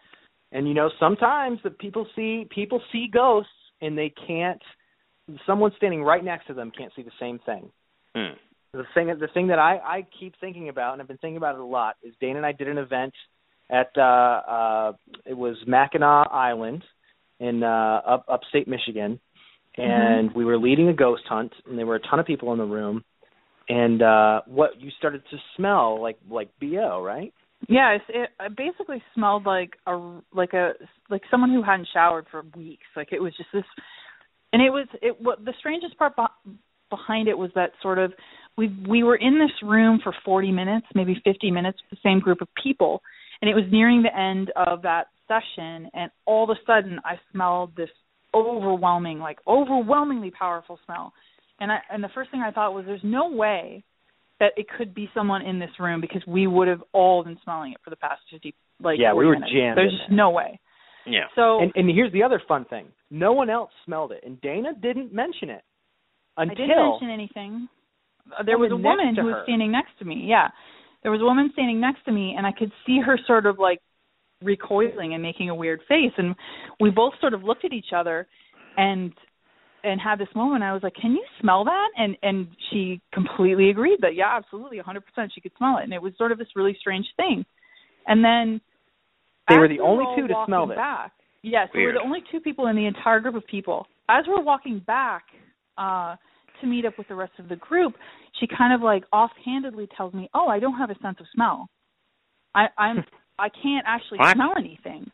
And you know, sometimes the people see people see ghosts, and they can't. Someone standing right next to them can't see the same thing.
Hmm.
The thing, the thing that I I keep thinking about, and I've been thinking about it a lot, is Dana and I did an event at uh uh it was Mackinac Island in uh up upstate Michigan, and we were leading a ghost hunt, and there were a ton of people in the room, and uh what you started to smell like like bo right
yeah. It, it basically smelled like a like a like someone who hadn't showered for weeks. Like it was just this, and it was it. What the strangest part beh- behind it was that sort of we we were in this room for 40 minutes, maybe 50 minutes with the same group of people, and it was nearing the end of that session, and all of a sudden I smelled this overwhelming, like overwhelmingly powerful smell, and I and the first thing I thought was, there's no way that it could be someone in this room because we would have all been smelling it for the past 50 like
Yeah, we were
minutes.
jammed
There's just no way.
Yeah.
So
and and here's the other fun thing no one else smelled it and dana didn't mention it
I didn't mention anything. Uh, There was a woman
next to
who was standing next to me. Yeah, there was a woman standing next to me, and I could see her sort of like recoiling and making a weird face. And we both sort of looked at each other, and and had this moment. I was like, "Can you smell that?" And and she completely agreed that yeah, absolutely, 100%, she could smell it. And it was sort of this really strange thing. And then
They were
as
the
we
only
all
two to smell this.
Back, yes, we were the only two people in the entire group of people. As we're walking back uh to meet up with the rest of the group, she kind of like offhandedly tells me, "Oh, I don't have a sense of smell. I I'm I can't actually
What?
smell anything."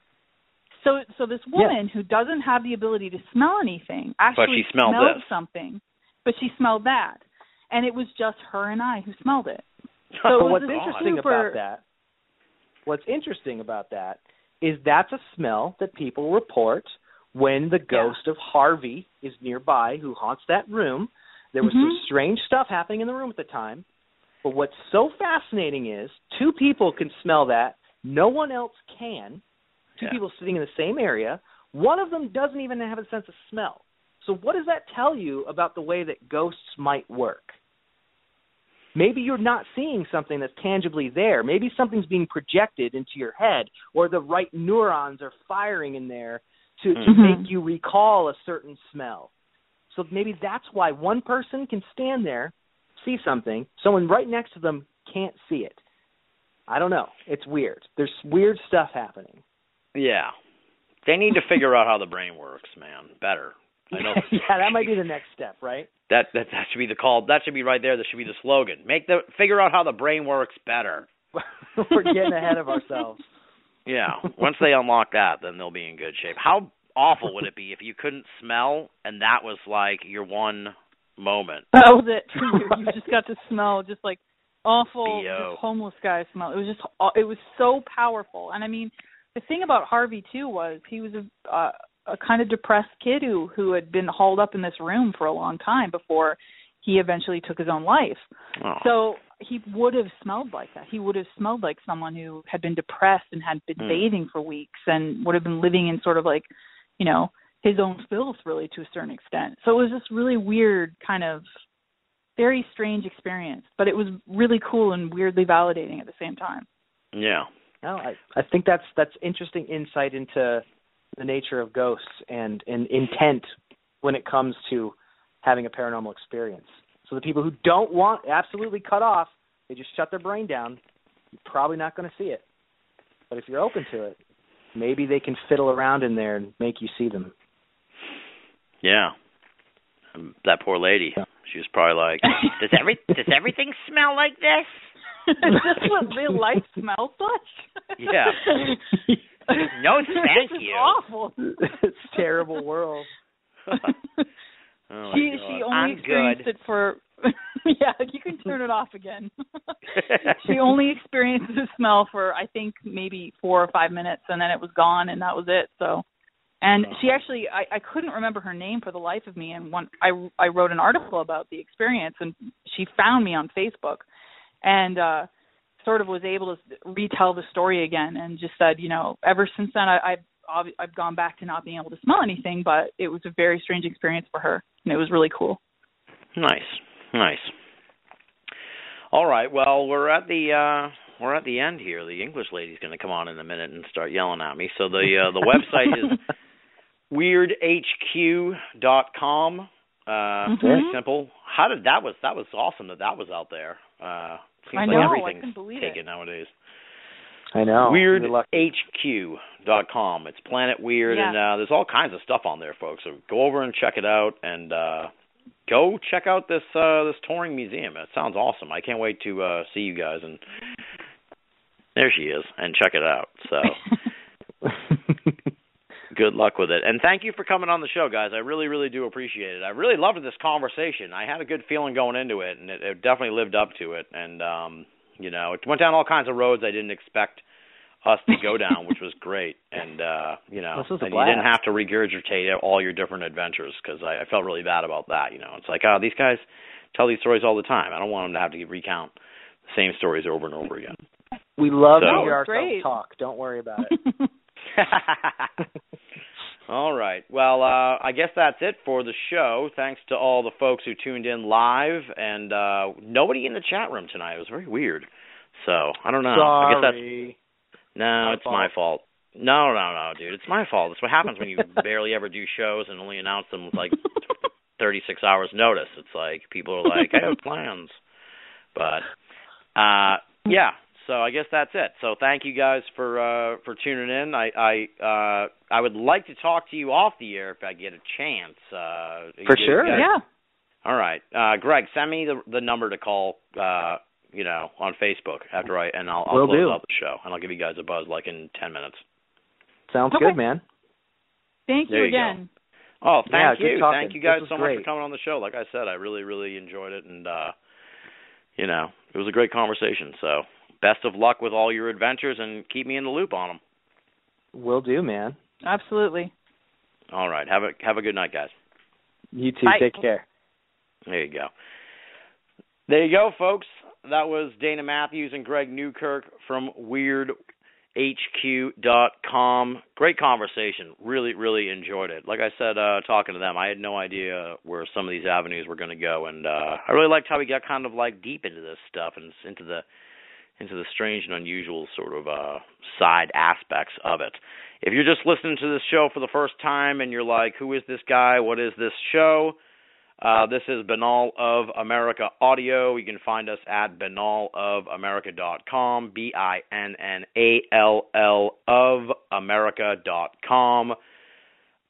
So so this woman who doesn't have the ability to smell anything actually
smelled this.
something, but she smelled that, and it was just her and I who smelled it. So
but
it was
what's interesting
super-
about that what's interesting about that is that's a smell that people report when the ghost of harvey is nearby who haunts that room. There was some
Mhm.
strange stuff happening in the room at the time. But what's so fascinating is two people can smell that. No one else can two
Yeah.
people sitting in the same area one of them doesn't even have a sense of smell so what does that tell you about the way that ghosts might work maybe you're not seeing something that's tangibly there. Maybe something's being projected into your head, or the right neurons are firing in there to, to
Mhm.
make you recall a certain smell. So maybe that's why one person can stand there, see something, someone right next to them can't see it. I don't know. It's weird. There's weird stuff happening.
Yeah. They need to figure out how the brain works, man. Better. I know.
yeah, that might be the next step, right?
That that that should be the call. That should be right there. That should be the slogan. Make the figure out how the brain works better.
We're getting ahead of ourselves.
Yeah. Once they unlock that, then they'll be in good shape. How awful would it be if you couldn't smell and that was like your one moment?
Oh that was it. you, you just got to smell just like awful just homeless guy smell. It was just aw- it was so powerful. And I mean, the thing about Harvey too was he was a uh, a kind of depressed kid who who had been hauled up in this room for a long time before he eventually took his own life.
Oh.
So he would have smelled like that. He would have smelled like someone who had been depressed and had been
Mm.
bathing for weeks and would have been living in sort of like, you know, his own filth really to a certain extent. So it was this really weird kind of very strange experience, but it was really cool and weirdly validating at the same time.
yeah.
No, I I think that's that's interesting insight into the nature of ghosts and and intent when it comes to having a paranormal experience. So the people who don't want absolutely cut off, they just shut their brain down. You're probably not going to see it. But if you're open to it, maybe they can fiddle around in there and make you see them.
Yeah. That poor lady. She was probably like, "Does every does everything smell like this?"
Is this what real life smells like?
Yeah. No, thank you.
awful.
it's terrible world.
Oh,
she
God.
she only
I'm
experienced
good.
it for yeah you can turn it off again she only experienced the smell for i think maybe four or five minutes and then it was gone and that was it so and she oh. actually i i couldn't remember her name for the life of me and one i i wrote an article about the experience and she found me on facebook and uh sort of was able to retell the story again and just said you know ever since then i i've obvi- I've gone back to not being able to smell anything, but it was a very strange experience for her, and it was really cool.
Nice, nice. All right. Well, we're at the uh we're at the end here. The English lady's going to come on in a minute and start yelling at me. So the uh, the website is weirdhq.com. Uh very
Mhm.
simple. How did that was that was awesome that that was out there. Uh seems
I
like
know, I
everything's
couldn't believe it.
taken nowadays.
I know. You're lucky.
weirdhq.com. It's Planet Weird,
Yeah.
and uh, there's all kinds of stuff on there, folks. So go over and check it out, and uh, go check out this uh, this touring museum. It sounds awesome. I can't wait to uh, see you guys. And there she is, and check it out. So good luck with it, and thank you for coming on the show, guys. I really, really do appreciate it. I really loved this conversation. I had a good feeling going into it, and it, it definitely lived up to it. And um, you know, it went down all kinds of roads I didn't expect us to go down, which was great. And uh, you know,
This was
and you didn't have to regurgitate all your different adventures because I, I felt really bad about that. You know, it's like, oh, these guys tell these stories all the time. I don't want them to have to recount the same stories over and over again.
We love
So-
to hear
it's
ourselves
great.
talk. Don't worry about it.
all right. Well, uh, I guess that's it for the show. Thanks to all the folks who tuned in live, and uh, nobody in the chat room tonight. It was very weird. So I don't know. I guess that's
Sorry.
no,
My
it's my fault. No, no, no, dude. It's my fault. It's what happens when you barely ever do shows and only announce them with like 36 hours notice. It's like people are like, "I have plans." But uh yeah, so I guess that's it. So thank you guys for uh for tuning in. I I uh I would like to talk to you off the air if I get a chance. Uh
For sure.
guys-
yeah.
All right. Uh Greg, send me the the number to call uh you know, on Facebook after I and I'll I'll
Will
close
do.
out the show and I'll give you guys a buzz like in 10 minutes.
Sounds
Okay.
good, man.
Thank
There
you
you go.
again.
Oh, thank
good
you. Thank you guys
This was
so much for coming on the show. Like I said, I really, really enjoyed it, and uh, you know, it was a great conversation. So, best of luck with all your adventures, and keep me in the loop on them.
Will do, man.
Absolutely.
All right, have a have a good night, guys.
You too.
Bye.
Take care.
There you go. There you go, folks. That was Dana Matthews and Greg Newkirk from WeirdHQ.com. Great conversation. Really, really enjoyed it. Like I said, uh, talking to them, I had no idea where some of these avenues were going to go, and uh, I really liked how we got kind of like deep into this stuff and into the into the strange and unusual sort of uh, side aspects of it. If you're just listening to this show for the first time and you're like, "Who is this guy? What is this show?" Uh, this is Binnall of America Audio. You can find us at binnallofamerica.com, B I N N A L L of America.com.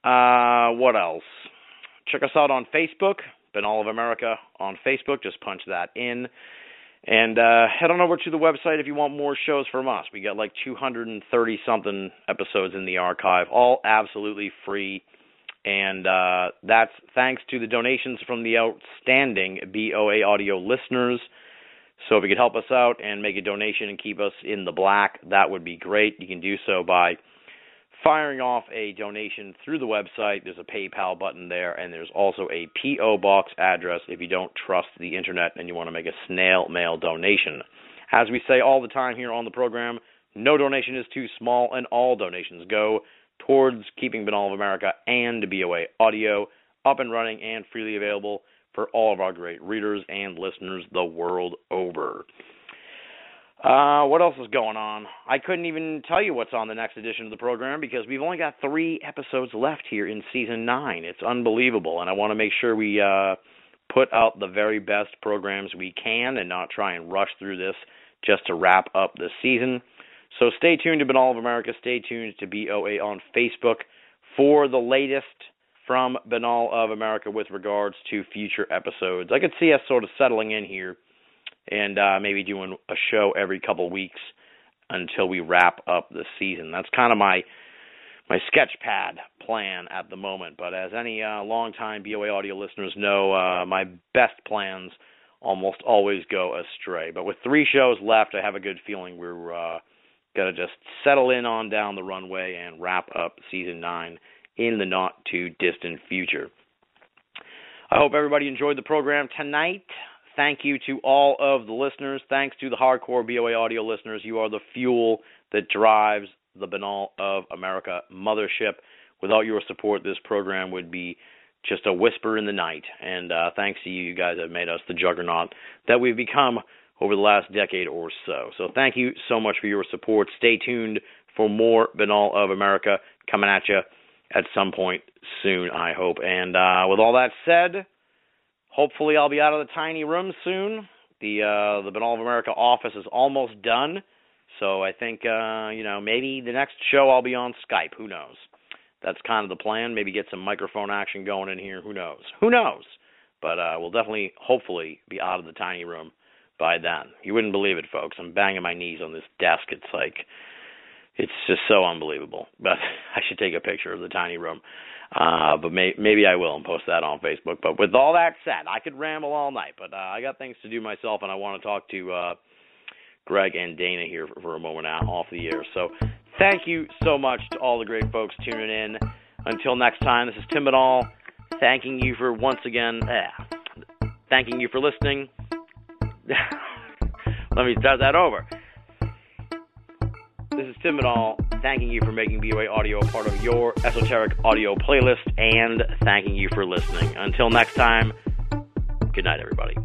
Uh, what else? Check us out on Facebook, Binnall of America on Facebook. Just punch that in. And uh, head on over to the website if you want more shows from us. We got like 230 something episodes in the archive, all absolutely free and uh, that's thanks to the donations from the outstanding BOA audio listeners. So if you could help us out and make a donation and keep us in the black, that would be great. You can do so by firing off a donation through the website. There's a PayPal button there, and there's also a P.O. box address if you don't trust the internet and you want to make a snail mail donation. As we say all the time here on the program, no donation is too small, and all donations go towards keeping Binnall of America and BOA audio up and running and freely available for all of our great readers and listeners the world over. Uh, what else is going on? I couldn't even tell you what's on the next edition of the program because we've only got three episodes left here in season nine. It's unbelievable, and I want to make sure we uh, put out the very best programs we can and not try and rush through this just to wrap up the season. So stay tuned to Binnall of America. Stay tuned to BOA on Facebook for the latest from Binnall of America with regards to future episodes. I could see us sort of settling in here and uh, maybe doing a show every couple weeks until we wrap up the season. That's kind of my my sketchpad plan at the moment. But as any uh, longtime BOA audio listeners know, uh, my best plans almost always go astray. But with three shows left, I have a good feeling we're uh, to just settle in on down the runway and wrap up season nine in the not too distant future. I hope everybody enjoyed the program tonight. Thank you to all of the listeners. Thanks to the hardcore BOA audio listeners. You are the fuel that drives the Binnall of America mothership. Without your support, this program would be just a whisper in the night. And uh, thanks to you, you guys have made us the juggernaut that we've become over the last decade or so. So thank you so much for your support. Stay tuned for more Binnall of America coming at you at some point soon, I hope. And uh, with all that said, hopefully I'll be out of the tiny room soon. The uh, the Binnall of America office is almost done. So I think uh, you know maybe the next show I'll be on Skype. Who knows? That's kind of the plan. Maybe get some microphone action going in here. Who knows? Who knows? But uh, we'll definitely, hopefully, be out of the tiny room by then. You wouldn't believe it, folks. I'm banging my knees on this desk. It's like, it's just so unbelievable. But I should take a picture of the tiny room. Uh, but may, maybe I will and post that on Facebook. But with all that said, I could ramble all night, but uh, I got things to do myself, and I want to talk to uh, Greg and Dana here for, for a moment now off the air. So thank you so much to all the great folks tuning in. Until next time, this is Tim Binnall thanking you for once again, eh, thanking you for listening. Let me start that over. This is Tim Binnall thanking you for making BOA Audio a part of your esoteric audio playlist and thanking you for listening. Until next time, good night, everybody.